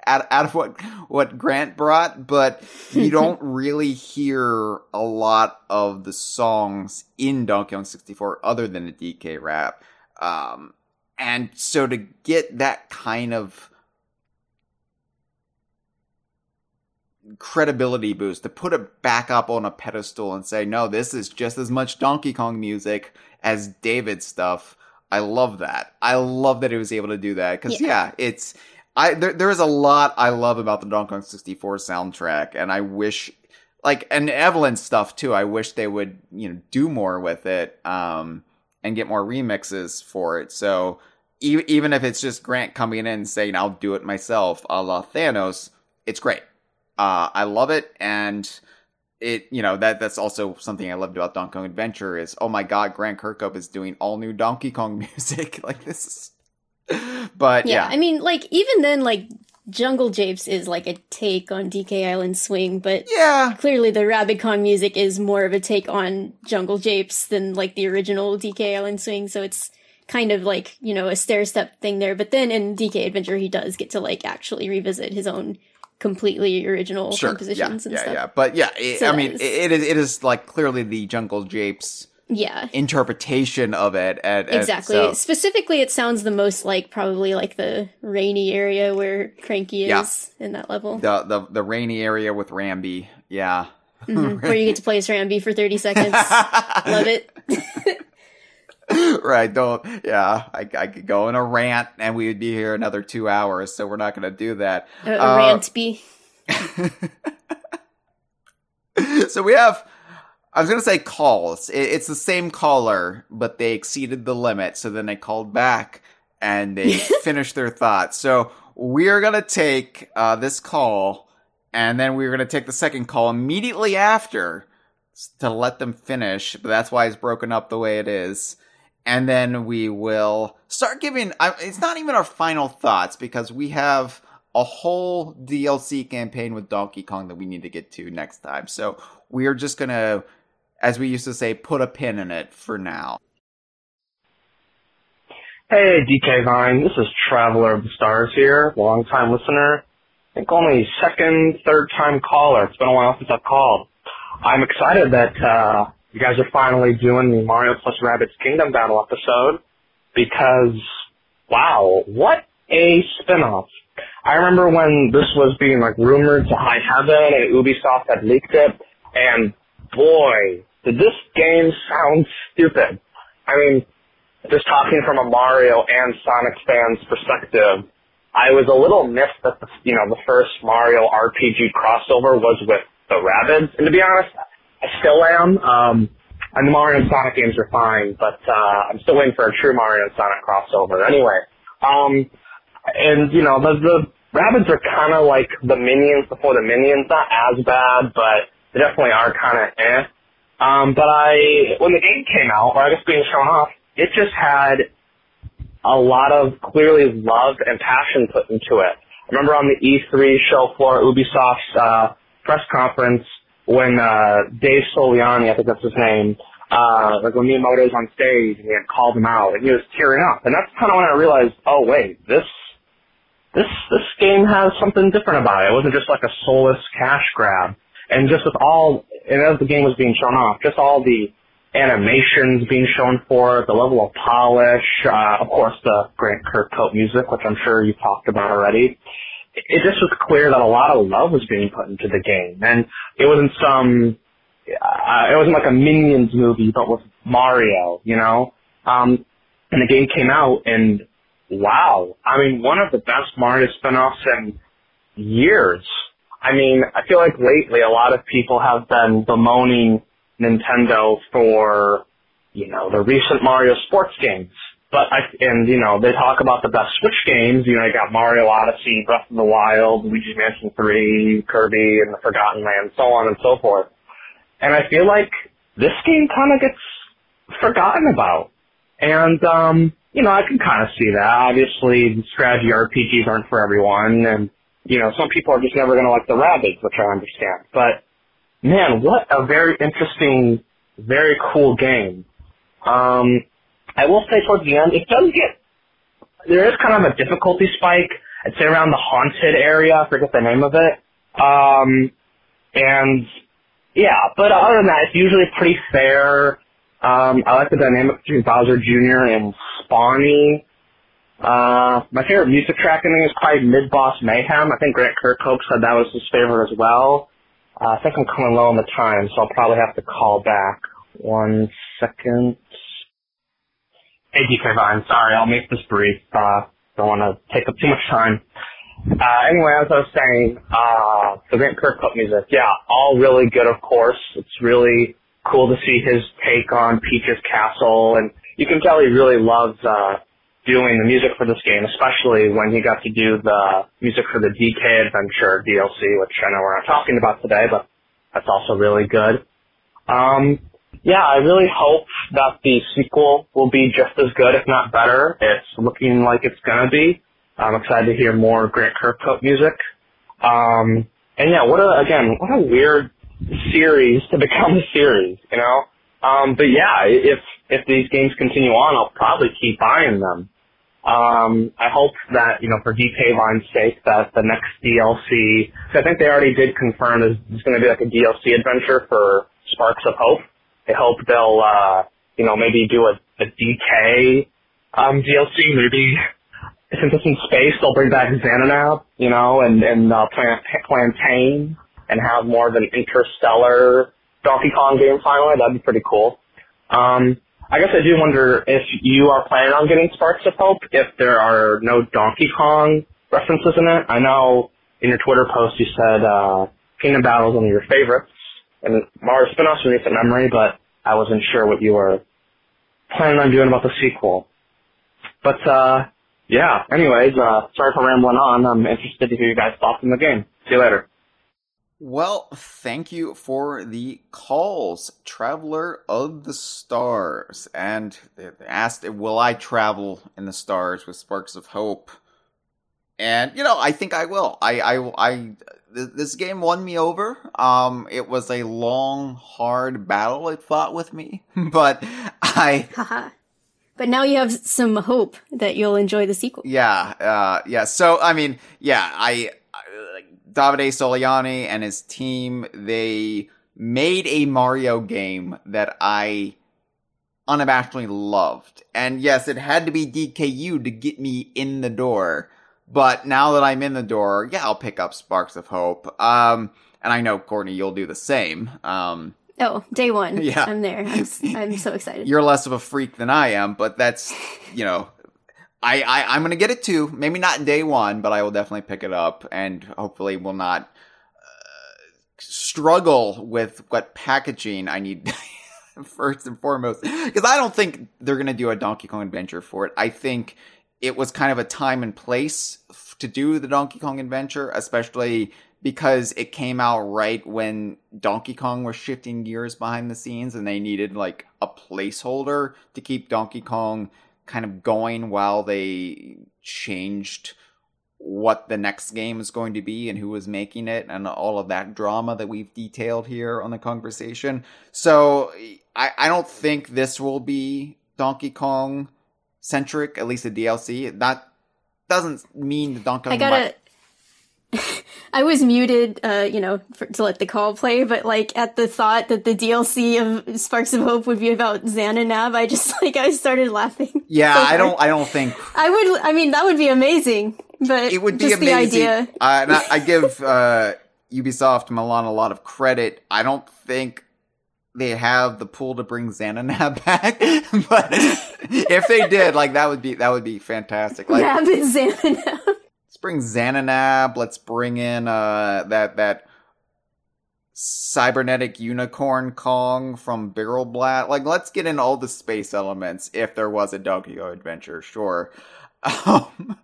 out, out of what what Grant brought, but you [laughs] don't really hear a lot of the songs in Donkey Kong 64 other than a DK rap. Um, and so to get that kind of credibility boost, to put it back up on a pedestal and say, no, this is just as much Donkey Kong music as David's stuff. I love that. I love that he was able to do that because yeah. yeah. it's I there there is a lot I love about the Donkey Kong 64 soundtrack, and I wish like and Evelyn stuff too. I wish they would you know do more with it um and get more remixes for it. So e- even if it's just Grant coming in and saying I'll do it myself, a la Thanos, it's great. Uh, I love it and it you know that that's also something I loved about Donkey Kong Adventure is oh my god Grant Kirkhope is doing all new Donkey Kong [laughs] music like this is [laughs] but yeah, yeah, I mean like even then like Jungle Japes is like a take on DK Island Swing, but yeah, clearly the Rabbid Kong music is more of a take on Jungle Japes than like the original DK Island Swing. So it's kind of like you know a stair step thing there. But then in DK Adventure, he does get to like actually revisit his own completely original sure. compositions yeah, and yeah, stuff. Yeah, but yeah, it, so I mean, is, it is it is like clearly the Jungle Japes yeah. interpretation of it at, at exactly. so. specifically it sounds the most like probably like the rainy area where cranky is yeah. in that level. The, the the rainy area with Rambi. Yeah. Mm-hmm. [laughs] where you get to play as rambi for 30 seconds. [laughs] Love it. [laughs] Right. Don't yeah. I, I could go in a rant and we would be here another two hours so we're not going to do that. A, a uh, rant be. So we have I was gonna say calls. It's the same caller, but they exceeded the limit, so then they called back and they [laughs] finished their thoughts. So we're gonna take uh, this call, and then we're gonna take the second call immediately after to let them finish. But that's why it's broken up the way it is. And then we will start giving. It's not even our final thoughts because we have a whole DLC campaign with Donkey Kong that we need to get to next time. So we're just gonna as we used to say, put a pin in it for now. Hey, DK Vine. This is Traveler of the Stars here, long time listener. I think only second, third time caller. It's been a while since I've called. I'm excited that uh, you guys are finally doing the Mario plus Rabbids Kingdom Battle episode because, wow, what a spinoff. I remember when this was being like rumored to high heaven and Ubisoft had leaked it, and boy, did this game sound stupid? I mean, just talking from a Mario and Sonic fan's perspective, I was a little miffed that the, you know, the first Mario RPG crossover was with the Rabbids. And to be honest, I still am. Um, and the Mario and Sonic games are fine, but, uh, I'm still waiting for a true Mario and Sonic crossover. Anyway, um, and, you know, the, the Rabbids are kind of like the Minions before the Minions. Not as bad, but they definitely are kind of eh. Um, but I, when the game came out, or I guess being shown off, it just had a lot of clearly love and passion put into it. I remember on the E3 show floor Ubisoft's uh, press conference when uh, Dave Soliani, I think that's his name, uh, like when Miyamoto Miyamoto's on stage and he had called him out and he was tearing up. And that's kind of when I realized, oh wait, this this this game has something different about it. It wasn't just like a soulless cash grab. And just with all and as the game was being shown off, just all the animations being shown for it, the level of polish, uh, of course the Grant Kirkhope music, which I'm sure you talked about already. It just was clear that a lot of love was being put into the game, and it wasn't some, uh, it wasn't like a Minions movie, but with Mario, you know. Um, and the game came out, and wow, I mean, one of the best Mario spin-offs in years. I mean, I feel like lately a lot of people have been bemoaning Nintendo for, you know, the recent Mario sports games. But I, and you know, they talk about the best Switch games. You know, you got Mario Odyssey, Breath of the Wild, Luigi's Mansion 3, Kirby and the Forgotten Land, so on and so forth. And I feel like this game kind of gets forgotten about. And, um, you know, I can kind of see that. Obviously, strategy RPGs aren't for everyone, and you know, some people are just never going to like the Rabbids, which I understand. But man, what a very interesting, very cool game. Um, I will say towards the end, it does get there is kind of a difficulty spike I'd say around the haunted area. I forget the name of it. Um, and yeah, but other than that, it's usually pretty fair. Um, I like the dynamic between Bowser Jr. and Spawny. Uh, my favorite music track ending is probably Mid Boss Mayhem. I think Grant Kirkhope said that was his favorite as well. Uh, I think I'm coming low on the time, so I'll probably have to call back. One second. Hey, DK Vine, sorry, I'll make this brief. Uh, don't want to take up too much time. Uh, anyway, as I was saying, uh, the Grant Kirkhope music, yeah, all really good, of course. It's really cool to see his take on Peach's Castle, and you can tell he really loves, uh, doing the music for this game, especially when he got to do the music for the DK Adventure DLC, which I know we're not talking about today, but that's also really good. Um, yeah, I really hope that the sequel will be just as good, if not better. It's looking like it's gonna be. I'm excited to hear more Grant Kirkhope music. Um, and yeah, what a again, what a weird series to [laughs] become a series, you know. Um, but yeah, if if these games continue on, I'll probably keep buying them. Um, I hope that you know, for DK Vine's sake, that the next DLC. I think they already did confirm there's, there's going to be like a DLC adventure for Sparks of Hope. I hope they'll, uh, you know, maybe do a, a DK um, DLC. Maybe since it's in space, they'll bring back Xananab, you know, and and uh, Plant Plantain, and have more of an interstellar Donkey Kong game finally. That'd be pretty cool. Um, I guess I do wonder if you are planning on getting Sparks of Hope, if there are no Donkey Kong references in it. I know in your Twitter post you said uh, Kingdom Battle is one of your favorites, and Mario Spinoff's in recent memory, but I wasn't sure what you were planning on doing about the sequel. But uh, yeah, anyways, uh, sorry for rambling on. I'm interested to hear you guys' thoughts on the game. See you later. Well, thank you for the calls, Traveler of the Stars. And they asked, Will I travel in the stars with Sparks of Hope? And, you know, I think I will. I, I, I, this game won me over. Um, it was a long, hard battle it fought with me, [laughs] but I. But now you have some hope that you'll enjoy the sequel. Yeah, uh, yeah. So, I mean, yeah, I, Davide Soliani and his team, they made a Mario game that I unabashedly loved. And yes, it had to be DKU to get me in the door. But now that I'm in the door, yeah, I'll pick up Sparks of Hope. Um, and I know, Courtney, you'll do the same. Um, oh, day one. [laughs] Yeah. I'm there. I'm, I'm so excited. You're less of a freak than I am, but that's, you know, I, I I'm gonna get it too. Maybe not day one, but I will definitely pick it up, and hopefully will not uh, struggle with what packaging I need [laughs] first and foremost. Because I don't think they're gonna do a Donkey Kong Adventure for it. I think it was kind of a time and place to do the Donkey Kong Adventure, especially because it came out right when Donkey Kong was shifting gears behind the scenes, and they needed like a placeholder to keep Donkey Kong kind of going while they changed what the next game is going to be and who was making it and all of that drama that we've detailed here on the conversation. So I, I don't think this will be Donkey Kong centric, at least the DLC. That doesn't mean the Donkey Kong. I gotta, [laughs] I was muted, uh, you know, for, to let the call play, but like at the thought that the DLC of Sparks of Hope would be about Xananab, I just [laughs] like I started laughing. Yeah, so I don't, I don't think I would. I mean, that would be amazing, but it would be just amazing. the idea. Uh, and I, I give uh, Ubisoft Milan a lot of credit. I don't think they have the pool to bring Xananab [laughs] back, but if they did, like that would be that would be fantastic. Like Rabbid Xananab bring Xananab. Let's bring in uh, that that cybernetic unicorn Kong from Barrel Blast. Like, let's get in all the space elements if there was a Donkey Kong adventure, sure. [laughs] Um,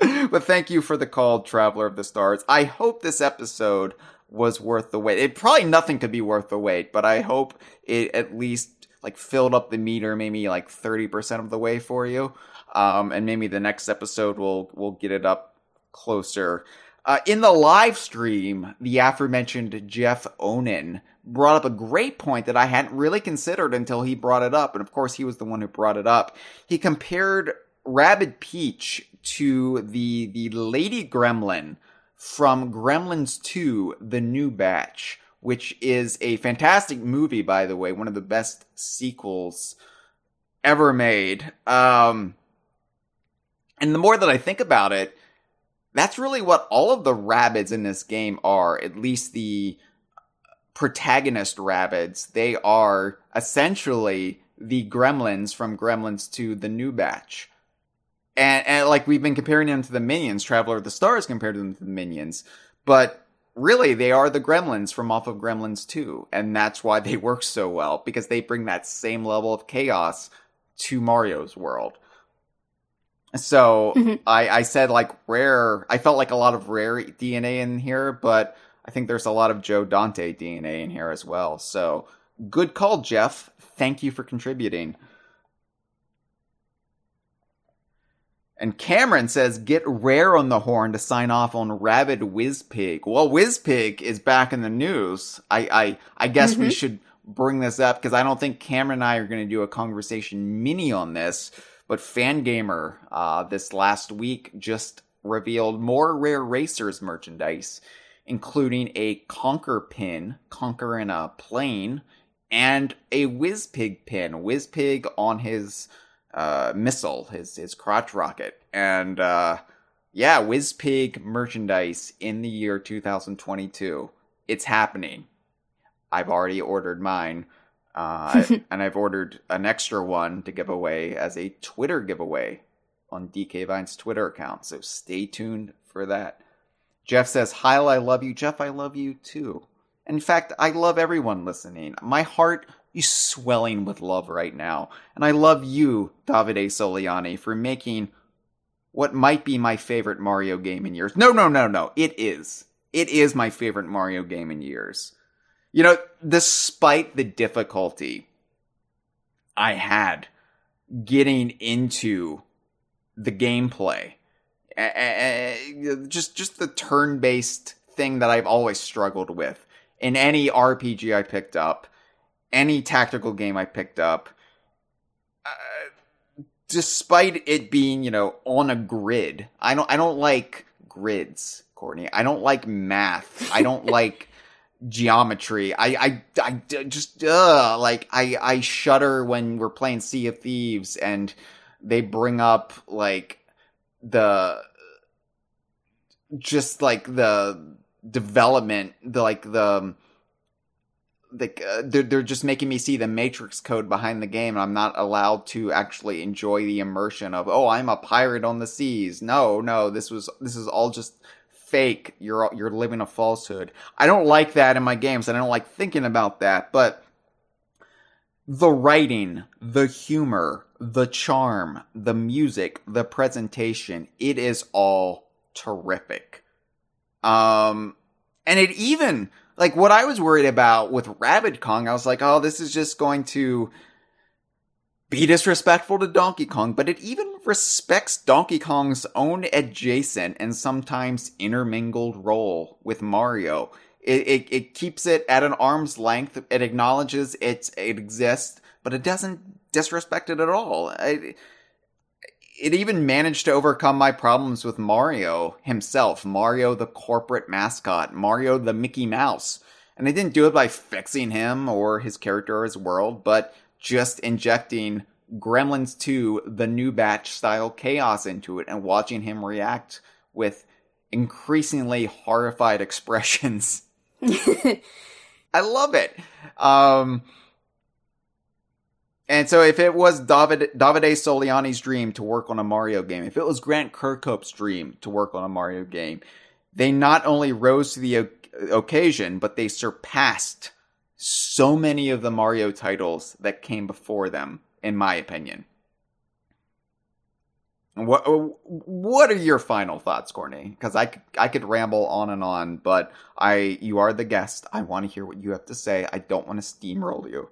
[laughs] but thank you for the call, Traveler of the Stars. I hope this episode was worth the wait. It probably nothing could be worth the wait, but I hope it at least like filled up the meter maybe like 30% of the way for you. Um, and maybe the next episode we'll we'll get it up closer. Uh, in the live stream, the aforementioned Jeff Onan brought up a great point that I hadn't really considered until he brought it up. And of course, he was the one who brought it up. He compared Rabbid Peach to the the lady gremlin from Gremlins 2: The New Batch, which is a fantastic movie by the way, one of the best sequels ever made. Um and the more that I think about it, that's really what all of the Rabbids in this game are, at least the protagonist Rabbids. They are essentially the gremlins from Gremlins to The New Batch. And, and like we've been comparing them to the minions, Traveler of the Stars compared them to the minions. But really, they are the gremlins from off of Gremlins 2. And that's why they work so well, because they bring that same level of chaos to Mario's world. So Mhm. I, I said like rare, I felt like a lot of rare DNA in here, but I think there's a lot of Joe Dante DNA in here as well. So good call, Jeff. Thank you for contributing. And Cameron says, get rare on the horn to sign off on Rabbid Whizpig. Well, Whizpig is back in the news. I, I, I guess we Mhm. should bring this up because I don't think Cameron and I are going to do a conversation mini on this. But Fangamer, uh, this last week just revealed more Rare Racers merchandise, including a Conker pin, Conker in a plane, and a Whizpig pin, Whizpig on his uh, missile, his his crotch rocket, and uh, yeah, Whizpig merchandise in the year 2022. It's happening. I've already ordered mine, uh, [laughs] and I've ordered an extra one to give away as a Twitter giveaway on DK Vine's Twitter account. So stay tuned for that. Jeff says, "Hyle, I love you." Jeff, I love you too. In fact, I love everyone listening. My heart is swelling with love right now. And I love you, Davide Soliani, for making what might be my favorite Mario game in years. No, no, no, no. It is. It is my favorite Mario game in years. You know, despite the difficulty I had getting into the gameplay, just just the turn-based thing that I've always struggled with in any RPG I picked up, any tactical game I picked up, uh, despite it being, you know, on a grid. I don't I don't like grids, Courtney. I don't like math. I don't [laughs] like geometry. I, I, I just uh like I I shudder when we're playing Sea of Thieves and they bring up like the just like the development the like the like uh, they're, they're just making me see the matrix code behind the game and i'm not allowed to actually enjoy the immersion of oh i'm a pirate on the seas no no this was this is all just fake. You're you're living a falsehood. I don't like that in my games and i don't like thinking about that but the writing the humor the charm the music the presentation it is all terrific. Um and it even like what I was worried about with Rabbid Kong, I was like, oh, this is just going to be disrespectful to Donkey Kong, but it even respects Donkey Kong's own adjacent and sometimes intermingled role with Mario. It, it, it keeps it at an arm's length. It acknowledges it exists, but it doesn't disrespect it at all. I, it even managed to overcome my problems with Mario himself, Mario the corporate mascot, Mario the Mickey Mouse. And they didn't do it by fixing him or his character or his world, but just injecting Gremlins 2, the new batch style chaos into it and watching him react with increasingly horrified [laughs] expressions. I love it. Um, and so if it was David Davide Soliani's dream to work on a Mario game, if it was Grant Kirkhope's dream to work on a Mario game, they not only rose to the o- occasion, but they surpassed so many of the Mario titles that came before them, in my opinion. What what are your final thoughts, Courtney? Because I could, I could ramble on and on, but I you are the guest. I want to hear what you have to say. I don't want to steamroll you.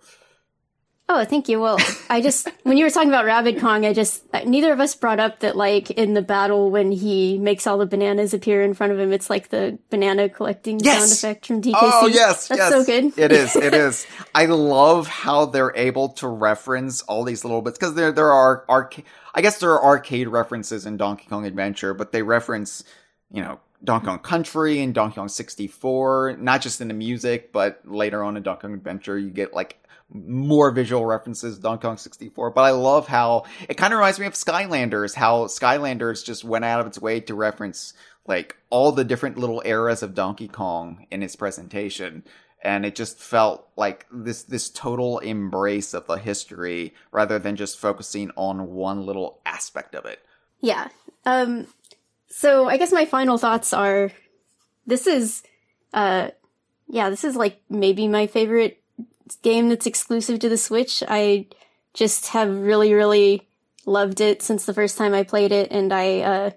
Oh, thank you. Well, I just when you were talking about Rabbid Kong, I just neither of us brought up that like in the battle when he makes all the bananas appear in front of him, it's like the banana collecting Yes! sound effect from DKC. Oh yes, that's yes. so good. It is. It [laughs] is. I love how they're able to reference all these little bits because there there are arcade. I guess there are arcade references in Donkey Kong Adventure, but they reference you know Donkey Kong Country and Donkey Kong 64, not just in the music, but later on in Donkey Kong Adventure, you get like more visual references Donkey Kong 64. But I love how it kind of reminds me of Skylanders, how Skylanders just went out of its way to reference like all the different little eras of Donkey Kong in its presentation. And it just felt like this this total embrace of the history rather than just focusing on one little aspect of it. Yeah. Um so I guess my final thoughts are this is uh yeah, this is like maybe my favorite game that's exclusive to the Switch. I just have really really loved it since the first time I played it and I uh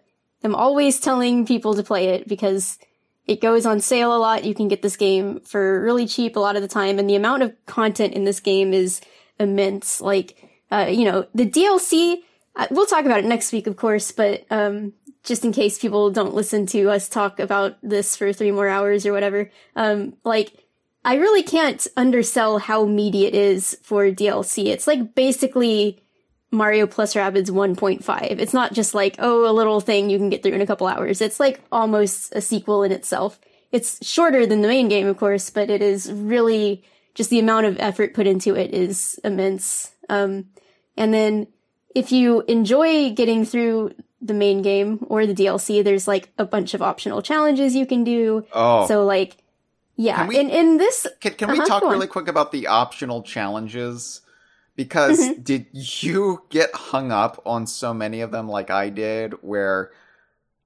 am always telling people to play it because it goes on sale a lot. You can get this game for really cheap a lot of the time and the amount of content in this game is immense. Like uh you know, the DLC uh, we'll talk about it next week, of course, but um, just in case people don't listen to us talk about this for three more hours or whatever, um, like I really can't undersell how meaty it is for DLC. It's like basically Mario plus Rabbids 1.5. It's not just like, oh, a little thing you can get through in a couple hours. It's like almost a sequel in itself. It's shorter than the main game, of course, but it is really just the amount of effort put into it is immense. Um, and then if you enjoy getting through the main game or the DLC, there's like a bunch of optional challenges you can do. Oh, So like, yeah, Can we- in in this, Can, can we Uh-huh, talk really quick about the optional challenges? Because Mm-hmm. did you get hung up on so many of them like I did, where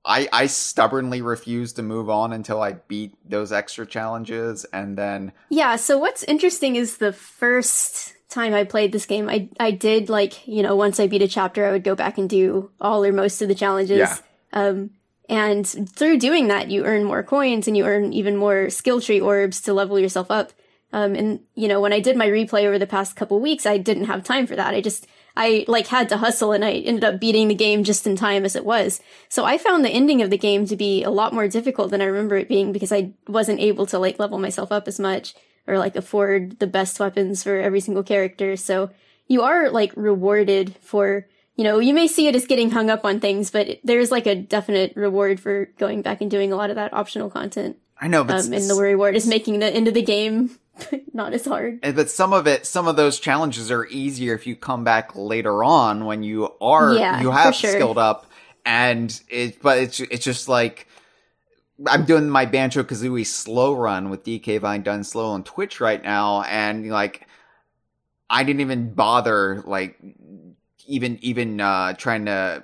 I I stubbornly refused to move on until I beat those extra challenges, and then yeah. So what's interesting is the first time I played this game, I I did like you know once I beat a chapter, I would go back and do all or most of the challenges. Yeah. Um, and through doing that, you earn more coins and you earn even more skill tree orbs to level yourself up. Um, and you know, when I did my replay over the past couple weeks, I didn't have time for that. I just, I like had to hustle and I ended up beating the game just in time as it was. So I found the ending of the game to be a lot more difficult than I remember it being because I wasn't able to like level myself up as much or like afford the best weapons for every single character. So you are like rewarded for, you know, you may see it as getting hung up on things, but there's like a definite reward for going back and doing a lot of that optional content. I know, but Um, and the reward is making the end of the game [laughs] not as hard. But some of it, some of those challenges are easier if you come back later on when you are, Yeah, you have sure. skilled up. And it, but it's, it's just like, I'm doing my Banjo Kazooie slow run with DK Vine done slow on Twitch right now. And like, I didn't even bother, like, even, even, uh, trying to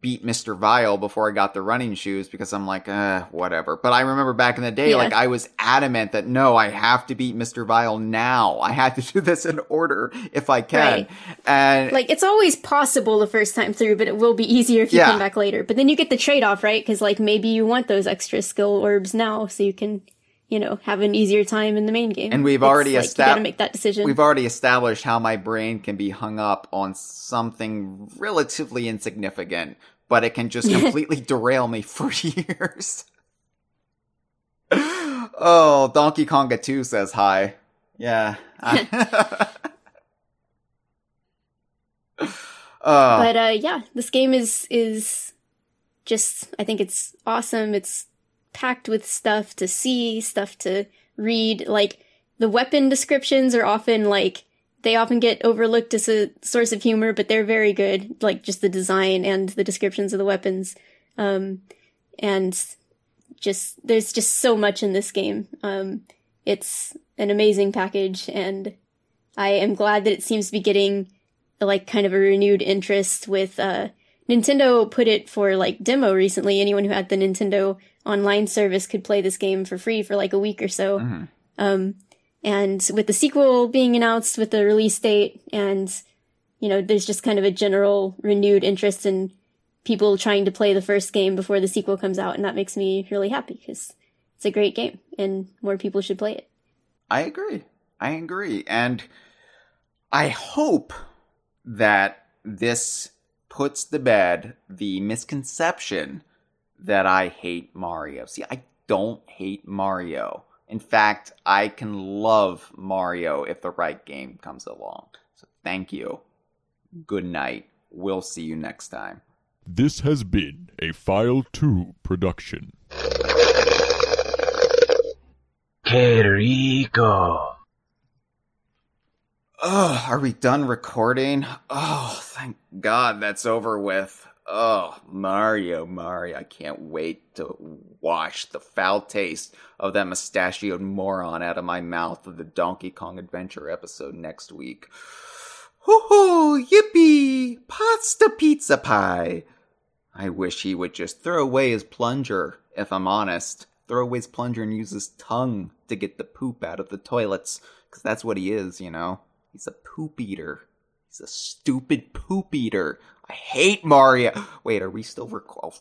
beat Mr. Vile before I got the running shoes because I'm like, uh, whatever. But I remember back in the day, Yeah. like I was adamant that no, I have to beat Mr. Vile now. I have to [laughs] do this in order if I can. Right. And Like it's always possible the first time through, but it will be easier if you Yeah. come back later. But then you get the trade off, right? Because like maybe you want those extra skill orbs now, so you can, you know, have an easier time in the main game. And we've It's already like, estab- You gotta make that decision. we've already established how my brain can be hung up on something relatively insignificant, but it can just [laughs] completely derail me for [laughs] years. oh, Donkey Konga 2 says hi. Yeah. uh, [laughs] but uh yeah this game is is just i think it's awesome it's packed with stuff to see stuff to read. Like the weapon descriptions are often like they often get overlooked as a source of humor but they're very good. Like just the design and the descriptions of the weapons. Um and just there's just so much in this game. Um it's an amazing package and i am glad that it seems to be getting like kind of a renewed interest with uh Nintendo put it for like demo recently. Anyone who had the Nintendo online service could play this game for free for like a week or so. mhm. Um and with the sequel being announced with the release date and you know, there's just kind of a general renewed interest in people trying to play the first game before the sequel comes out and that makes me really happy because it's a great game and more people should play it. I agree. I agree. And I hope that this puts to bed the misconception that I hate Mario. See, I don't hate Mario. In fact, I can love Mario if the right game comes along. So thank you. Good night. We'll see you next time. This has been a File 2 production. Que rico. Oh, are we done recording? Oh, thank God that's over with. Oh, Mario, Mario, I can't wait to wash the foul taste of that mustachioed moron out of my mouth of the Donkey Kong Adventure episode next week. Hoo yippee! Pasta pizza pie! I wish he would just throw away his plunger, if I'm honest. Throw away his plunger and use his tongue to get the poop out of the toilets, because that's what he is, you know? He's a poop eater. He's a stupid poop eater. I hate Mario. Wait, are we still recording? Oh,